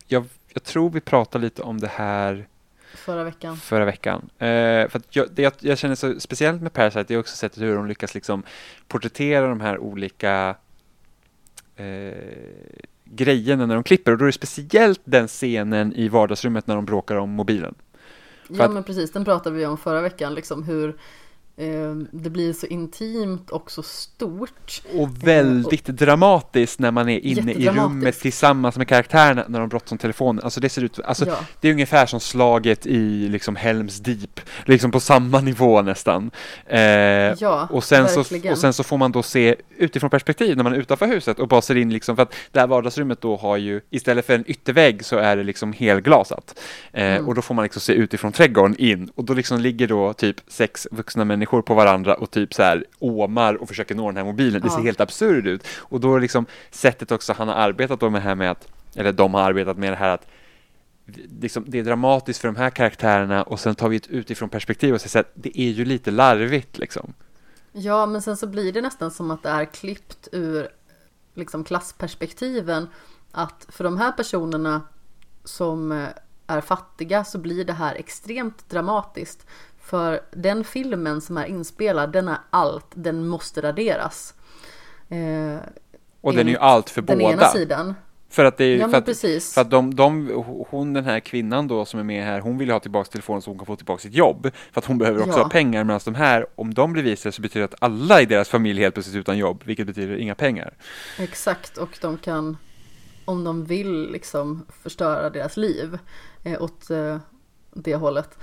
jag, jag tror vi pratade lite om det här Förra veckan. förra veckan. Eh, för jag, det jag, jag känner så speciellt med Parasite, det är också sättet hur de lyckas liksom porträttera de här olika eh, grejerna när de klipper och då är det speciellt den scenen i vardagsrummet när de bråkar om mobilen. Ja att- men precis, den pratade vi om förra veckan, liksom hur det blir så intimt och så stort. Och väldigt dramatiskt när man är inne i rummet tillsammans med karaktärerna när de brottas om telefonen. Alltså det ser ut, alltså ja. det är ungefär som slaget i liksom Helms Deep, liksom på samma nivå nästan. Eh, ja, och, sen så, verkligen. och sen så får man då se utifrån perspektiv när man är utanför huset och bara ser in liksom, för att det här vardagsrummet då har ju, istället för en yttervägg så är det liksom helglasat. Eh, Mm. Och då får man liksom se utifrån trädgården in och då liksom ligger då typ sex vuxna människor på varandra och typ så här åmar och försöker nå den här mobilen. Det ser Ja. helt absurd ut. Och då är liksom sättet också han har arbetat med här med att, eller de har arbetat med det här att liksom, det är dramatiskt för de här karaktärerna och sen tar vi ett utifrån perspektiv och säger att det är ju lite larvigt liksom. Ja, men sen så blir det nästan som att det är klippt ur liksom klassperspektiven. Att för de här personerna som eh, är fattiga så blir det här extremt dramatiskt. För den filmen som är inspelad, den är allt, den måste raderas. Eh, Och den är ju allt för den båda. ena sidan. För att det är Ja, för att, för att de, de, hon den här kvinnan då som är med här, hon vill ha tillbaka telefonen så hon kan få tillbaka sitt jobb. För att hon behöver också Ja. ha pengar medan de här, om de blir visade så betyder det att alla i deras familj helt plötsligt är utan jobb, vilket betyder inga pengar. Exakt, och de kan, om de vill, liksom förstöra deras liv eh, åt eh, det hållet.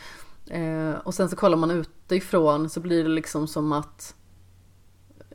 Eh, och sen så kollar man utifrån så blir det liksom som att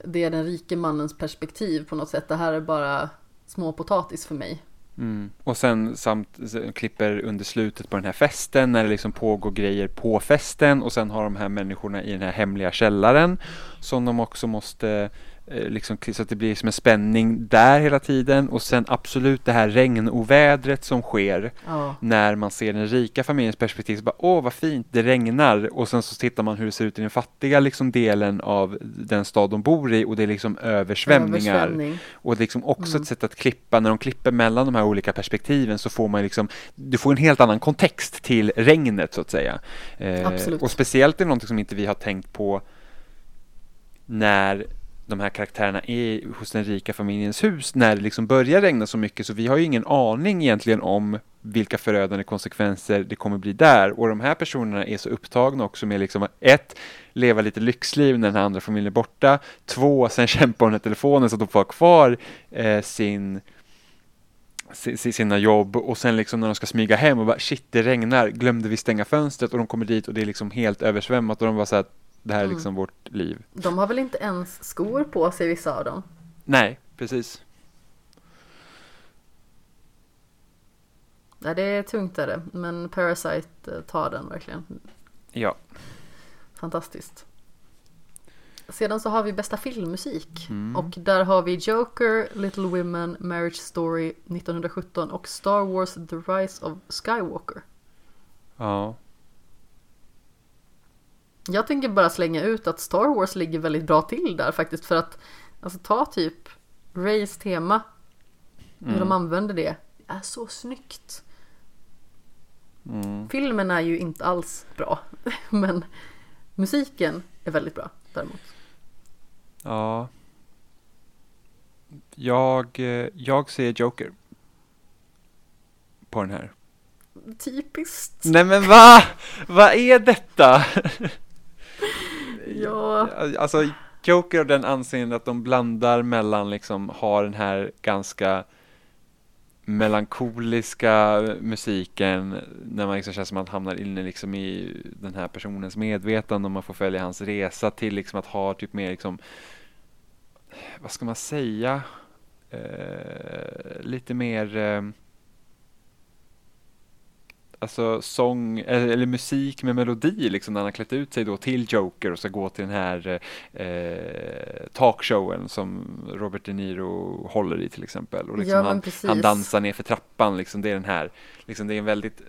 det är den rike mannens perspektiv på något sätt. Det här är bara småpotatis för mig. Mm. Och sen samt klipper under slutet på den här festen när det liksom pågår grejer på festen och sen har de här människorna i den här hemliga källaren som de också måste liksom så att det blir som en spänning där hela tiden. Och sen absolut det här regnovädret som sker. Ja, när man ser den rika familjens perspektiv så bara åh vad fint det regnar. Och sen så tittar man hur det ser ut i den fattiga liksom delen av den stad de bor i. Och det är liksom översvämningar. Översvämning. och liksom också Mm. ett sätt att klippa, när de klipper mellan de här olika perspektiven så får man liksom, du får en helt annan kontext till regnet så att säga. Eh, och speciellt är det någonting som inte vi har tänkt på när de här karaktärerna är hos den rika familjens hus när det liksom börjar regna så mycket. Så vi har ju ingen aning egentligen om vilka förödande konsekvenser det kommer bli där. Och de här personerna är så upptagna också med liksom att ett, leva lite lyxliv när den här andra familjen är borta, två, sen kämpa om den här telefonen så att de får ha kvar eh, sin sina jobb. Och sen liksom när de ska smyga hem och bara shit det regnar, glömde vi stänga fönstret? Och de kommer dit och det är liksom helt översvämmat. Och de bara så att det här är Mm. liksom vårt liv. De har väl inte ens skor på sig vissa av dem. Nej, precis. Nej, det är tungt är det. Men Parasite eh, tar den verkligen. Ja. Fantastiskt. Sedan så har vi bästa filmmusik. Mm. Och där har vi Joker, Little Women, Marriage Story 1917 och Star Wars The Rise of Skywalker. Ja. Jag tänker bara slänga ut att Star Wars ligger väldigt bra till där faktiskt för att alltså ta typ Rays tema, hur de Mm. använder det, det är så snyggt. Mm. Filmen är ju inte alls bra, men musiken är väldigt bra däremot. Ja. Jag, eh, jag ser Joker. På den här. Typiskt. Nej men va? Vad är detta? Ja. Alltså Joker och den anseende att de blandar mellan liksom har den här ganska melankoliska musiken när man liksom känner som att man hamnar inne liksom i den här personens medvetande och man får följa hans resa till liksom att ha typ mer liksom vad ska man säga eh, lite mer eh, alltså sång eller, eller musik med melodi liksom när han har klätt ut sig då till Joker och ska gå till den här eh, talkshowen som Robert De Niro håller i till exempel. Och liksom Ja, han, han dansar ner för trappan liksom. Det är den här liksom det är en väldigt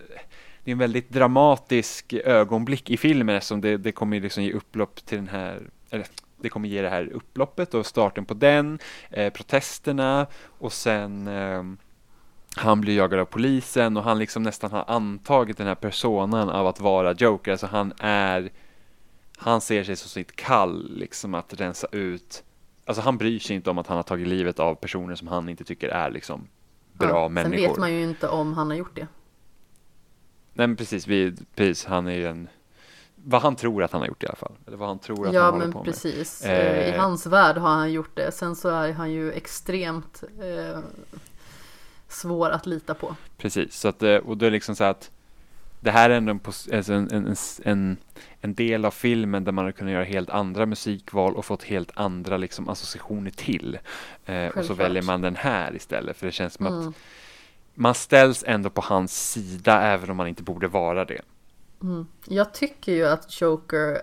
det är en väldigt dramatisk ögonblick i filmen eftersom det, det kommer liksom ge upplopp till den här eller det kommer ge det här upploppet och starten på den eh, protesterna och sen ehm, han blir jagad av polisen och han liksom nästan har antagit den här personen av att vara Joker. Alltså han är, han ser sig som sitt kall liksom att rensa ut. Alltså han bryr sig inte om att han har tagit livet av personer som han inte tycker är liksom bra ja, människor. Sen vet man ju inte om han har gjort det. Nej men precis, vi, precis, han är ju en vad han tror att han har gjort i alla fall. Eller vad han tror att ja, han håller men på med. precis. Eh. I hans värld har han gjort det. Sen så är han ju extremt eh, svår att lita på. Precis, så att, eh, och då är det liksom så att det här är ändå en, alltså en, en, en, en del av filmen där man har kunnat göra helt andra musikval och fått helt andra liksom associationer till. Eh, och så väljer man den här istället för det känns som att Mm. man ställs ändå på hans sida även om man inte borde vara det. Mm. Jag tycker ju att Joker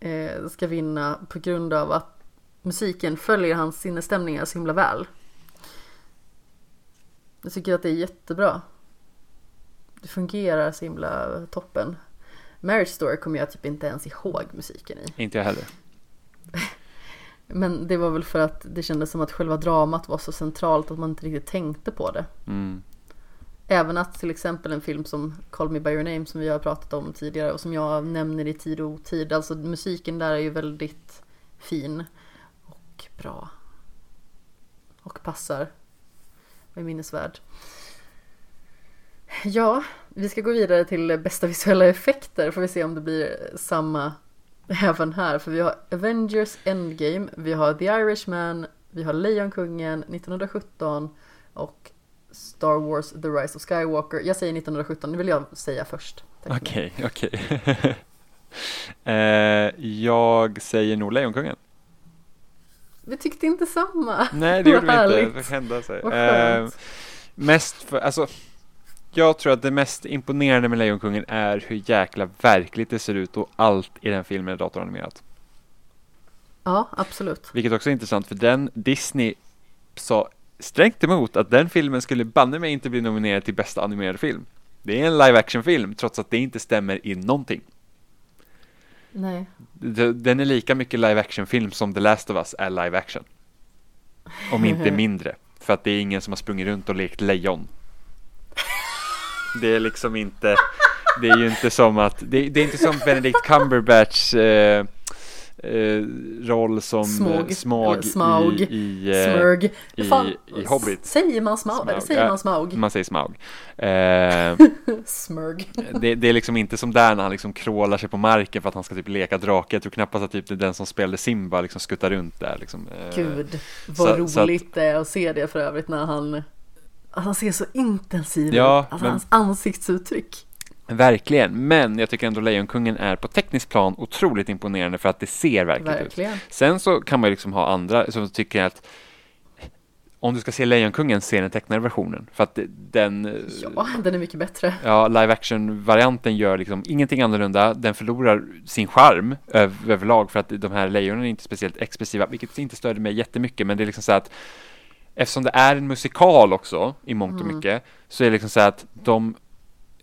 eh, ska vinna på grund av att musiken följer hans sinnesstämningar så himla väl. Jag tycker att det är jättebra. Det fungerar så himla toppen. Marriage Story kommer jag typ inte ens ihåg musiken i. Inte jag heller. Men det var väl för att det kändes som att själva dramat var så centralt att man inte riktigt tänkte på det. Mm. Även att till exempel en film som Call Me By Your Name som vi har pratat om tidigare och som jag nämner i tid och otid. Alltså musiken där är ju väldigt fin och bra. Och passar med minnesvärd. Ja, vi ska gå vidare till bästa visuella effekter. Får vi se om det blir samma även här. För vi har Avengers Endgame, vi har The Irishman, vi har Lejonkungen 1917 och Star Wars The Rise of Skywalker. Jag säger 1917, det vill jag säga först. Okej, Okej, okej. eh, jag säger nog Lejonkungen. Vi tyckte inte samma. Nej, det gjorde vi inte. härligt. Vad hände sig? Eh, mest för, alltså, jag tror att det mest imponerande med Lejonkungen är hur jäkla verkligt det ser ut och allt i den filmen är datoranimerat. Ja, absolut. Vilket också är intressant för den Disney sa strängt emot att den filmen skulle banne mig inte bli nominerad till bästa animerade film. Det är en live action film trots att det inte stämmer i någonting. Nej. Den är lika mycket live action film som The Last of Us är live action. Om inte mindre. För att det är ingen som har sprungit runt och lekt lejon. Det är liksom inte, det är ju inte som att, det, det är inte som Benedict Cumberbatch eh, eh, roll som Smog. eh, Smog, Eller Smaug. i, i, eh, Smörg. i- i Hobbit. Säger man smaug? Eller Smaug. säger Ja. man smaug? man säger Smaug. Eh, Smörg. det, det är liksom inte som där när han liksom krålar sig på marken för att han ska typ leka drake. Jag tror knappast att typ det är den som spelade Simba liksom skuttar runt där liksom. Eh, Gud, så- vad så roligt det är att se det för övrigt när han han ser så intensiv Ja, ut. Alltså men- hans ansiktsuttryck. Verkligen, men jag tycker ändå Lejonkungen är på tekniskt plan otroligt imponerande för att det ser verkligt ut. Verkligen. Sen så kan man ju liksom ha andra som tycker att om du ska se Lejonkungen, se den tecknade versionen. För att den, Ja, den är mycket bättre. ja, live action-varianten gör liksom ingenting annorlunda. Den förlorar sin charm öv- överlag för att de här lejonen är inte speciellt expressiva, vilket inte störde mig jättemycket. Men det är liksom så att eftersom det är en musikal också i mångt och mycket så är det liksom så att de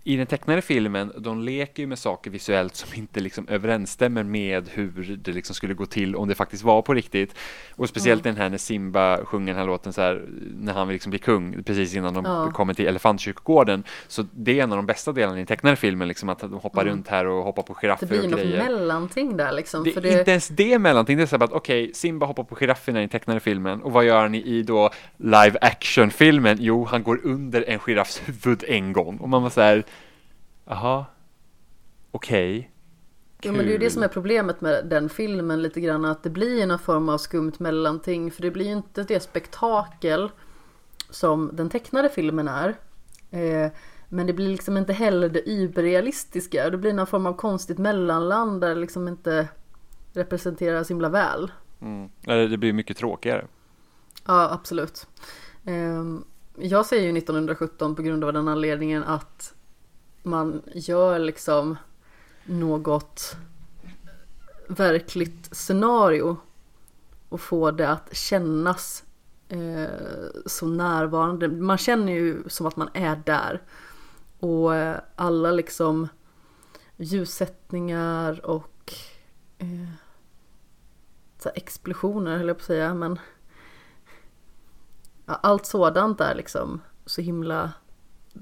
i den tecknade filmen, de leker ju med saker visuellt som inte liksom överensstämmer med hur det liksom skulle gå till om det faktiskt var på riktigt. Och speciellt den här när Simba sjunger den här låten så här, när han vill liksom bli kung, precis innan de Ja. kommer till elefantkyrkogården. Så det är en av de bästa delarna i den tecknade filmen, liksom att de hoppar runt här och hoppar på Det giraffer blir och något grejer. mellanting där liksom. Det det, inte ens det mellanting, det är så här att okej, Simba hoppar på girafferna i den tecknade filmen och vad gör han i, då live action filmen? Jo, han går under en giraffs huvud en gång och man var så här, jaha, okej. Ja, men det är ju det som är problemet med den filmen lite grann att det blir någon form av skumt mellanting för det blir ju inte det spektakel som den tecknade filmen är. Eh, men det blir liksom inte heller det überrealistiska. Det blir någon form av konstigt mellanland där det liksom inte representerar så himla väl. Mm. Det blir mycket tråkigare. Ja, absolut. Ehm, Jag säger ju 1917 på grund av den anledningen att man gör liksom något verkligt scenario och får det att kännas eh, så närvarande. Man känner ju som att man är där. Och eh, alla liksom ljussättningar och eh, så explosioner höll jag på att säga men ja, allt sådant är liksom så himla,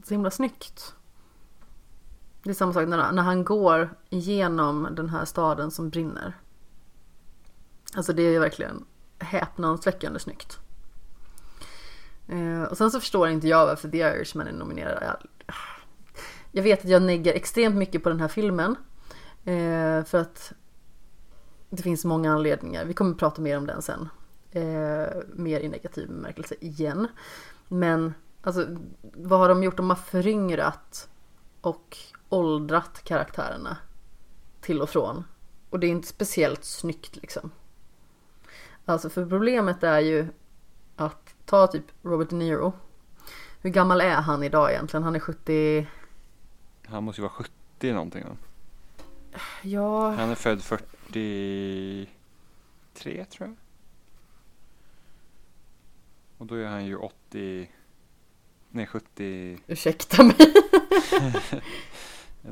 så himla snyggt. Det är samma sak när, när han går igenom den här staden som brinner. Alltså det är ju verkligen häpnadsväckande snyggt. Eh, och sen så förstår inte jag varför The Irishman är nominerad. Jag, jag vet att jag neggar extremt mycket på den här filmen. Eh, för att det finns många anledningar. Vi kommer prata mer om den sen. Eh, mer i negativ bemärkelse igen. Men alltså, vad har de gjort? De har föryngrat och åldrat karaktärerna till och från. Och det är inte speciellt snyggt liksom. Alltså för problemet är ju att ta typ Robert De Niro. Hur gammal är han idag egentligen? Han är 70... Han måste ju vara 70 någonting va? Ja, Han är född 43 tror jag. Och då är han ju 80, nej 70, ursäkta mig.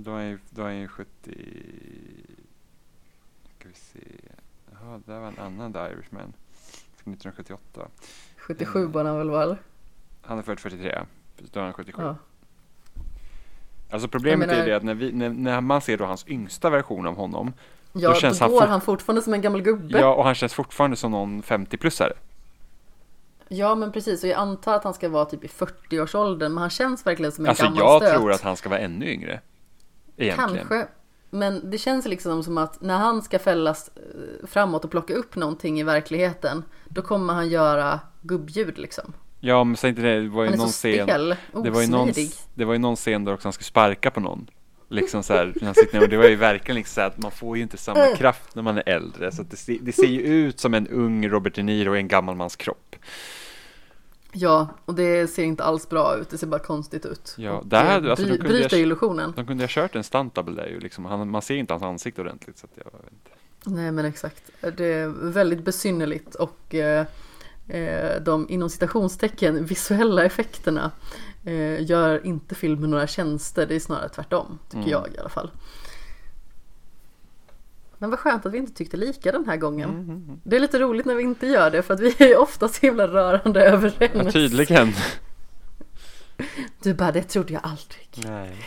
då är han ju, då är han ju 70, ska vi se, jaha det där var en annan The Irishman, från 1978. 77 var han väl väl? Han är född 43, då är han 77. Ja. Alltså problemet Jag menar- är det att när, vi, när, när man ser då hans yngsta version av honom, Ja, då, känns han går fort- han fortfarande som en gammal gubbe. ja och han känns fortfarande som någon 50-plussare. Ja men precis, och jag antar att han ska vara typ i 40-årsåldern men han känns verkligen som en Alltså gammal jag stöt. tror att han ska vara ännu yngre. Egentligen. Kanske. Men det känns liksom som att när han ska fällas eh, framåt och plocka upp någonting i verkligheten då kommer han göra gubbljud liksom. Ja men säg inte det, det var ju Han är någon så scen. stel, Det var, ju någon, det var ju någon scen där också han skulle sparka på någon. Liksom så här, han sitter och det var ju verkligen liksom så här att man får ju inte samma Mm. kraft när man är äldre. Så det, det ser ju ut som en ung Robert De Niro i en gammal mans kropp. Ja, och det ser inte alls bra ut, det ser bara konstigt ut. Ja, Och där- det alltså, bry- kunde bryter illusionen. De kunde ha kört en stunt double där ju liksom. Han, man ser inte hans ansikte ordentligt så att jag vet inte. Nej men exakt. Det är väldigt besynnerligt och eh, eh, de inom citationstecken visuella effekterna eh, gör inte filmen några tjänster. Det är snarare tvärtom, tycker Mm. jag i alla fall. Men vad skönt att vi inte tyckte lika den här gången. Mm, Det är lite roligt när vi inte gör det för att vi är ju ofta så himla rörande överens. Ja, tydligen. Du bara, det trodde jag aldrig. Nej.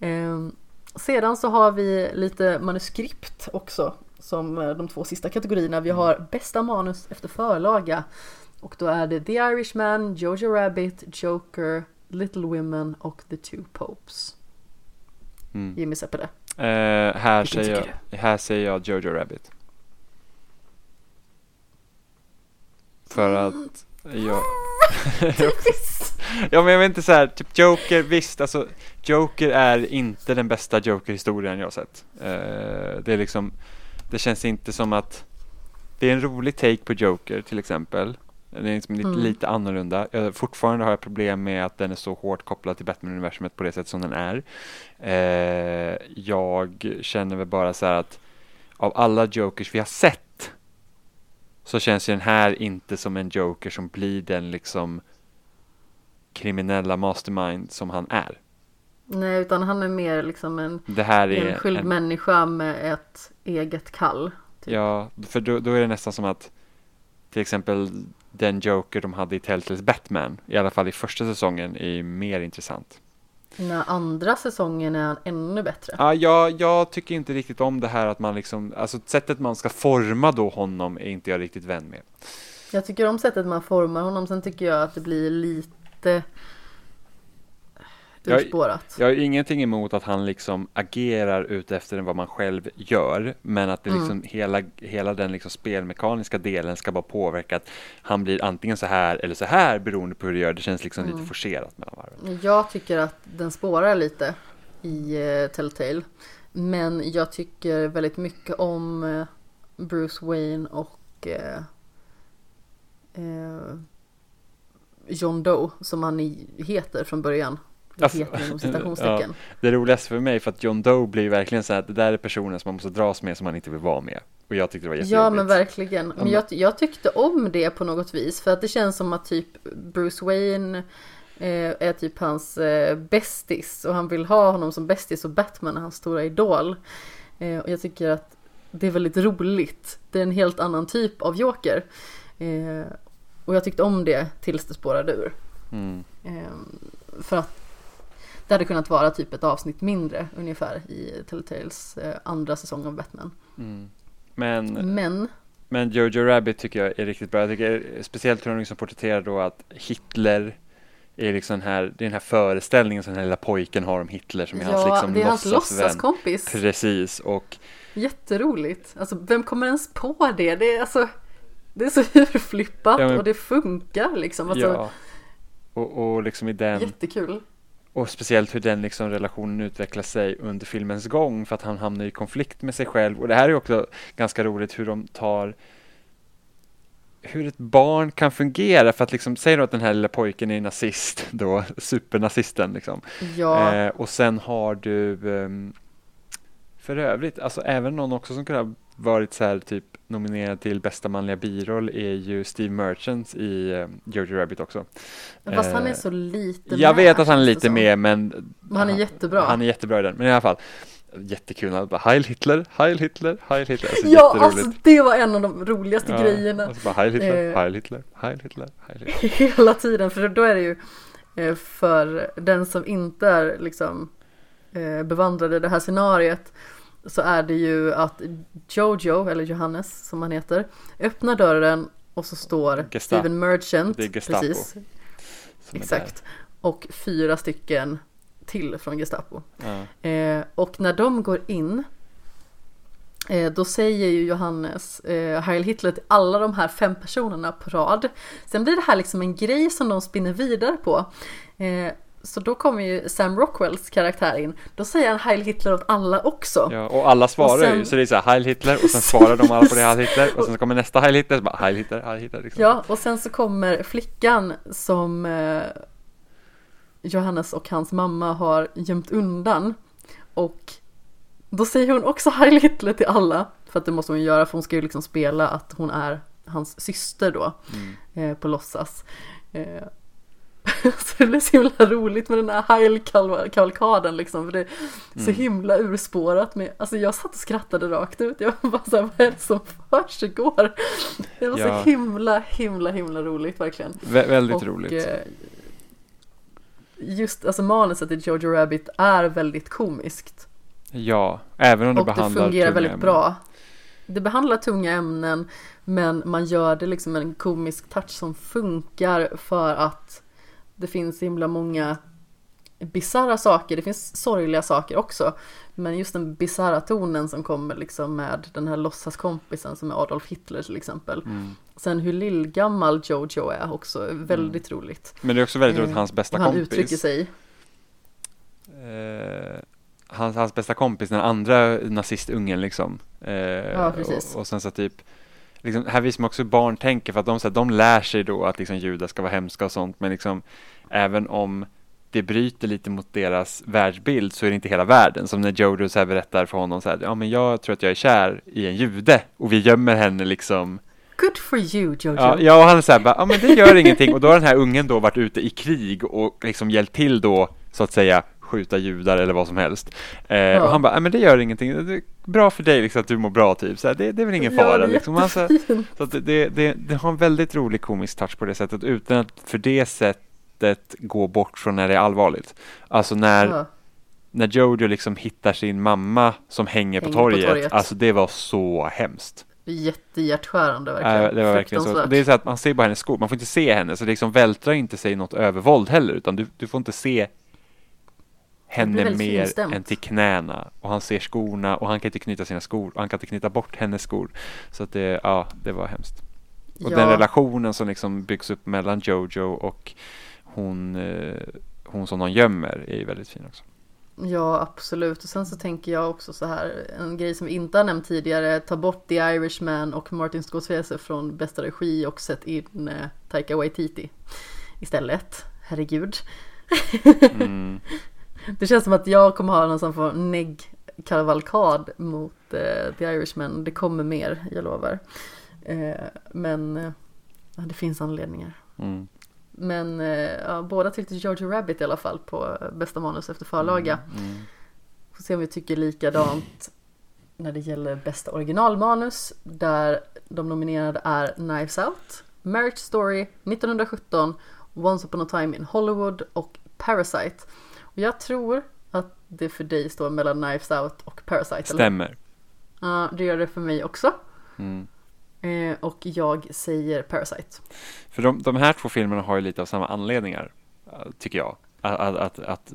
Ehm, sedan så har vi lite manuskript också som eh, de två sista kategorierna. Vi har bästa manus efter förlaga och då är det The Irishman, Jojo Rabbit, Joker, Little Women och The Two Popes. Mm. Jimmy Seppele. Eh, här, Vilken säger tycker jag, här säger jag Jojo Rabbit. För att jag... ja men jag vet inte så här, typ Joker, visst alltså Joker är inte den bästa Joker-historien jag har sett. Eh, det är liksom, det känns inte som att det är en rolig take på Joker till exempel. Den är liksom lite, Mm. lite annorlunda. Jag, fortfarande har jag problem med att den är så hårt kopplad till Batman-universumet på det sätt som den är. Eh, jag känner väl bara så här att av alla Jokers vi har sett så känns ju den här inte som en Joker som blir den liksom kriminella mastermind som han är. Nej, utan han är mer liksom en enskild en, människa med ett eget kall. typ. Ja, för då, då är det nästan som att till exempel den Joker de hade i Telltales Batman, i alla fall i första säsongen, är mer intressant. Den andra säsongen är han ännu bättre. Ja, jag, tycker inte riktigt om det här att man liksom, alltså sättet man ska forma då honom är inte jag riktigt vän med. Jag tycker om sättet man formar honom, sen tycker jag att det blir lite urspårat. Jag har ingenting emot att han liksom agerar ut efter vad man själv gör, men att det Mm. liksom hela, hela den liksom spelmekaniska delen ska bara påverka att han blir antingen så här eller så här beroende på hur det gör. Det känns liksom Mm. lite forcerat mellan varven. Jag tycker att den spårar lite i eh, Telltale. Men jag tycker väldigt mycket om eh, Bruce Wayne och eh, John Doe som han heter från början. Alltså, citationstecken. Det roligaste för mig för att John Doe blir verkligen så här att det där är personen som man måste dras med som man inte vill vara med. Och jag tyckte det var Ja, jättejobbigt. men verkligen. Men jag, jag tyckte om det på något vis. För att det känns som att typ Bruce Wayne eh, är typ hans eh, bästis. Och han vill ha honom som bästis och Batman är hans stora idol. Eh, och jag tycker att det är väldigt roligt. Det är en helt annan typ av Joker. Och jag tyckte om det tills det spårade ur. Mm. Eh, för att det hade kunnat vara typ ett avsnitt mindre ungefär i Telltales eh, andra säsong av Batman. Mm. Men Men Men Jojo Rabbit tycker jag är riktigt bra. Jag tycker speciellt hur de liksom porträtterar då att Hitler är liksom den här, det är den här föreställningen som den här lilla pojken har om Hitler som är ja, hans liksom det är hans låtsaskompis. Precis, och Jätteroligt. Alltså vem kommer ens på det? Det är alltså det är så urflippat Ja, men- och det funkar liksom. Alltså, ja. Och, och liksom i den, Jättekul. Och speciellt hur den liksom relationen utvecklar sig under filmens gång för att han hamnar i konflikt med sig själv. Och det här är också ganska roligt hur de tar hur ett barn kan fungera för att liksom, säg då att den här lilla pojken är nazist då, supernazisten liksom. Ja, Eh, och sen har du ehm, för övrigt, alltså även någon också som kunde ha varit så här typ nominerad till bästa manliga biroll är ju Steve Merchant i Jojo Rabbit också. fast han är eh, så lite Jag med, vet att han är lite med men Men han är jättebra. Han är jättebra i den, men i alla fall jättekul. Han bara Heil Hitler, Heil Hitler, Heil Hitler. Alltså, Ja, alltså det var en av de roligaste Ja, grejerna Och så bara Heil Hitler, Eh. Heil Hitler, Heil Hitler, Heil Hitler. hela tiden. För då är det ju eh, för den som inte är liksom bevandrad i det här scenariet så är det ju att Jojo, eller Johannes som han heter, öppnar dörren och så står Gestapo. Steven Merchant, Det är Gestapo precis, exakt, och fyra stycken till från Gestapo. Ja. Eh, och när de går in eh, då säger ju Johannes eh, Heil Hitler till alla de här fem personerna på rad. Sen blir det här liksom en grej som de spinner vidare på. Eh, så då kommer ju Sam Rockwells karaktär in. Då säger han Heil Hitler åt alla också. Ja, och alla svarar Och sen- ju, så det är så här Heil Hitler och sen svarar de alla på det Heil Hitler och sen så kommer nästa Heil Hitler, så bara Heil Hitler, Heil Hitler liksom. Ja, och sen så kommer flickan som eh, Johannes och hans mamma har gömt undan. Och då säger hon också Heil Hitler till alla. För att det måste hon göra, för hon ska ju liksom spela att hon är hans syster då. Mm. Eh, på låtsas. Eh, så det blir så himla roligt med den här Heil-kavalkaden liksom. För det är så Mm. himla urspårat. Med, alltså jag satt och skrattade rakt ut. Jag var bara såhär, vad är det som försiggår? Det var Ja. så himla, himla, himla roligt verkligen. Vä- väldigt Och, roligt. eh, Just, alltså manuset i Jojo Rabbit är väldigt komiskt. Ja, även om det och det behandlar fungerar tunga väldigt ämnen. bra. Det behandlar tunga ämnen men man gör det liksom en komisk touch som funkar för att det finns himla många bisarra saker, det finns sorgliga saker också. Men just den bisarra tonen som kommer liksom med den här låtsaskompisen som är Adolf Hitler till exempel. Mm. Sen hur lillgammal Jojo är också, väldigt roligt. Men det är också väldigt roligt, Eh, hans bästa han kompis. uttrycker sig. Eh, hans, hans bästa kompis, den andra nazistungen liksom. Eh, Ja, precis. Och, och sen så typ, liksom, här visar man också hur barn tänker för att de, så här, de lär sig då att liksom, judar ska vara hemska och sånt men liksom även om det bryter lite mot deras världsbild så är det inte hela världen. Som när Jojo så här berättar för honom så här, ja men jag tror att jag är kär i en jude och vi gömmer henne liksom Good for you Jojo. Ja, ja och han bara, ja men det gör ingenting och då har den här ungen då varit ute i krig och liksom hjälpt till då så att säga skjuta judar eller vad som helst. Eh, Och han bara, ja men det gör ingenting, det är bra för dig liksom att du mår bra typ, så här, det, det är väl ingen Ja, fara liksom. Alltså, så det, det, har en väldigt rolig komisk touch på det sättet utan att för det sättet gå bort från när det är allvarligt. Alltså när, Ja. när Jojo liksom hittar sin mamma som hänger, på, Hänger på torget, torget. alltså det var så hemskt. Jättehjärtskärande verkligen. Äh, det var verkligen så. Det är så att man ser bara hennes skor, man får inte se henne, så det liksom vältrar inte sig något övervåld heller, utan du, du får inte se henne mer finstämt. än till knäna. Och han ser skorna och han kan inte knyta sina skor, och han kan inte knyta bort hennes skor. Så att det, ja, det var hemskt. Och Ja. den relationen som liksom byggs upp mellan Jojo och hon, eh, hon som de gömmer är ju väldigt fin också. Ja, absolut. Och sen så tänker jag också så här, en grej som vi inte har nämnt tidigare, ta bort The Irishman och Martin Scorsese från bästa regi och sätt in eh, Taika Waititi istället. Herregud. Mm. Det känns som att jag kommer ha någon sån för negg-kavalkad mot eh, The Irishman. Det kommer mer, jag lovar. Eh, men eh, det finns anledningar. Mm. Men eh, ja, båda till Georgia Rabbit i alla fall på eh, bästa manus efter förlaga. Mm. Får se om vi tycker likadant när det gäller bästa originalmanus. Där de nominerade är Knives Out, Marriage Story, 1917, Once upon a time in Hollywood och Parasite. Jag tror att det för dig står mellan Knives Out och Parasite. Stämmer. Ja, det gör det för mig också. Mm. Eh, och jag säger Parasite. För de, de här två filmerna har ju lite av samma anledningar, eh, tycker jag. Att, att, att, att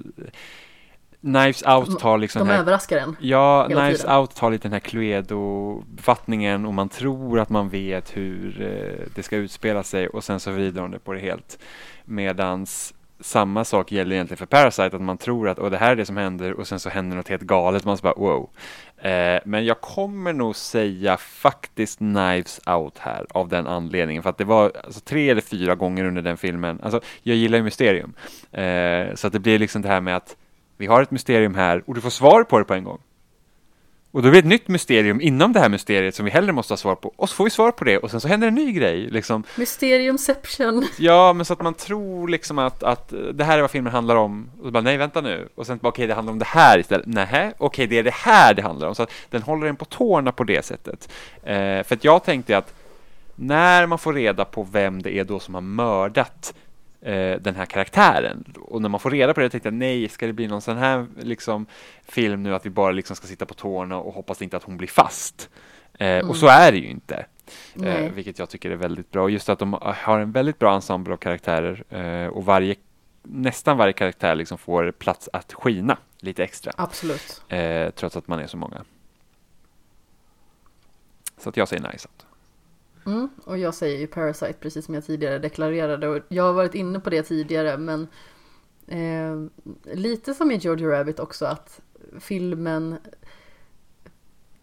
Knives Out tar liksom... De här, överraskar en. Ja, Knives tiden. Out tar lite den här Cluedo-befattningen och man tror att man vet hur eh, det ska utspela sig och sen så vrider de det på det helt. Medans samma sak gäller egentligen för Parasite, att man tror att det här är det som händer och sen så händer något helt galet, man så bara wow. Eh, men jag kommer nog säga faktiskt Knives Out här av den anledningen, för att det var alltså, tre eller fyra gånger under den filmen, alltså jag gillar ju mysterium, eh, så att det blir liksom det här med att vi har ett mysterium här och du får svar på det på en gång. Och då blir det ett nytt mysterium inom det här mysteriet som vi hellre måste ha svar på. Och så får vi svar på det och sen så händer en ny grej. Liksom. Mysteriumception. Ja, men så att man tror liksom att, att det här är vad filmen handlar om. Och så bara, nej vänta nu. Och sen bara, okej okay, det handlar om det här istället. Nej, okej okay, det är det här det handlar om. Så att den håller en på tårna på det sättet. Eh, för att jag tänkte att när man får reda på vem det är då som har mördat eh, den här karaktären. Och när man får reda på det tänkte jag nej, ska det bli någon sån här liksom, film nu att vi bara liksom ska sitta på tårna och hoppas inte att hon blir fast. Eh, mm. Och så är det ju inte. Eh, vilket jag tycker är väldigt bra. Just att de har en väldigt bra ensemble av karaktärer eh, och varje, nästan varje karaktär liksom får plats att skina lite extra. Absolut. Eh, trots att man är så många. Så att jag säger nice out. Mm, och jag säger ju Parasite precis som jag tidigare deklarerade och jag har varit inne på det tidigare men eh, lite som i George Rabbit också att filmen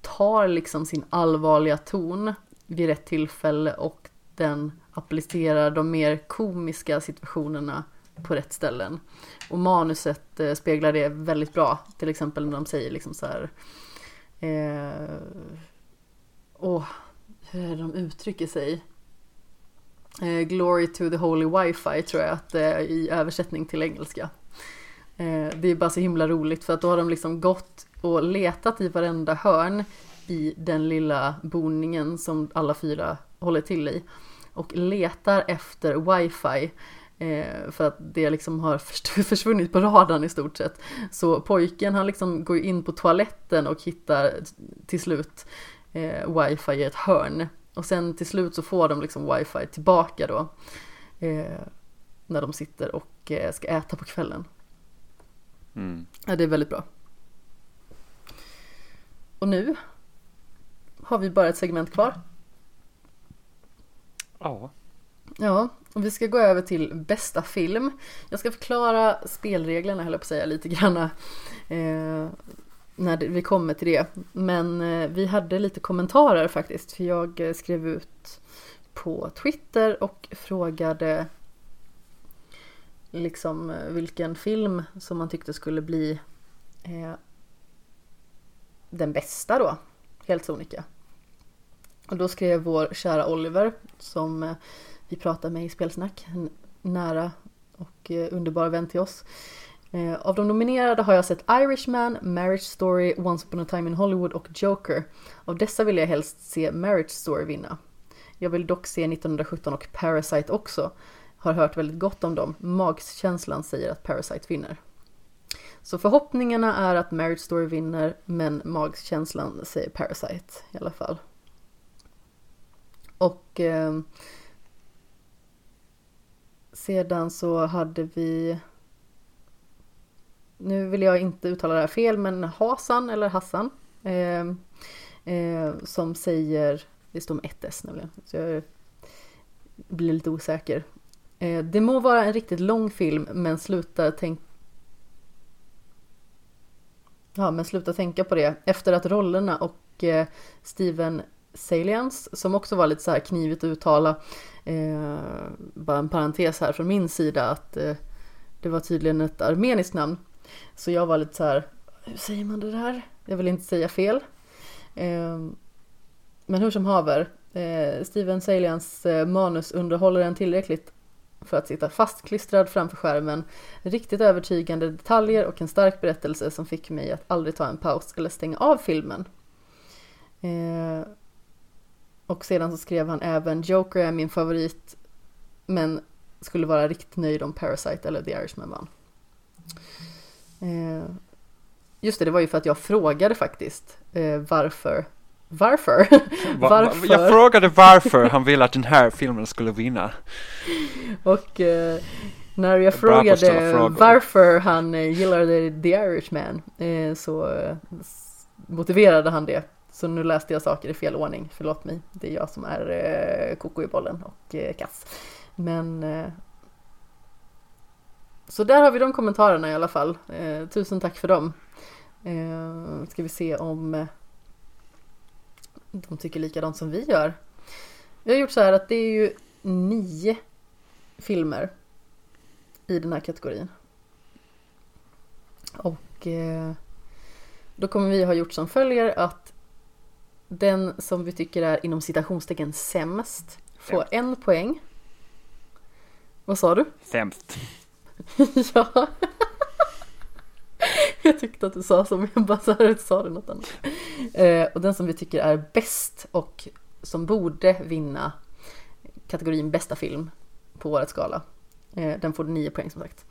tar liksom sin allvarliga ton vid rätt tillfälle och den applicerar de mer komiska situationerna på rätt ställen. Och manuset eh, speglar det väldigt bra, till exempel när de säger liksom så här eh, Åh, hur de uttrycker sig. Eh, Glory to the Holy Wifi tror jag att det är i översättning till engelska. Eh, det är bara så himla roligt för att då har de liksom gått och letat i varenda hörn i den lilla boningen som alla fyra håller till i och letar efter wifi eh, för att det liksom har försvunnit på radarn i stort sett. Så pojken han liksom går in på toaletten och hittar till slut eh, wifi i ett hörn. Och sen till slut så får de liksom wifi tillbaka då. Eh, när de sitter och eh, ska äta på kvällen. Mm. Ja, det är väldigt bra. Och nu har vi bara ett segment kvar. Ja. Ja, och vi ska gå över till bästa film. Jag ska förklara spelreglerna, höll jag på att säga, lite grann. Eh, när vi kommer till det. Men eh, vi hade lite kommentarer faktiskt. För jag eh, skrev ut på Twitter och frågade liksom eh, vilken film som man tyckte skulle bli eh, den bästa då. Helt sonika. Och då skrev vår kära Oliver som vi pratade med i Spelsnack, en nära och underbar vän till oss. Eh, av de nominerade har jag sett Irishman, Marriage Story, Once upon a time in Hollywood och Joker. Av dessa vill jag helst se Marriage Story vinna. Jag vill dock se 1917 och Parasite också. Har hört väldigt gott om dem. Magkänslan säger att Parasite vinner. Så förhoppningarna är att Marriage Story vinner, men magkänslan säger Parasite i alla fall. Och eh, sedan så hade vi nu vill jag inte uttala det här fel, men Hasan eller Hassan eh, eh, som säger, det står med ett S nämligen, så jag blir lite osäker. Eh, det må vara en riktigt lång film, men sluta tänka Ja, men sluta tänka på det. Efter att rollerna och eh, Steven Salians, som också var lite så här knivigt att uttala, eh, bara en parentes här från min sida, att eh, det var tydligen ett armeniskt namn. Så jag var lite så här, hur säger man det där? Jag vill inte säga fel. Ehm, men hur som haver, eh, Steven Salians eh, manus underhåller en tillräckligt för att sitta fastklistrad framför skärmen. Riktigt övertygande detaljer och en stark berättelse som fick mig att aldrig ta en paus eller stänga av filmen. Eh, och sedan så skrev han även Joker är min favorit men skulle vara riktigt nöjd om Parasite eller The Irishman vann. Mm just det, det var ju för att jag frågade faktiskt eh, varför varför? Va- varför? Jag frågade varför han ville att den här filmen skulle vinna. Och eh, när jag frågade varför han eh, gillade The Irishman eh, så eh, motiverade han det. Så nu läste jag saker i fel ordning, förlåt mig. Det är jag som är eh, koko i bollen och eh, kass. Men eh, så där har vi de kommentarerna i alla fall. Eh, tusen tack för dem. Eh, ska vi se om eh, de tycker likadant som vi gör. Vi har gjort så här att det är ju nio filmer i den här kategorin. Och eh, då kommer vi ha gjort som följer att den som vi tycker är inom citationstecken sämst får Sämst. en poäng. Vad sa du? Sämst. ja. Jag tyckte att du sa så, men jag bara så här, sa du något annat. Eh, och den som vi tycker är bäst och som borde vinna kategorin bästa film på årets skala. Eh, den får nio poäng som sagt.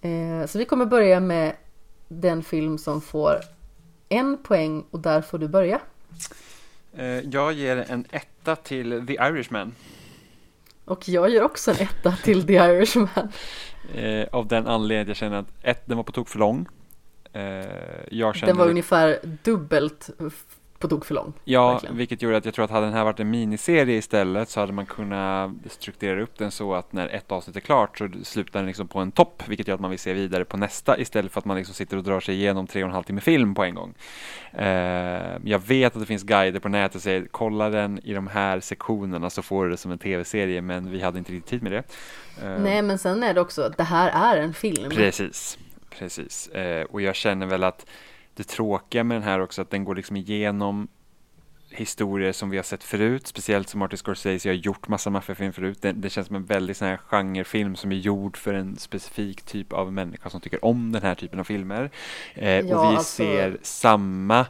Eh, så vi kommer börja med den film som får en poäng och där får du börja. Eh, jag ger en etta till The Irishman. Och jag ger också en etta till The Irishman. Eh, av den anledningen jag känner att ett, den var på tok för lång. Eh, jag kände Den var ungefär dubbelt på tok för lång. Ja, verkligen. vilket gjorde att jag tror att hade den här varit en miniserie istället så hade man kunnat strukturera upp den så att när ett avsnitt är klart så slutar den liksom på en topp, vilket gör att man vill se vidare på nästa istället för att man liksom sitter och drar sig igenom tre och en halv timme film på en gång. Eh, jag vet att det finns guider på nätet som säger kolla den i de här sektionerna så får du det som en tv-serie, men vi hade inte riktigt tid med det. Eh, Nej, men sen är det också att det här är en film. Precis, precis. Eh, och jag känner väl att det tråkiga med den här också att den går liksom igenom historier som vi har sett förut, speciellt som Martin Scorsese har gjort massa maffiafilm förut. Det, det känns som en väldigt sån här genrefilm som är gjord för en specifik typ av människa som tycker om den här typen av filmer. Eh, Ja, och vi alltså- ser samma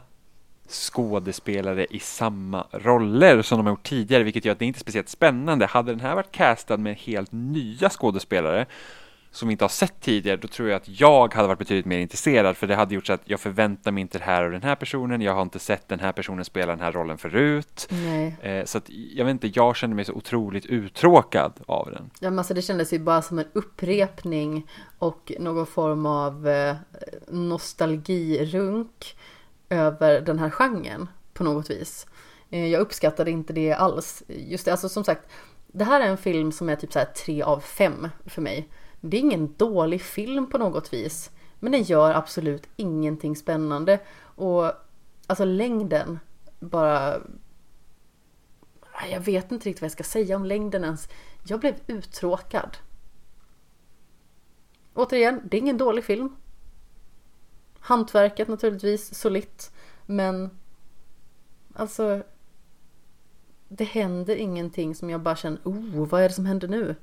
skådespelare i samma roller som de har gjort tidigare, vilket gör att det inte är speciellt spännande. Hade den här varit castad med helt nya skådespelare som inte har sett tidigare, då tror jag att jag hade varit betydligt mer intresserad, för det hade gjort så att jag förväntar mig inte det här av den här personen, jag har inte sett den här personen spela den här rollen förut. Eh, så att, jag vet inte, jag kände mig så otroligt uttråkad av den. Ja, men alltså det kändes ju bara som en upprepning och någon form av eh, nostalgirunk över den här genren på något vis. Eh, jag uppskattade inte det alls. Just det, alltså som sagt, det här är en film som är typ så 3 av 5 för mig. Det är ingen dålig film på något vis, men den gör absolut ingenting spännande. Och alltså längden bara Jag vet inte riktigt vad jag ska säga om längden ens. Jag blev uttråkad. Återigen, det är ingen dålig film. Hantverket naturligtvis, solitt. Men alltså det händer ingenting som jag bara känner, oh, vad är det som händer nu?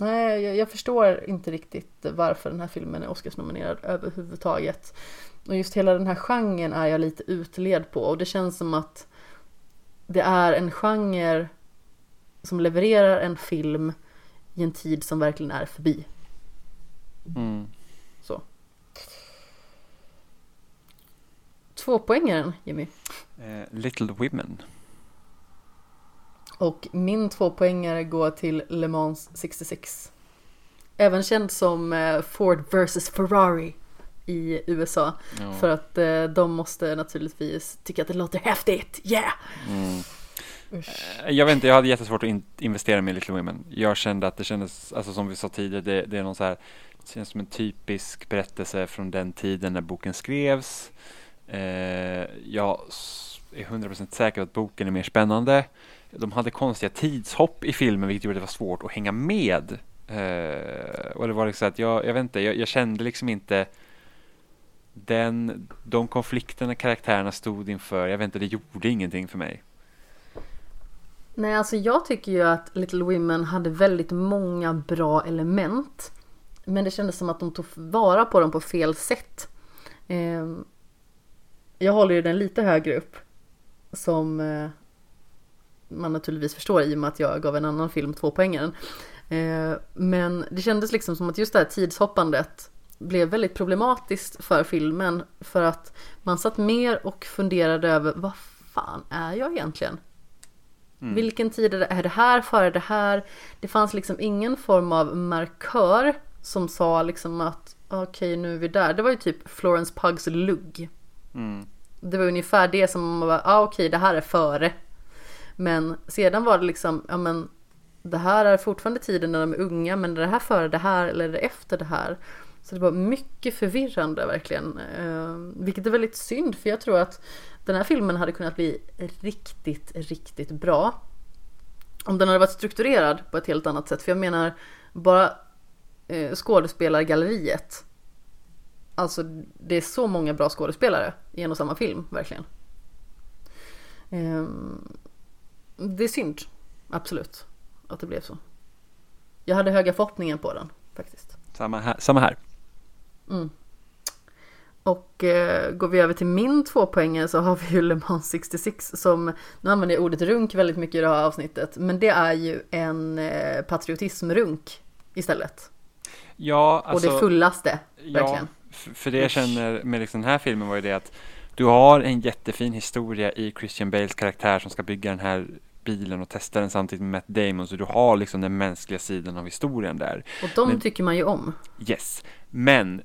Nej, jag, jag förstår inte riktigt varför den här filmen är Oscarsnominerad överhuvudtaget. Och just hela den här genren är jag lite utled på och det känns som att det är en genre som levererar en film i en tid som verkligen är förbi. Mm. Så. Tvåpoängaren, Jimmy. Eh, Little Women. Och min tvåpoängare går till Le Mans 66. Även känd som eh, Ford vs Ferrari i USA. Ja. För att eh, de måste naturligtvis tycka att det låter häftigt. Yeah! Mm. Eh, Jag vet inte, jag hade jättesvårt att in investera mig i Little Women. Jag kände att det kändes, alltså som vi sa tidigare, det, det är någon så här, det känns som en typisk berättelse från den tiden när boken skrevs. Eh, jag är 100% säker på att boken är mer spännande. De hade konstiga tidshopp i filmen vilket gjorde det var svårt att hänga med. Eh, och det var liksom att jag, jag vet inte, jag, jag kände liksom inte den, de konflikterna karaktärerna stod inför, jag vet inte, det gjorde ingenting för mig. Nej, alltså jag tycker ju att Little Women hade väldigt många bra element. Men det kändes som att de tog vara på dem på fel sätt. Eh, Jag håller ju den lite högre upp. Som eh, man naturligtvis förstår i och med att jag gav en annan film två poängen. Eh, Men det kändes liksom som att just det här tidshoppandet blev väldigt problematiskt för filmen för att man satt mer och funderade över vad fan är jag egentligen? Mm. Vilken tid är det, är det här före det här? Det fanns liksom ingen form av markör som sa liksom att okej okay, nu är vi där. Det var ju typ Florence Pugs lugg. Mm. Det var ungefär det som man var, ah, okej okay, det här är före. Men sedan var det liksom, ja men det här är fortfarande tiden när de är unga men är det här före det här eller är det efter det här? Så det var mycket förvirrande verkligen. Eh, vilket är väldigt synd för jag tror att den här filmen hade kunnat bli riktigt, riktigt bra. Om den hade varit strukturerad på ett helt annat sätt. För jag menar bara eh, skådespelargalleriet. Alltså det är så många bra skådespelare i en och samma film, verkligen. Eh, det är synd, absolut, att det blev så. Jag hade höga förhoppningar på den faktiskt. Samma här. Samma här. Mm. Och eh, går vi över till min tvåpoängare så har vi ju Le Mans 66 som, nu använder jag ordet runk väldigt mycket i det här avsnittet, men det är ju en eh, patriotismrunk istället. Ja, alltså, Och det alltså, fullaste, verkligen. Ja, för det jag känner med liksom den här filmen var ju det att du har en jättefin historia i Christian Bales karaktär som ska bygga den här bilen och testa den samtidigt med Matt Damon så du har liksom den mänskliga sidan av historien där. Och de Men, tycker man ju om. Yes, men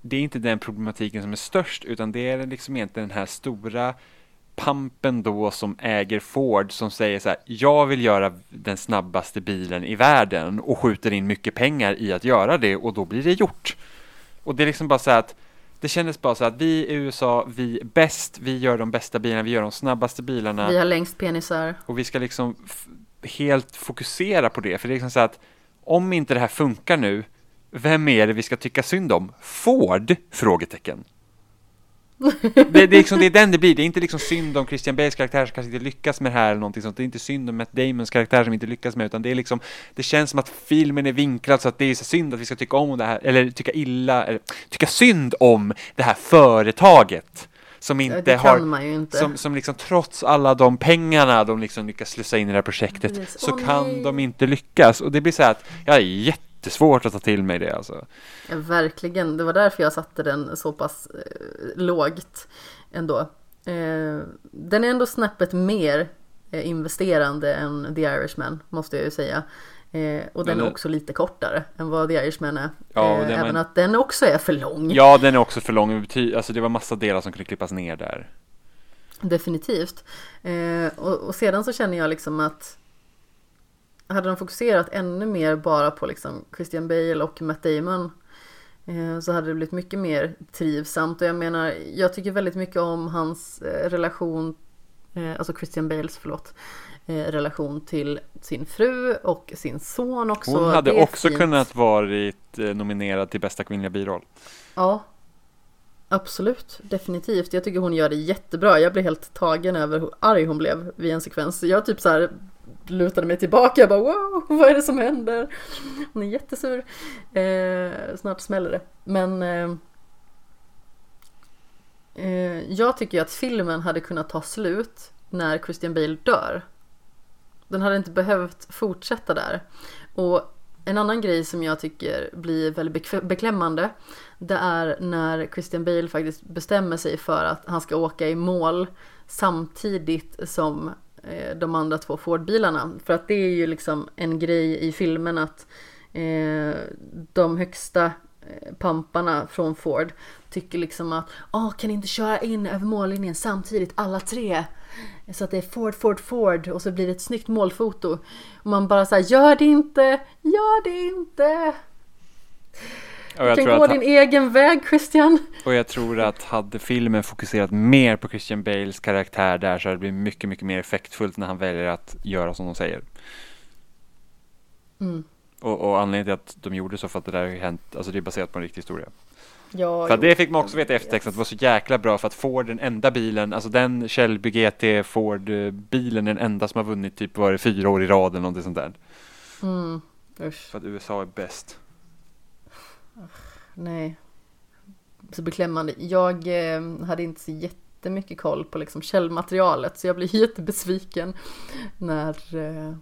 det är inte den problematiken som är störst utan det är liksom egentligen den här stora pampen då som äger Ford som säger så här, jag vill göra den snabbaste bilen i världen och skjuter in mycket pengar i att göra det och då blir det gjort. Och det är liksom bara så att det kändes bara så att vi i USA, vi är bäst, vi gör de bästa bilarna, vi gör de snabbaste bilarna. Vi har längst penisar. Och vi ska liksom helt fokusera på det, för det är liksom så att om inte det här funkar nu, vem är det vi ska tycka synd om? Ford? Frågetecken. det, det, är liksom, det är den det blir, det är inte liksom synd om Christian Bales karaktär som kanske inte lyckas med det här eller någonting sånt. Det är inte synd om Matt Damons karaktär som inte lyckas med utan det är liksom, det känns som att filmen är vinklad så att det är så synd att vi ska tycka om det här, eller tycka illa, eller tycka synd om det här företaget. Som inte har, inte. Som, som liksom trots alla de pengarna de liksom lyckas slussa in i det här projektet Precis. så oh, kan nej. de inte lyckas. Och det blir så här att jag är jätte jättesvårt att ta till mig det alltså. Ja, verkligen, det var därför jag satte den så pass eh, lågt ändå. Eh, den är ändå snäppet mer eh, investerande än The Irishman, måste jag ju säga. Eh, och den är också lite kortare än vad The Irishman är. Ja, eh, även man... att den också är för lång. Ja, den är också för lång. Alltså det var massa delar som kunde klippas ner där. Definitivt. Eh, och, och, sedan så känner jag liksom att hade de fokuserat ännu mer bara på liksom Christian Bale och Matt Damon eh, så hade det blivit mycket mer trivsamt och jag menar jag tycker väldigt mycket om hans eh, relation eh, alltså Christian Bales förlåt relation till sin fru och sin son också. Hon hade också fint. kunnat varit nominerad till bästa kvinnliga biroll. Ja, Absolut, definitivt. Jag tycker hon gör det jättebra. Jag blev helt tagen över hur arg hon blev vid en sekvens. Jag typ så här lutade mig tillbaka och bara wow, vad är det som händer? Hon är jättesur. Eh, snart smäller det. Men eh, eh jag tycker att filmen hade kunnat ta slut när Christian Bale dör. Den hade inte behövt fortsätta där. Och en annan grej som jag tycker blir väldigt beklämmande det är när Christian Bale faktiskt bestämmer sig för att han ska åka i mål samtidigt som Eh, de andra två Ford-bilarna. För att det är ju liksom en grej i filmen att eh, de högsta eh, pamparna från Ford tycker liksom att Åh, kan inte köra in över mållinjen samtidigt alla tre? Så att det är Ford, Ford, Ford och så blir det ett snyggt målfoto. Och man bara såhär gör det inte, gör det inte! Du kan gå din egen väg Christian. Och jag tror att hade filmen fokuserat mer på Christian Bales karaktär där så hade det blivit mycket, mycket mer effektfullt när han väljer att göra som de säger. Mm. Och, och anledningen till att de gjorde så för att det där har hänt, alltså det är baserat på en riktig historia. Ja, för det fick man också veta i eftertexten att det var så jäkla bra för att Ford den enda bilen, alltså den Shelby GT Ford bilen är den enda som har vunnit typ var det fyra år i rad eller någonting sånt där. Mm, för att USA är bäst. Nej. Så beklämmande. Jag eh, hade inte så jättemycket koll på liksom källmaterialet så jag blir jättebesviken när, eh,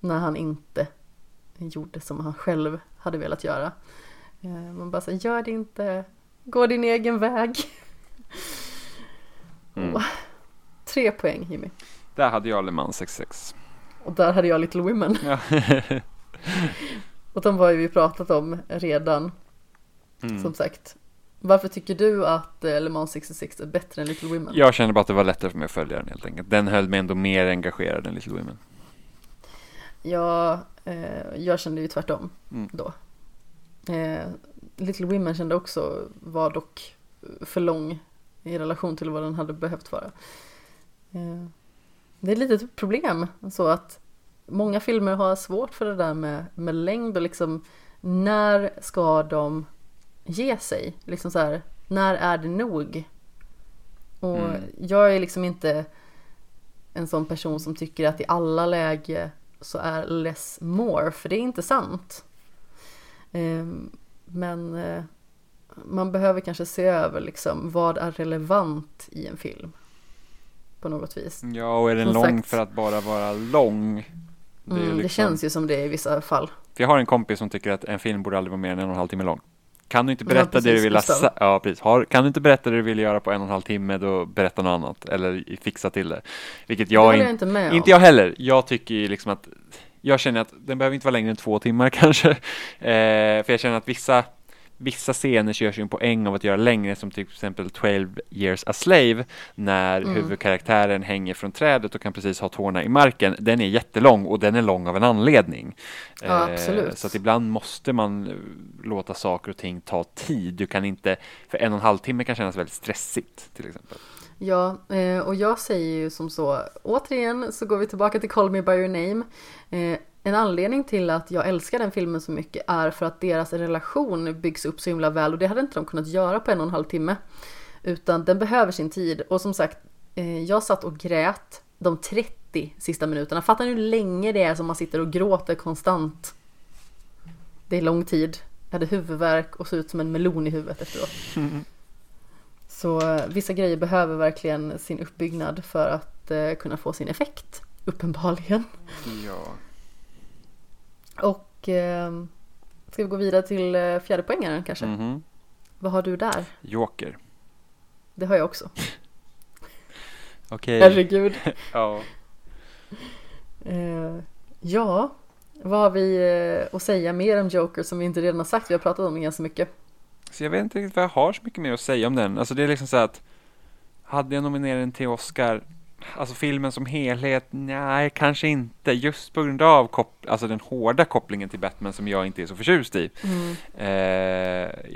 när han inte gjorde som han själv hade velat göra. Eh, man bara säger gör det inte, gå din egen väg. Mm. Åh, tre poäng Jimmy. Där hade jag Le Mans 66. Och där hade jag Little Women. Ja. Och de har ju vi pratat om redan, Mm. som sagt. Varför tycker du att eh, Le Mans 66 är bättre än Little Women? Jag kände bara att det var lättare för mig att följa den helt enkelt. Den höll mig ändå mer engagerad än Little Women. Jag, eh, jag kände ju tvärtom Mm. då. Eh, Little Women kände också var dock för lång i relation till vad den hade behövt vara. Eh, det är ett litet problem så att många filmer har svårt för det där med, med längd och liksom när ska de ge sig? Liksom så här, när är det nog? Och Mm. jag är liksom inte en sån person som tycker att i alla läge så är less more, för det är inte sant. Ehm, Men eh, man behöver kanske se över liksom vad är relevant i en film. På något vis. Ja, och är den Som lång sagt. för att bara vara lång? Det, Mm, det liksom- känns ju som det i vissa fall. För jag har en kompis som tycker att en film borde aldrig vara mer än en och en halv timme lång. Kan du inte Ja, berätta det du vill ha ja, precis. Har, Kan du inte berätta det du vill göra på en och en halv timme, då berätta något annat. Eller fixa till det. Vilket det jag, in, jag inte med om. Inte jag heller. Jag tycker ju liksom att jag känner att den behöver inte vara längre än två timmar kanske. Eh, för jag känner att vissa, vissa scener görs ju en poäng av att göra längre som till exempel 12 years a slave när Mm. huvudkaraktären hänger från trädet och kan precis ha tårna i marken. Den är jättelång och den är lång av en anledning. Eh, Ja, absolut. Så att ibland måste man eh, låta saker och ting ta tid. Du kan inte, för en och en halv timme kan kännas väldigt stressigt till exempel. Ja, eh, och jag säger ju som så, återigen så går vi tillbaka till Call Me By Your Name. En anledning till att jag älskar den filmen så mycket är för att deras relation byggs upp så himla väl och det hade inte de kunnat göra på en och en halv timme. Utan den behöver sin tid och som sagt, eh, jag satt och grät de 30 sista minuterna. Fattar ni hur länge det är som man sitter och gråter konstant? Det är lång tid. Jag hade huvudvärk och såg ut som en melon i huvudet efteråt. Så eh, vissa grejer behöver verkligen sin uppbyggnad för att eh, kunna få sin effekt, uppenbarligen. Ja. Och eh, ska vi gå vidare till eh, fjärde poängaren kanske? Mhm. Vad har du där? Joker. Det har jag också. Okej. Herregud. Ja. Eh, ja, vad har vi eh, att säga mer om Joker som vi inte redan har sagt? Vi har pratat om det ganska mycket. Så jag vet inte riktigt vad jag har så mycket mer att säga om den. Alltså det är liksom så att hade jag nominerat den till Oscar, alltså filmen som helhet, nej kanske inte. Just på grund av alltså den hårda kopplingen till Batman som jag inte är så förtjust i. Eh,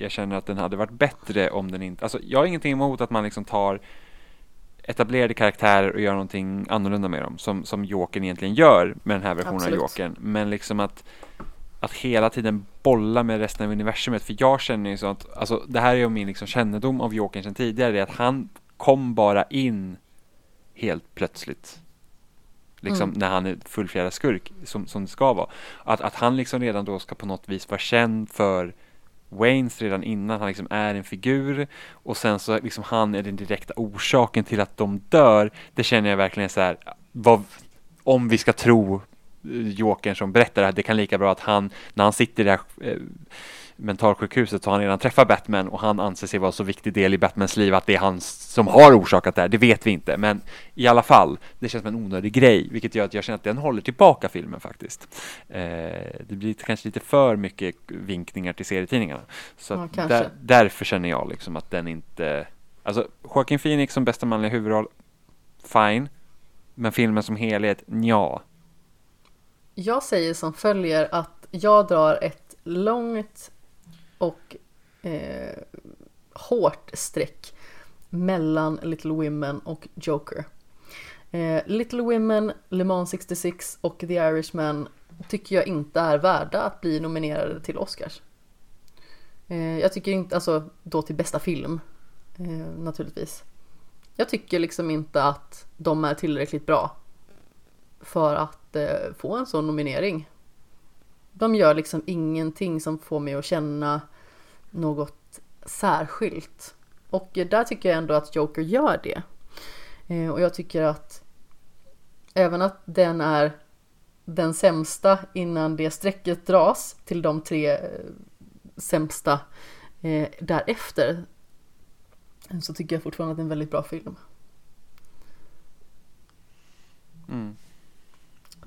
jag känner att den hade varit bättre om den inte, alltså jag har ingenting emot att man liksom tar etablerade karaktärer och gör någonting annorlunda med dem, som, som Jokern egentligen gör med den här versionen Absolut. av Jokern. Men liksom att, att hela tiden bolla med resten av universumet, för jag känner ju så att, alltså det här är ju min liksom kännedom av Jokern sedan tidigare, det är att han kom bara in helt plötsligt. Liksom Mm. när han är fullfjädrad skurk, som, som det ska vara. Att, att han liksom redan då ska på något vis vara känd för Waynes redan innan han liksom är en figur och sen så liksom han är den direkta orsaken till att de dör. Det känner jag verkligen så här, vad, om vi ska tro eh, Jokern som berättar det här, det kan lika bra att han, när han sitter här eh, mentalsjukhuset så har han redan träffat Batman och han anser sig vara så viktig del i Batmans liv att det är han som har orsakat det här, det vet vi inte. Men i alla fall, det känns som en onödig grej, vilket gör att jag känner att den håller tillbaka filmen faktiskt. Eh, det blir kanske lite för mycket vinkningar till serietidningarna. Så Ja, där, därför känner jag liksom att den inte, alltså Joaquin Phoenix som bästa manliga huvudroll, fine. Men filmen som helhet, ja. Jag säger som följer att jag drar ett långt och eh, hårt streck mellan Little Women och Joker. Eh, Little Women, Le Mans 66 och The Irishman tycker jag inte är värda att bli nominerade till Oscars. Eh, jag tycker inte, alltså då till bästa film eh, naturligtvis. Jag tycker liksom inte att de är tillräckligt bra för att eh, få en sån nominering. De gör liksom ingenting som får mig att känna något särskilt. Och där tycker jag ändå att Joker gör det. Eh, och jag tycker att även att den är den sämsta innan det strecket dras till de tre eh, sämsta eh, därefter så tycker jag fortfarande att det är en väldigt bra film. Mm.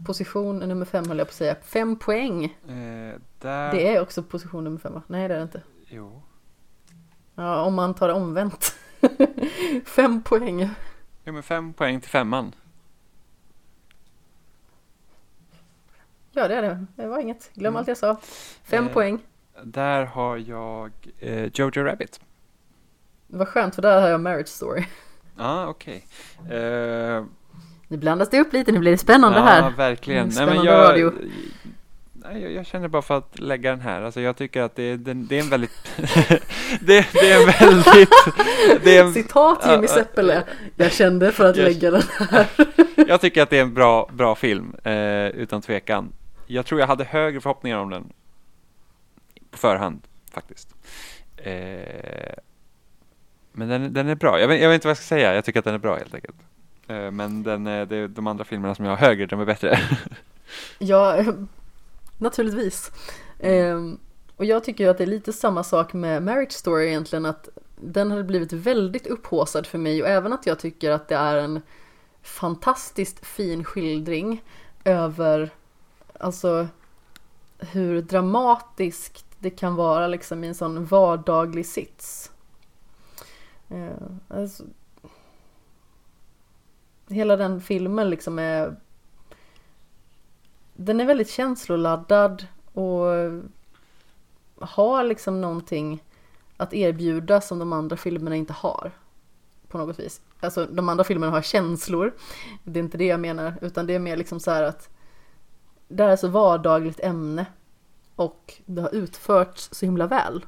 Position nummer fem höll jag på att säga. Fem poäng. Eh, där... Det är också position nummer fem va? Nej det är det inte. Jo. Ja, om man tar det omvänt. fem poäng. Jo, men fem poäng till femman. Ja det är det. Det var inget. Glöm Mm. allt jag sa. Fem Eh. poäng. Där har jag eh, Jojo Rabbit. Vad skönt för där har jag Marriage Story. Ja, ah, okej. Eh, Nu blandas det upp lite, nu blir det spännande ja, här. verkligen. Mm, Nej, spännande men jag, radio. Nej, jag, jag känner bara för att lägga den här. Alltså, jag tycker att det, är- den, det är en väldigt... det, det är en väldigt... Det är en, Citat Jimmy Seppele. Jag kände för att Jag- lägga den här. jag tycker att det är en bra, bra film, eh, utan tvekan. Jag tror jag hade högre förhoppningar om den på förhand, faktiskt. Eh, men den, den är bra. Jag vet, jag vet inte vad jag ska säga. Jag tycker att den är bra helt enkelt. Eh, men den, det, är de andra filmerna som jag har högre, de är bättre. Ja, eh, naturligtvis. Ehm, och jag tycker ju att det är lite samma sak med Marriage Story egentligen, att den hade blivit väldigt upphåsad för mig och även att jag tycker att det är en fantastiskt fin skildring över, alltså hur dramatiskt det kan vara liksom i en sån vardaglig sits. Eh, alltså, hela den filmen liksom är den är väldigt känsloladdad och har liksom någonting att erbjuda som de andra filmerna inte har. På något vis. Alltså de andra filmerna har känslor. Det är inte det jag menar. Utan det är mer liksom så här att det här är så vardagligt ämne. Och det har utförts så himla väl.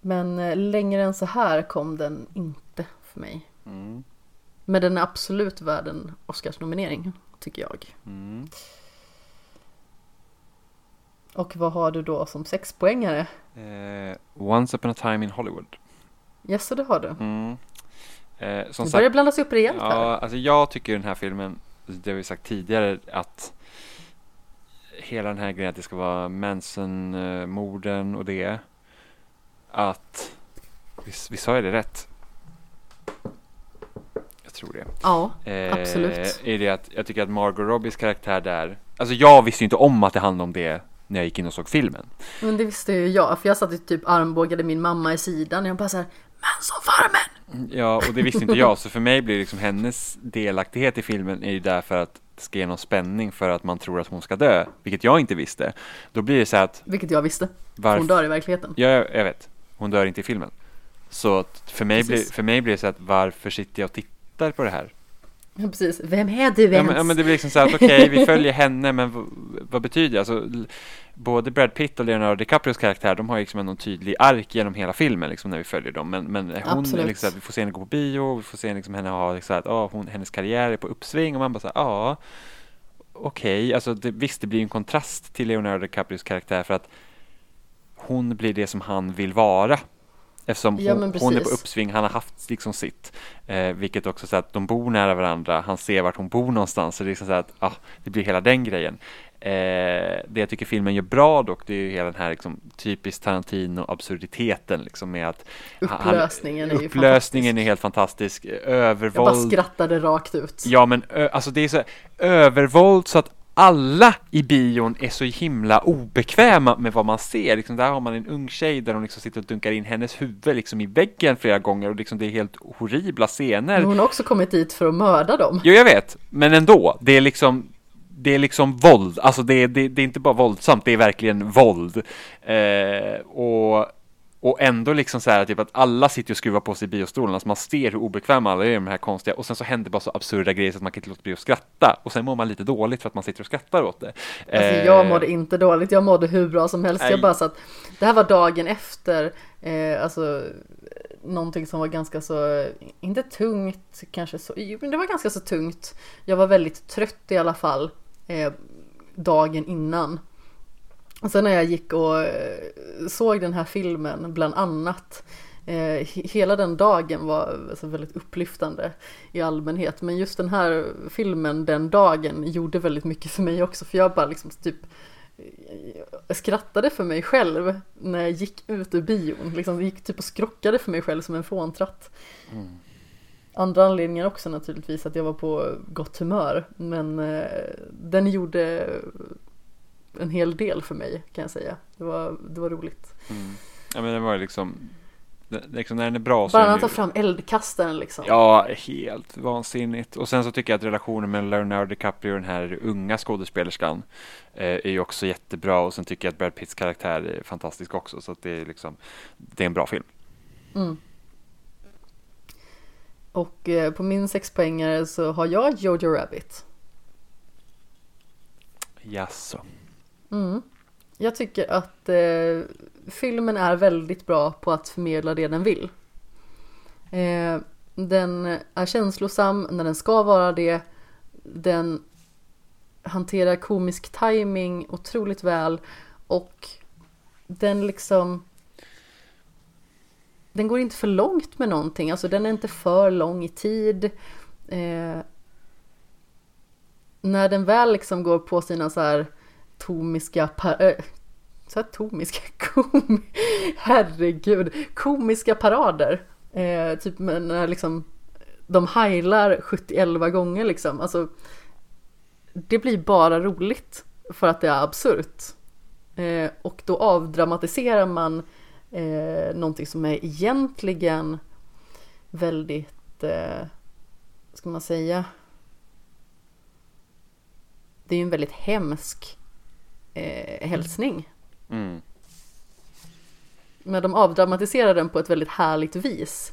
Men eh, längre än så här kom den inte för mig. Mm. Men den är absolut värd en Oscarsnominering, tycker jag. Mm. Och vad har du då som sexpoängare? Eh, Once upon a time in Hollywood. Jaså, det har du. Mm. Eh, som Det sagt, börjar blandas upp rejält här. Ja, alltså jag tycker den här filmen, det har vi sagt tidigare, att hela den här grejen att det ska vara Manson-morden och det, att, visst, visst sa jag det rätt? Tror det. Ja, Eh, Absolut. Är det att jag tycker att Margot Robbies karaktär där, alltså jag visste ju inte om att det handlade om det när jag gick in och såg filmen. men det visste ju jag. För jag satt ju typ armbågade min mamma i sidan. Och jag bara såhär, Manson-farmen! Ja, och det visste inte jag, så för mig blir liksom hennes delaktighet i filmen är ju därför att det ska ge någon spänning för att man tror att hon ska dö, vilket jag inte visste. Då blir det så att Vilket jag visste. varför... Hon dör i verkligheten. Ja, jag, vet. Hon dör inte i filmen. Så för mig, blir, för mig blir det så att varför sitter jag och tittar på det här? Ja, precis. Vem är du Ja ens? men, ja, men det blir liksom så här att okej, vi följer henne, men vad betyder det? Alltså, både Brad Pitt och Leonardo DiCaprios karaktär, de har liksom en tydlig ark genom hela filmen, liksom när vi följer dem. Men, men hon, Absolut. liksom, att vi får se henne gå på bio, vi får se liksom henne ha, liksom, att oh, hon, hennes karriär är på uppsving, och man bara så här, ja, okej, alltså det, visst, det blir en kontrast till Leonardo DiCaprios karaktär, för att hon blir det som han vill vara. Eftersom Ja, hon, hon är på uppsving, han har haft liksom sitt. Eh, vilket också så att de bor nära varandra, han ser vart hon bor någonstans. Så det är liksom så att ah, det blir hela den grejen. Eh, det jag tycker filmen gör bra dock, det är ju hela den här liksom, typiskt Tarantino-absurditeten liksom med att han- Upplösningen är ju upplösningen är helt fantastisk. Jag bara Övervåld. skrattade rakt ut. Ja men ö, alltså det är så övervåld så att alla i bion är så himla obekväma med vad man ser. Liksom, där har man en ung tjej där hon liksom sitter och dunkar in hennes huvud liksom i väggen flera gånger och liksom det är helt horribla scener. Men hon har också kommit dit för att mörda dem. Jo, jag vet, men ändå. Det är liksom det är liksom våld, alltså det är, det, det är inte bara våldsamt, det är verkligen våld. Eh, och, och ändå liksom så här typ att alla sitter och skruvar på sig i biostolen, alltså man ser hur obekväma alla är med de här konstiga, och sen så händer bara så absurda grejer så att man kan inte låta bli att skratta, och sen mår man lite dåligt för att man sitter och skrattar åt det. Alltså Eh, jag mådde inte dåligt, jag mådde hur bra som helst. Nej. Jag bara satt, det här var dagen efter, eh, alltså någonting som var ganska så, inte tungt kanske så, men det var ganska så tungt. Jag var väldigt trött i alla fall eh, dagen innan. Och sen när jag gick och eh, såg den här filmen bland annat eh, he- Hela den dagen var alltså väldigt upplyftande i allmänhet men just den här filmen den dagen gjorde väldigt mycket för mig också för jag bara liksom typ jag skrattade för mig själv när jag gick ut ur bion. Liksom, gick typ och skrockade för mig själv som en fåntratt. Mm. Andra anledningar också naturligtvis att jag var på gott humör. Men eh, den gjorde en hel del för mig kan jag säga. Det var, det var roligt. Mm. Ja men det var liksom Liksom när den är bra så Bara han tar fram eldkastaren liksom. Ja, helt vansinnigt. Och sen så tycker jag att relationen med Leonardo DiCaprio och den här unga skådespelerskan eh, är ju också jättebra. Och sen tycker jag att Brad Pitts karaktär är fantastisk också. Så att det är liksom, det är en bra film. Mm. Och eh, på min sexpoängare så har jag Jojo Rabbit. Jaså. Mm. Jag tycker att eh, filmen är väldigt bra på att förmedla det den vill. Eh, den är känslosam när den ska vara det. Den hanterar komisk timing otroligt väl och den liksom den går inte för långt med någonting, alltså den är inte för lång i tid. Eh, när den väl liksom går på sina så här atomiska par- så här kom, herregud, komiska parader. Eh, typ när liksom de heilar 71 gånger liksom. Alltså, det blir bara roligt för att det är absurt. Eh, och då avdramatiserar man eh, någonting som är egentligen väldigt, eh, ska man säga, det är ju en väldigt hemsk eh, hälsning. Mm. Men de avdramatiserar den på ett väldigt härligt vis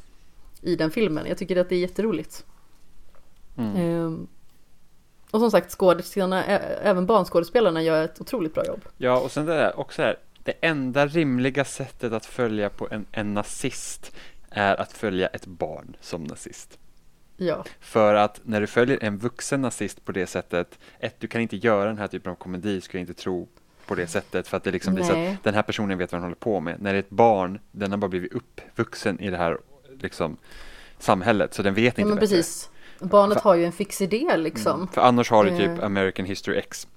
i den filmen. Jag tycker att det är jätteroligt. Mm. Eh, och som sagt, skådespelarna, även barnskådespelarna gör ett otroligt bra jobb. Ja, och sen det där också här, det enda rimliga sättet att följa på en, en nazist är att följa ett barn som nazist. Ja. För att när du följer en vuxen nazist på det sättet, ett, du kan inte göra den här typen av komedi, skulle jag inte tro, på det sättet för att det liksom visar att den här personen vet vad han håller på med. När det är ett barn, den har bara blivit uppvuxen i det här liksom, samhället, så den vet inte ja, bättre. Precis. Barnet för, har ju en fix idé liksom. Mm, för annars har du typ uh. American History X.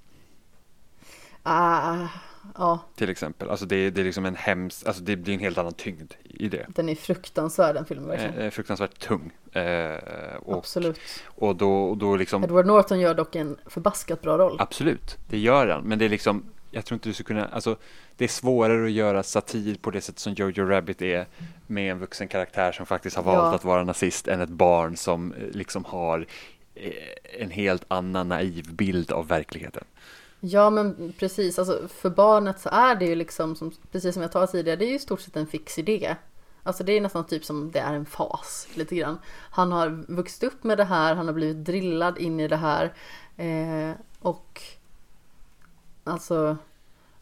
Ah, Ja. Till exempel. Alltså det, det är liksom en hemsk, alltså det blir en helt annan tyngd i det. Den är fruktansvärd den filmen verkligen. Eh, fruktansvärt tung. Eh, och, Absolut. Och då, och då liksom. Edward Norton gör dock en förbaskat bra roll. Absolut, det gör han. Men det är liksom, jag tror inte du skulle kunna, alltså det är svårare att göra satir på det sätt som Jojo Rabbit är med en vuxen karaktär som faktiskt har valt ja. att vara nazist än ett barn som eh, liksom har eh, en helt annan naiv bild av verkligheten. Ja men precis, alltså för barnet så är det ju liksom, som, precis som jag sa tidigare, det är ju i stort sett en fix idé. Alltså det är nästan typ som det är en fas lite grann. Han har vuxit upp med det här, han har blivit drillad in i det här. Eh, och alltså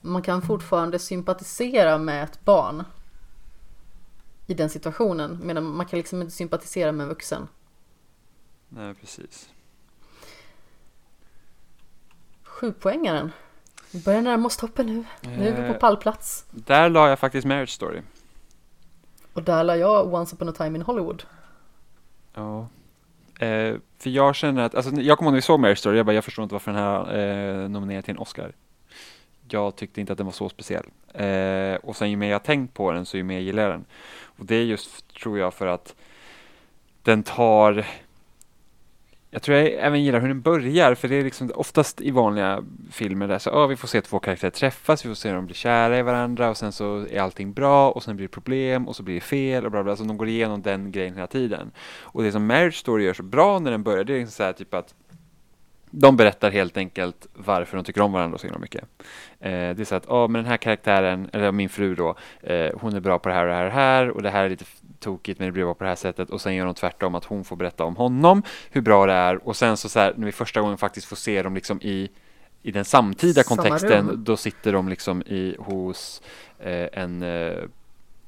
man kan fortfarande sympatisera med ett barn i den situationen. Medan man kan liksom inte sympatisera med en vuxen. Nej, precis. Sjupoängaren. Vi börjar närma oss toppen nu. Nu är vi på eh, pallplats. Där la jag faktiskt Marriage Story. Och där la jag Once upon a time in Hollywood. Ja. Eh, för jag känner att, alltså jag kommer ihåg när vi såg Marriage Story, jag bara, jag förstår inte varför den här eh, nominerad till en Oscar. Jag tyckte inte att den var så speciell. Eh, och sen ju mer jag tänkt på den så ju mer gillar jag den. Och det är just, tror jag, för att den tar jag tror jag även gillar hur den börjar, för det är liksom oftast i vanliga filmer där så, oh, vi får se två karaktärer träffas, vi får se dem bli kära i varandra och sen så är allting bra och sen blir det problem och så blir det fel och bla bla, så de går igenom den grejen hela tiden. Och det som Marriage Story gör så bra när den börjar, det är liksom så här typ att de berättar helt enkelt varför de tycker om varandra så himla mycket. Eh, det är så att, ja oh, men den här karaktären, eller min fru då, eh, hon är bra på det här och det här och det här och det här är lite tokigt men det bra på det här sättet och sen gör de tvärtom att hon får berätta om honom, hur bra det är och sen så, så här, när vi första gången faktiskt får se dem liksom i i den samtida kontexten, då sitter de liksom i, hos eh, en eh,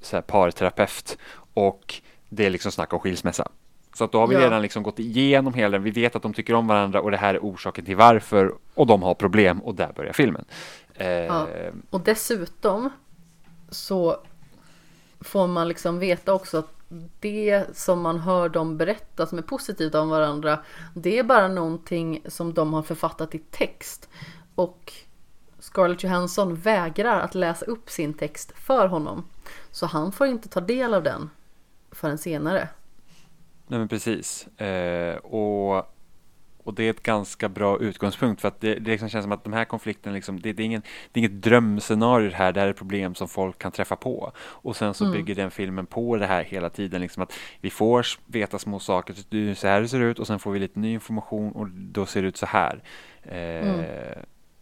så här parterapeut och det är liksom snack om skilsmässa. Så att då har vi ja. redan liksom gått igenom hela den. Vi vet att de tycker om varandra och det här är orsaken till varför och de har problem och där börjar filmen. Eh, ja. Och dessutom så får man liksom veta också att det som man hör dem berätta som är positivt om varandra det är bara någonting som de har författat i text. Och Scarlett Johansson vägrar att läsa upp sin text för honom. Så han får inte ta del av den förrän senare. Nej men precis. Eh, och och det är ett ganska bra utgångspunkt för att det, det liksom känns som att de här konflikterna, liksom, det, det, är ingen, det är inget drömscenario här, det här är problem som folk kan träffa på. Och sen så mm. bygger den filmen på det här hela tiden, liksom att vi får veta små saker, så här det ser ut och sen får vi lite ny information och då ser det ut så här. Eh, mm.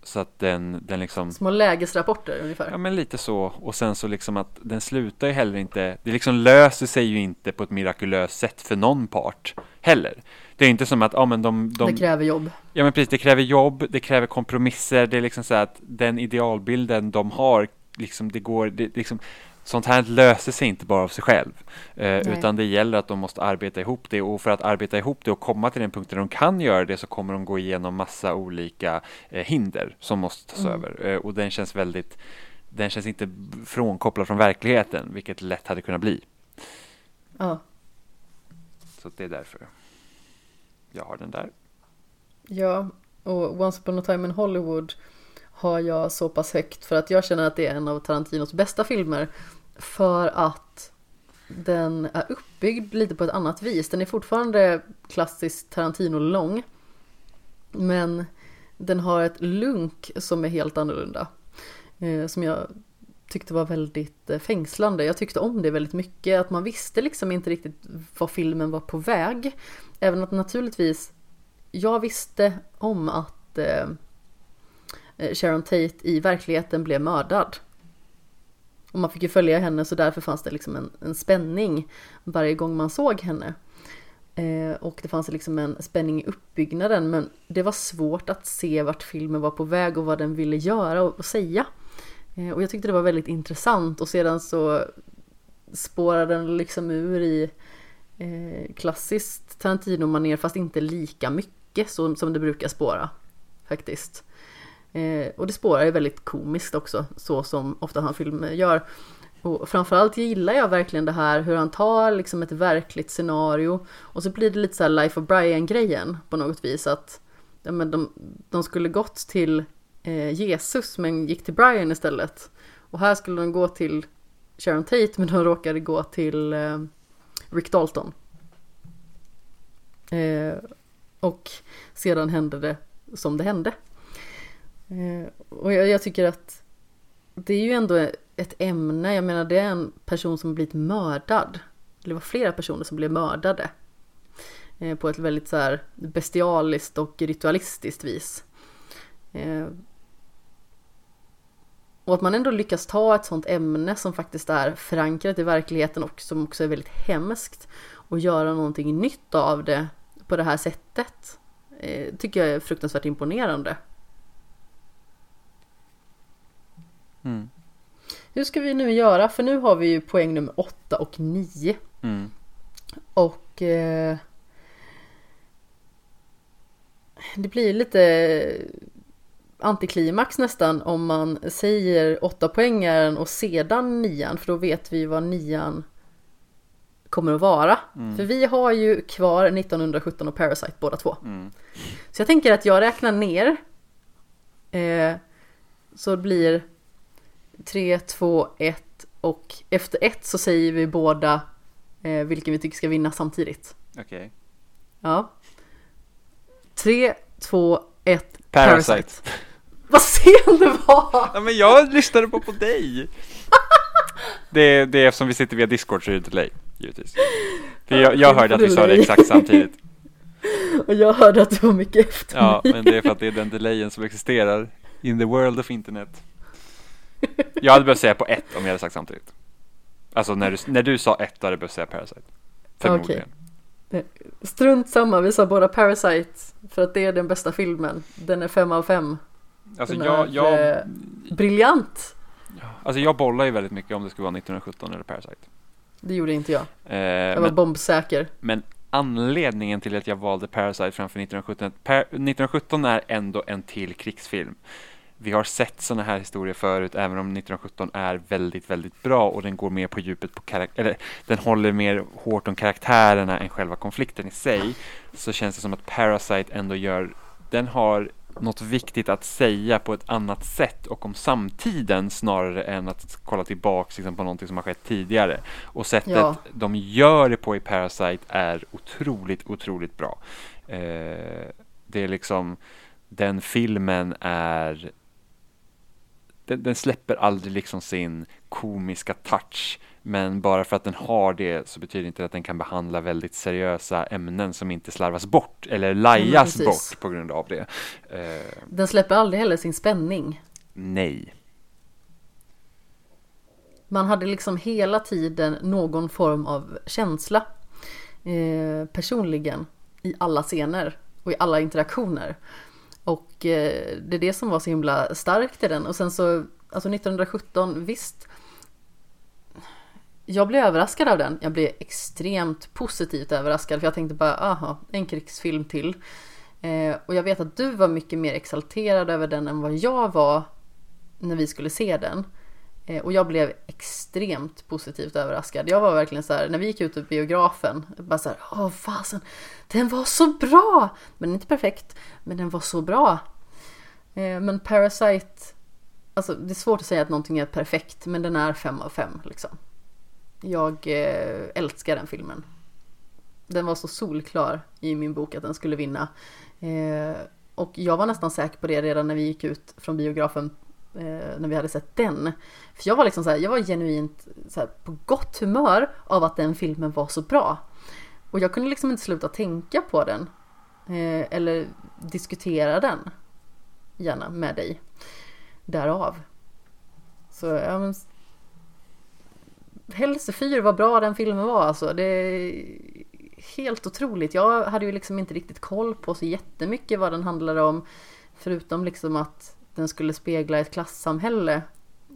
Så att den, den liksom Små lägesrapporter ungefär Ja men lite så och sen så liksom att den slutar ju heller inte Det liksom löser sig ju inte på ett mirakulöst sätt för någon part heller det är inte som att, ja men de, de... Det kräver jobb. Ja men precis, det kräver jobb, det kräver kompromisser, det är liksom så att den idealbilden de har, liksom det går, det, liksom, sånt här löser sig inte bara av sig själv. Eh, utan det gäller att de måste arbeta ihop det och för att arbeta ihop det och komma till den punkten där de kan göra det så kommer de gå igenom massa olika eh, hinder som måste tas mm. över. Eh, och den känns väldigt, den känns inte frånkopplad från verkligheten, vilket lätt hade kunnat bli. Ja. Så det är därför jag har den där. Ja, och Once upon a time in Hollywood har jag så pass högt för att jag känner att det är en av Tarantinos bästa filmer. För att den är uppbyggd lite på ett annat vis. Den är fortfarande klassiskt Tarantino-lång. Men den har ett lunk som är helt annorlunda. Eh, som jag tyckte var väldigt eh, fängslande. Jag tyckte om det väldigt mycket. Att man visste liksom inte riktigt vad filmen var på väg. Även att naturligtvis, jag visste om att eh, eh, Sharon Tate i verkligheten blev mördad. Och man fick ju följa henne så därför fanns det liksom en, en spänning varje gång man såg henne. Eh, och det fanns liksom en spänning i uppbyggnaden men det var svårt att se vart filmen var på väg och vad den ville göra och, och säga. Eh, och jag tyckte det var väldigt intressant och sedan så spårade den liksom ur i eh, klassiskt Tarantino-manér fast inte lika mycket så, som det brukar spåra faktiskt. Eh, och det spårar ju väldigt komiskt också så som ofta han filmer gör. Och framförallt gillar jag verkligen det här hur han tar liksom ett verkligt scenario och så blir det lite så här Life of Brian grejen på något vis att ja, men de, de skulle gått till eh, Jesus men gick till Brian istället. Och här skulle de gå till Sharon Tate men de råkade gå till eh, Rick Dalton. Eh, och sedan hände det som det hände. Eh, och jag, jag, tycker att det är ju ändå ett ämne, jag menar det är en person som blivit mördad. Det var flera personer som blev mördade. Eh, på ett väldigt så här bestialiskt och ritualistiskt vis. Eh, och att man ändå lyckas ta ett sånt ämne som faktiskt är förankrat i verkligheten och som också är väldigt hemskt och göra någonting nytt av det på det här sättet eh, tycker jag är fruktansvärt imponerande. Mm. Hur ska vi nu göra? För nu har vi ju poäng nummer 8 och 9. Mm. Och eh, det blir lite antiklimax nästan om man säger åtta poängaren och sedan nian för då vet vi vad nian kommer att vara. Mm. För vi har ju kvar 1917 och Parasite båda två. Mm. Så jag tänker att jag räknar ner. Eh, så det blir 3, 2, 1 och efter 1 så säger vi båda eh, vilken vi tycker ska vinna samtidigt. Okej. Okay. Ja. 3, 2, 1 Parasite. Parasite. Vad sen du var! Ja, men jag lyssnade på på dig. Det, det är eftersom vi sitter via Discord så är det delay, givetvis. För jag, jag hörde att vi sa det exakt samtidigt. Och jag hörde att du var mycket efter Ja, mig. men det är för att det är den delayen som existerar in the world of internet. Jag hade behövt säga på ett om jag hade sagt samtidigt. Alltså när du, när du sa ett, hade jag behövt säga Parasite. Förmodligen. Okay. Strunt samma, vi sa båda Parasite för att det är den bästa filmen. Den är fem av fem. Alltså jag, jag... Eh, briljant! Alltså jag bollar ju väldigt mycket om det skulle vara 1917 eller Parasite. Det gjorde inte jag. Eh, jag var men, bombsäker. Men anledningen till att jag valde Parasite framför 1917, per, 1917 är ändå en till krigsfilm. Vi har sett sådana här historier förut, även om 1917 är väldigt, väldigt bra och den går mer på djupet på karaktär, eller den håller mer hårt om karaktärerna än själva konflikten i sig, så känns det som att Parasite ändå gör, den har något viktigt att säga på ett annat sätt och om samtiden snarare än att kolla tillbaks liksom, på någonting som har skett tidigare. Och sättet Ja. de gör det på i Parasite är otroligt, otroligt bra. Eh, det är liksom, den filmen är den, den släpper aldrig liksom sin komiska touch. Men bara för att den har det så betyder inte det att den kan behandla väldigt seriösa ämnen som inte slarvas bort eller lajas precis. bort på grund av det. Eh, Den släpper aldrig heller sin spänning. nej. Man hade liksom hela tiden någon form av känsla eh, personligen i alla scener och i alla interaktioner. Och eh, det är det som var så himla starkt i den. Och sen så, alltså 1917, visst. Jag blev överraskad av den. Jag blev extremt positivt överraskad för jag tänkte bara, aha, en krigsfilm till. Eh, och jag vet att du var mycket mer exalterad över den än vad jag var när vi skulle se den. Eh, Och jag blev extremt positivt överraskad. Jag var verkligen så här, när vi gick ut ur biografen, bara så här, åh fasen, den var så bra! Men inte perfekt, men den var så bra. Eh, Men Parasite, alltså det är svårt att säga att någonting är perfekt, men den är fem av fem liksom. Jag eh, älskar den filmen. Den var så solklar i min bok att den skulle vinna. Eh, och jag var nästan säker på det redan när vi gick ut från biografen eh, när vi hade sett den. För jag var liksom så här, jag var genuint så här, på gott humör av att den filmen var så bra. Och jag kunde liksom inte sluta tänka på den. Eller diskutera den. Gärna med dig. Därav. Så ja men. Hälsefyr vad bra den filmen var alltså. Det är helt otroligt. Jag hade ju liksom inte riktigt koll på så jättemycket vad den handlade om. Förutom liksom att den skulle spegla ett klassamhälle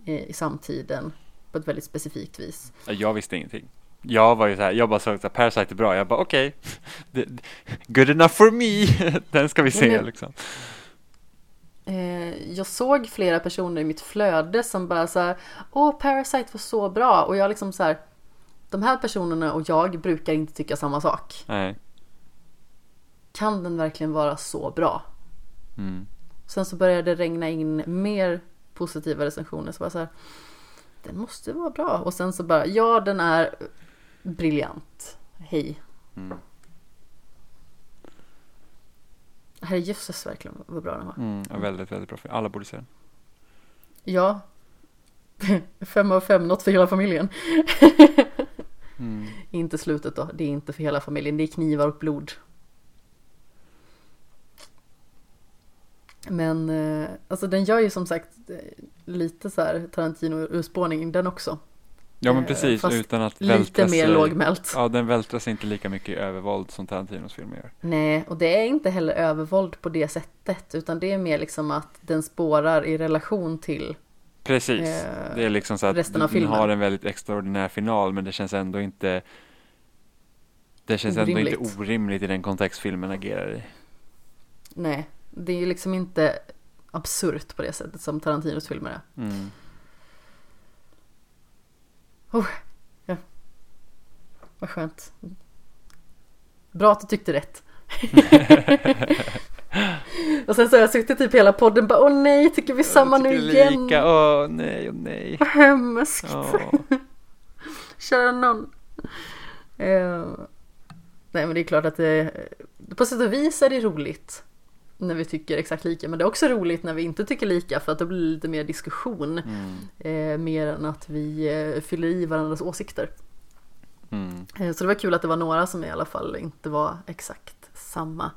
i, samtiden på ett väldigt specifikt vis. Jag visste ingenting. Jag var ju så här, jag bara såg att Parasite är bra. Jag bara okej, Det- good enough for me. Den ska vi se Men- liksom. Eh, jag såg flera personer i mitt flöde som bara så här, åh Parasite var så bra och jag liksom så här, de här personerna och jag brukar inte tycka samma sak. Nej. Kan den verkligen vara så bra? Mm. Sen så började det regna in mer positiva recensioner så bara så här, den måste vara bra och sen så bara, ja den är briljant. Hej. Mm. Herrejösses verkligen vad bra den var. Mm. Ja, väldigt, väldigt bra film. Alla borde se den. Ja. fem av fem, något för hela familjen. Mm. Inte slutet då, det är inte för hela familjen, det är knivar och blod. Men eh, alltså den gör ju som sagt eh, lite så här Tarantino-urspårning den också. Ja men precis, fast utan att Lite mer sig. lågmält. Ja, den vältras inte lika mycket i övervåld som Tarantinos filmer gör. Nej, och det är inte heller övervåld på det sättet, utan det är mer liksom att den spårar i relation till Precis, Eh, det är liksom så att den filmen. har en väldigt extraordinär final men det känns ändå inte Det känns ändå inte Orimligt. orimligt i den kontext filmen agerar i. Nej, det är ju liksom inte absurt på det sättet som Tarantinos filmer är. Mm. Oh, ja. Vad skönt. Bra att du tyckte rätt. och sen så har jag suttit typ hela podden bara åh nej, tycker vi samma Jag nu tycker igen? Lika, åh nej, åh nej. Vad hemskt. Ja. Kära någon. Eh, nej men det är klart att det, på sätt och vis är det roligt när vi tycker exakt lika. Men det är också roligt när vi inte tycker lika för att då blir det lite mer diskussion. Mm. Eh, mer än att vi eh, fyller i varandras åsikter. Mm. Eh, Så det var kul att det var några som i alla fall inte var exakt samma.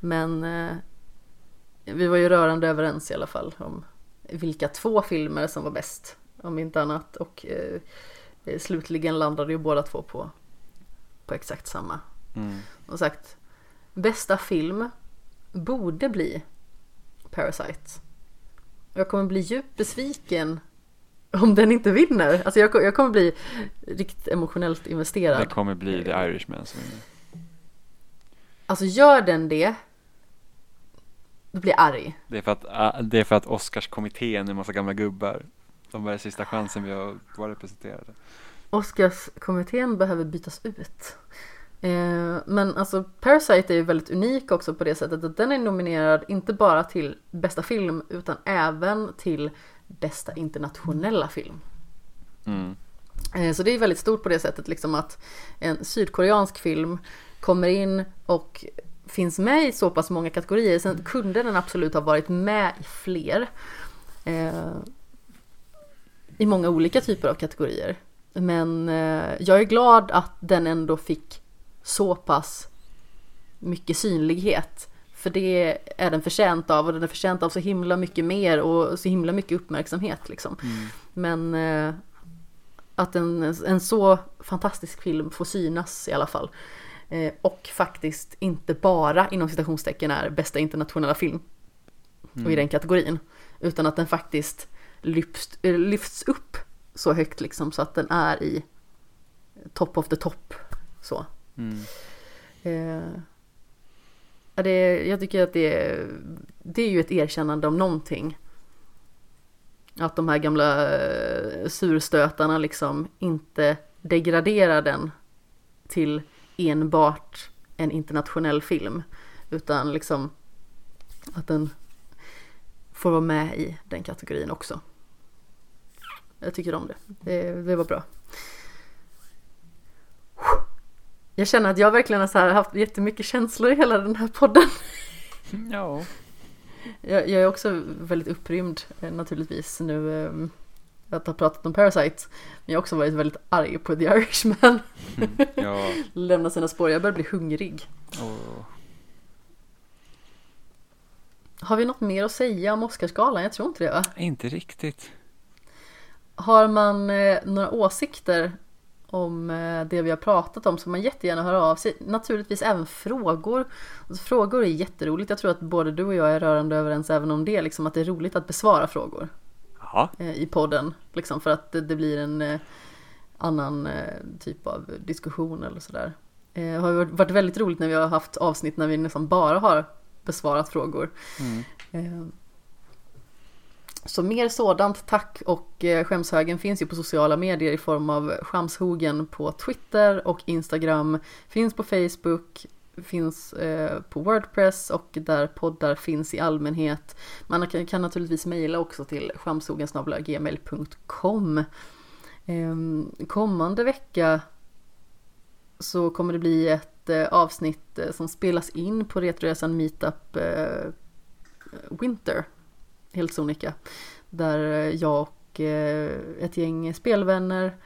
Men eh, vi var ju rörande överens i alla fall om vilka två filmer som var bäst. Om inte annat. Och eh, slutligen landade ju båda två på, på exakt samma. Mm. Och sagt, bästa film borde bli Parasite. Jag kommer bli djupt besviken om den inte vinner. Alltså jag, jag kommer bli riktigt emotionellt investerad. Det kommer bli The Irishman som vinner. Alltså gör den det, då blir jag arg. Det är för att, ah, det är för att Oscarskommittén är en massa gamla gubbar. De var sista chansen vi har var representerade. Oscarskommittén behöver bytas ut. Eh, men alltså Parasite är ju väldigt unik också på det sättet att den är nominerad inte bara till bästa film utan även till bästa internationella film. Mm. Eh, Så det är väldigt stort på det sättet liksom att en sydkoreansk film kommer in och finns med i så pass många kategorier. Sen kunde den absolut ha varit med i fler. Eh, I många olika typer av kategorier. Men eh, jag är glad att den ändå fick så pass mycket synlighet. För det är den förtjänt av och den är förtjänt av så himla mycket mer och så himla mycket uppmärksamhet liksom. Men eh, att en, en så fantastisk film får synas i alla fall. Eh, och faktiskt inte bara inom citationstecken är bästa internationella film. Och i den kategorin. Utan att den faktiskt lyfts, eh, lyfts upp så högt liksom så att den är i top of the top. Så. Mm. Eh, ja, det, jag tycker att det, är- det är ju ett erkännande om någonting. Att de här gamla eh, surstötarna liksom inte degraderar den till enbart en internationell film. Utan liksom att den får vara med i den kategorin också. Jag tycker om det. Det, det var bra. Jag känner att jag verkligen har så här haft jättemycket känslor i hela den här podden. Ja. Jag, jag är också väldigt upprymd eh, naturligtvis nu eh, att ha pratat om Parasite. Men jag har också varit väldigt arg på The Irishman. ja. Lämna sina spår. Jag börjar bli hungrig. Och, Har vi något mer att säga om Oscarsgalan? Jag tror inte det va? inte riktigt. Har man eh, några åsikter om eh, det vi har pratat om så man jättegärna höra av sig. Naturligtvis även frågor. Alltså, frågor är jätteroligt. Jag tror att både du och jag är rörande överens även om det. Liksom att det är roligt att besvara frågor Ja. eh, i podden. Liksom för att det, det blir en eh, annan typ av diskussion eller sådär. Det har varit väldigt roligt när vi har haft avsnitt när vi nästan bara har besvarat frågor. Mm. Så mer sådant tack och eh, skämshögen finns ju på sociala medier i form av skamshogen på Twitter och Instagram. Finns på Facebook, finns eh, på Wordpress och där poddar finns i allmänhet. Man kan, kan naturligtvis mejla också till skamshogensgmail.com. Ehm, kommande vecka så kommer det bli ett eh, avsnitt som spelas in på Retroresan Meetup Winter, helt sonika. Där eh, jag och eh, ett gäng spelvänner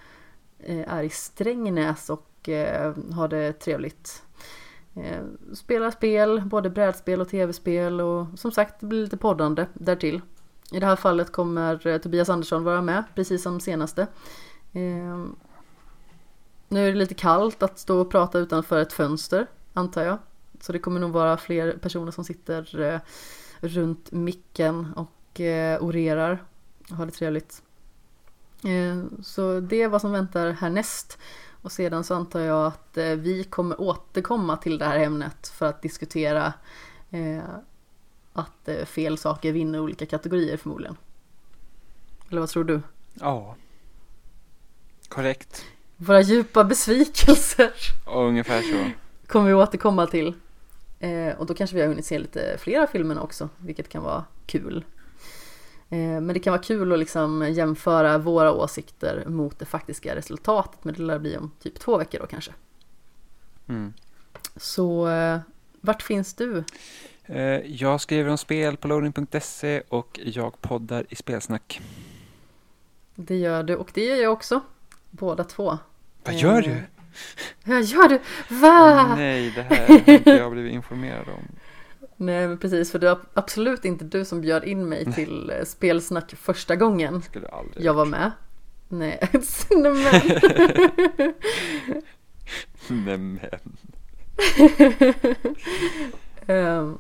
eh, är i Strängnäs och har det trevligt. Spelar spel, både brädspel och tv-spel och som sagt det blir lite poddande därtill. I det här fallet kommer Tobias Andersson vara med, precis som senaste. Nu är det lite kallt att stå och prata utanför ett fönster, antar jag. Så det kommer nog vara fler personer som sitter runt micken och eh, orerar och har det trevligt. Eh, så det är vad som väntar härnäst. Och sedan så antar jag att eh, vi kommer återkomma till det här ämnet för att diskutera att fel saker vinner olika kategorier förmodligen. Eller vad tror du? Ja. Korrekt. Våra djupa besvikelser Ungefär så. kommer vi återkomma till. Och då kanske vi har hunnit se lite fler av filmerna också, vilket kan vara kul. Eh, men det kan vara kul att liksom jämföra våra åsikter mot det faktiska resultatet, men det lär bli om typ två veckor då kanske. Mm. Så eh, vart finns du? Eh, Jag skriver om spel på loading.se och jag poddar i Spelsnack. Det gör du och det gör jag också. Båda två. Vad gör du? Ja, gör du? Va? Åh, nej, det här har inte jag blivit informerad om. Nej precis, för det var absolut inte du som bjöd in mig till eh, spelsnack första gången Skulle aldrig jag var med. Nej, Nej, men. Nämen. Ehm,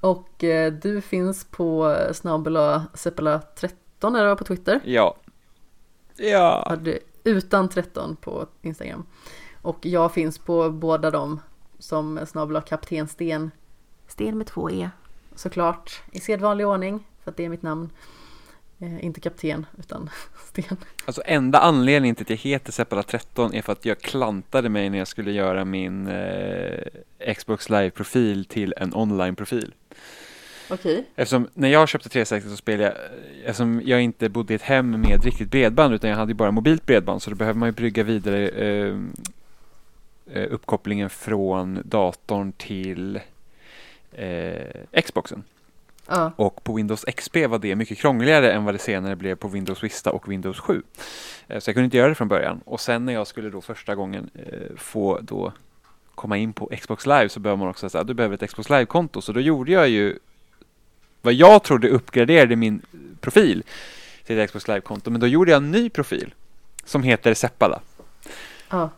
och eh, du finns på snabela Seppala 13 är det va, på Twitter. Ja. Ja. Utan 13 på Instagram. Och jag finns på båda dem som snabela kapten Sten. Sten med två E. Såklart, i sedvanlig ordning, för att det är mitt namn. Eh, inte kapten, utan Sten. Alltså enda anledningen till att jag heter Seppala 13 är för att jag klantade mig när jag skulle göra min eh, Xbox Live-profil till en online-profil. Okej. Eftersom när jag köpte 360 så spelade jag, eftersom jag inte bodde i ett hem med riktigt bredband utan jag hade ju bara mobilt bredband så då behöver man ju brygga vidare eh, eh, uppkopplingen från datorn till eh, Xboxen. Ja, Och på Windows XP var det mycket krångligare än vad det senare blev på Windows Vista och Windows 7. Eh, Så jag kunde inte göra det från början. Och sen när jag skulle då första gången eh, få då komma in på Xbox Live så behöver man också säga att du behöver ett Xbox Live-konto. Så då gjorde jag ju vad jag trodde uppgraderade min profil till ett Xbox Live-konto. Men då gjorde jag en ny profil som heter Seppala. ja.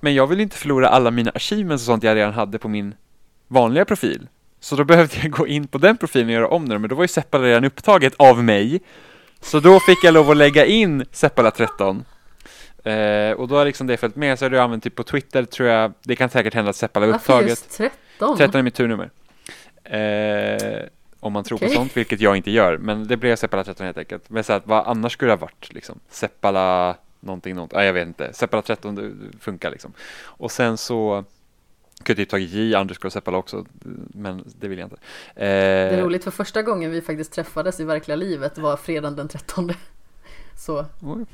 Men jag vill inte förlora alla mina achievements och sånt jag redan hade på min vanliga profil. Så då behövde jag gå in på den profilen och göra om den, men då var ju Seppala redan upptaget av mig. Så då fick jag lov att lägga in Seppala 13. Eh, och då har liksom det följt med, så har du använt typ på Twitter tror jag, det kan säkert hända att Seppala är Varför upptaget. just 13? 13 är mitt turnummer. Eh, om man tror Okej. på sånt, vilket jag inte gör. Men det blev Seppala 13 helt enkelt. Men så att, vad annars skulle det ha varit liksom? Seppala någonting, någonting. Nej, jag vet inte. Seppala 13 det, det funkar liksom. Och sen så kunde typ tagit J underscore Seppala också, men det vill jag inte. Det är Eh, roligt för första gången vi faktiskt träffades i verkliga livet var fredagen den 13. Så,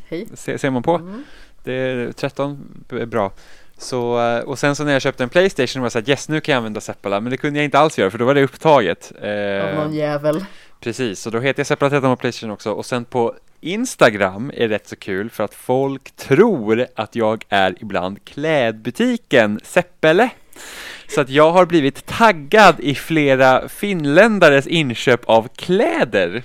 hej. se, ser man på. Mm. Det är 13 är bra. Så, eh, och sen så när jag köpte en Playstation var jag såhär, yes nu kan jag använda Seppala, men det kunde jag inte alls göra för då var det upptaget. Av Eh, någon jävel. Precis, så då heter jag Seppala 13 på Playstation också och sen på Instagram är rätt så kul för att folk tror att jag är ibland klädbutiken Seppele. Så att jag har blivit taggad i flera finländares inköp av kläder.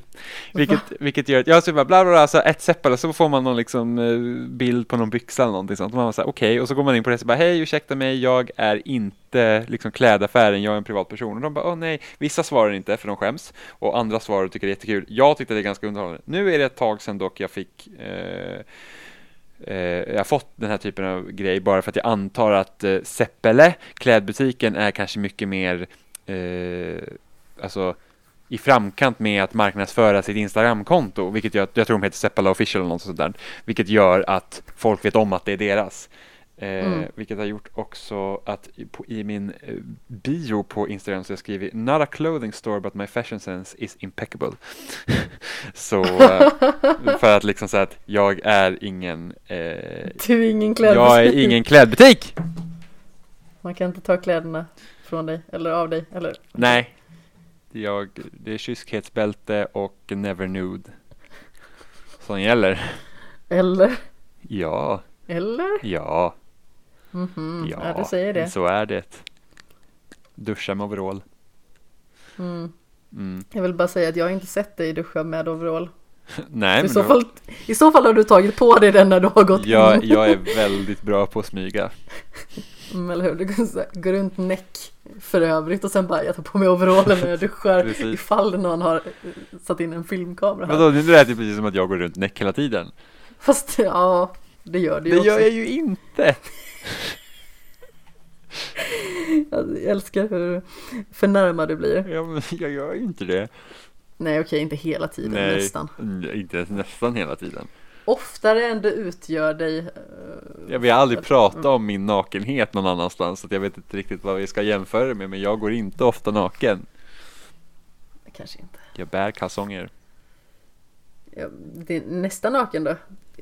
Vilket, vilket gör att jag så bara bla bla bla, så ett Seppele så får man någon liksom eh, bild på någon byxa eller någonting sånt. Och man här, okej, och så går man in på det och bara hej ursäkta mig, jag är inte liksom klädaffären, jag är en privatperson. Och de bara åh nej, vissa svarar inte för de skäms och andra svarar och tycker det är jättekul. Jag tyckte det är ganska underhållande. Nu är det ett tag sedan dock jag fick Eh, Eh, jag har fått den här typen av grej bara för att jag antar att eh, Seppele, klädbutiken, är kanske mycket mer eh, alltså, i framkant med att marknadsföra sitt Instagramkonto, vilket gör jag tror de heter Seppala official eller något sånt där, vilket gör att folk vet om att det är deras. Eh, Mm. Vilket har gjort också att i, på, i min eh, bio på Instagram så har jag skrivit Not a clothing store but my fashion sense is impeccable. så eh, för att liksom säga att jag är ingen eh, Du är ingen klädbutik. Jag är ingen klädbutik! Man kan inte ta kläderna från dig eller av dig eller Nej. Jag, det är kyskhetsbälte och never nude. Som gäller. Eller? Ja, Eller? ja, Mhm, ja. ja, du säger det. Så är det. Duscha med overall. Mm. Mm. Jag vill bara säga att jag har inte sett dig duscha med overall. Nej, I så, då- fall, I så fall har du tagit på dig den när du har gått jag, in. jag är väldigt bra på att smyga. Mm, eller hur? Du kan så här, gå runt näck för övrigt och sen bara jag tar på mig overallen när jag duschar Precis. ifall någon har eh, satt in en filmkamera här. Vadå, nu lät det precis som att jag går runt näck hela tiden. Fast ja, det gör du Det ju också. gör jag ju inte! Jag älskar hur förnärmad du blir. Ja, men jag gör ju inte det. Nej okej, inte hela tiden, Nej, nästan. inte nästan hela tiden. Oftare än du utgör dig. eh, Jag vill aldrig prata om min nakenhet någon annanstans, så jag vet inte riktigt vad vi ska jämföra det med, men jag går inte ofta naken. Kanske inte. Jag bär kalsonger. Ja, det är nästan naken då.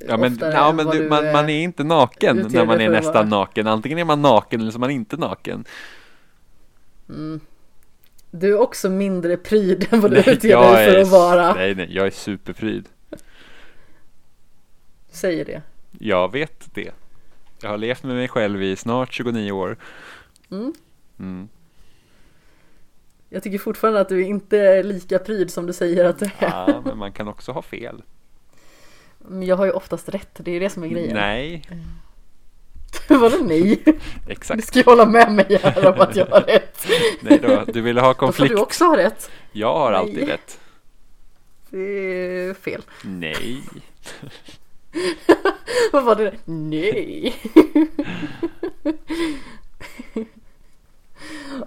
Ja men, ja, men du, du, man, man är inte naken när man är nästan naken. Antingen är man naken eller så är man inte naken. Mm. Du är också mindre pryd än vad du utger dig för är- att vara. Nej, nej, jag är superpryd. Säger det. Jag vet det. Jag har levt med mig själv i snart 29 år. Mm. Mm. Jag tycker fortfarande att du inte är lika pryd som du säger att du är. Ja, men man kan också ha fel. Men Jag har ju oftast rätt, det är ju det som är grejen. Nej, Vadå nej? Du exakt. ska ju hålla med mig här om att jag har rätt. Nej då, du ville ha Då får konflikt. du också ha rätt. Jag har Nej. alltid rätt. Det är fel. Nej. Vad var det? Nej.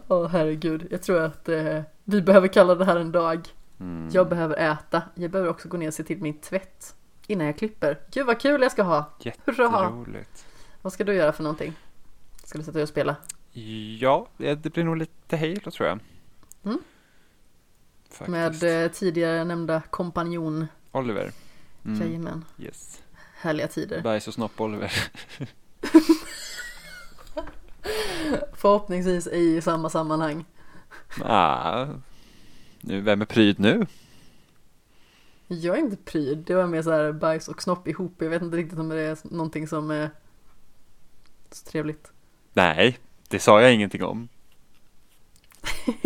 Åh herregud, jag tror att eh, vi behöver kalla det här en dag. Mm. Jag behöver äta. Jag behöver också gå ner och se till min tvätt innan jag klipper. Gud vad kul jag ska ha! Hurra! Jätteroligt. Vad ska du göra för någonting? Ska du sätta dig och spela? Ja, det blir nog lite Halo tror jag. Mm. Med eh, tidigare nämnda kompanjon. Oliver. Mm. Jajamän. Yes. Härliga tider. Bajs och snopp Oliver. Förhoppningsvis i samma sammanhang. ah, nu, vem är pryd nu? Jag är inte pryd. Det var mer så här bajs och snopp ihop. Jag vet inte riktigt om det är någonting som är så trevligt. Nej, det sa jag ingenting om.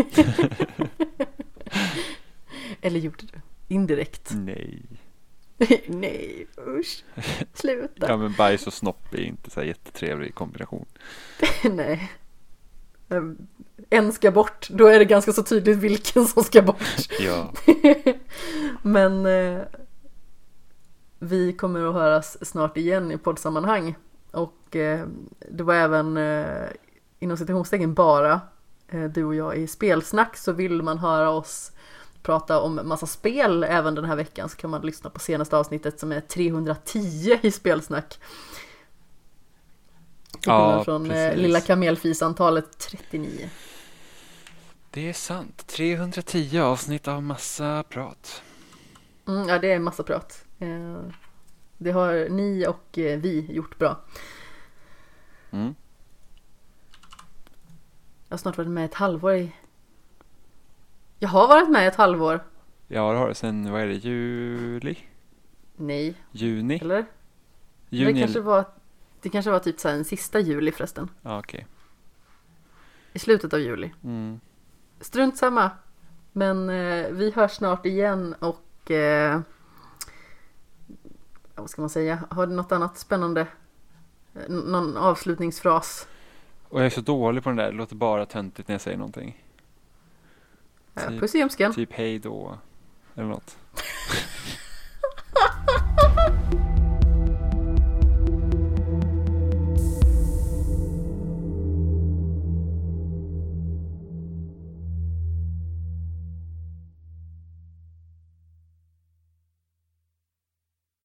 Eller gjorde du? Indirekt. Nej. Nej, usch. Sluta. Ja men bajs och snopp är inte så här jättetrevlig kombination. Nej. Ehm, En ska bort, då är det ganska så tydligt vilken som ska bort. Ja. Men eh, vi kommer att höras snart igen i poddsammanhang. Och eh, det var även eh, inom citationstecken bara eh, du och jag i spelsnack så vill man höra oss prata om massa spel även den här veckan så kan man lyssna på senaste avsnittet som är 310 i spelsnack. Till Ja, skillnad från eh, precis. lilla kamelfisantalet 39. Det är sant. 310 avsnitt av massa prat. Mm, ja, det är massa prat. Eh, det har ni och eh, vi gjort bra. Mm. Jag har snart varit med ett halvår i... Jag har varit med ett halvår. Ja, det har det sen, vad är det, juli? Nej, Juni? eller? Juni? Det kanske var, det kanske var typ så en sista juli förresten. Ja, okej. Okay. I slutet av juli. Mm. Strunt samma. Men eh, vi hörs snart igen och eh, vad ska man säga? Har du något annat spännande? N någon avslutningsfras? Och jag är så dålig på den där. Det låter bara töntigt när jag säger någonting. Typ, puss i ljumsken. Typ hej då. Eller något.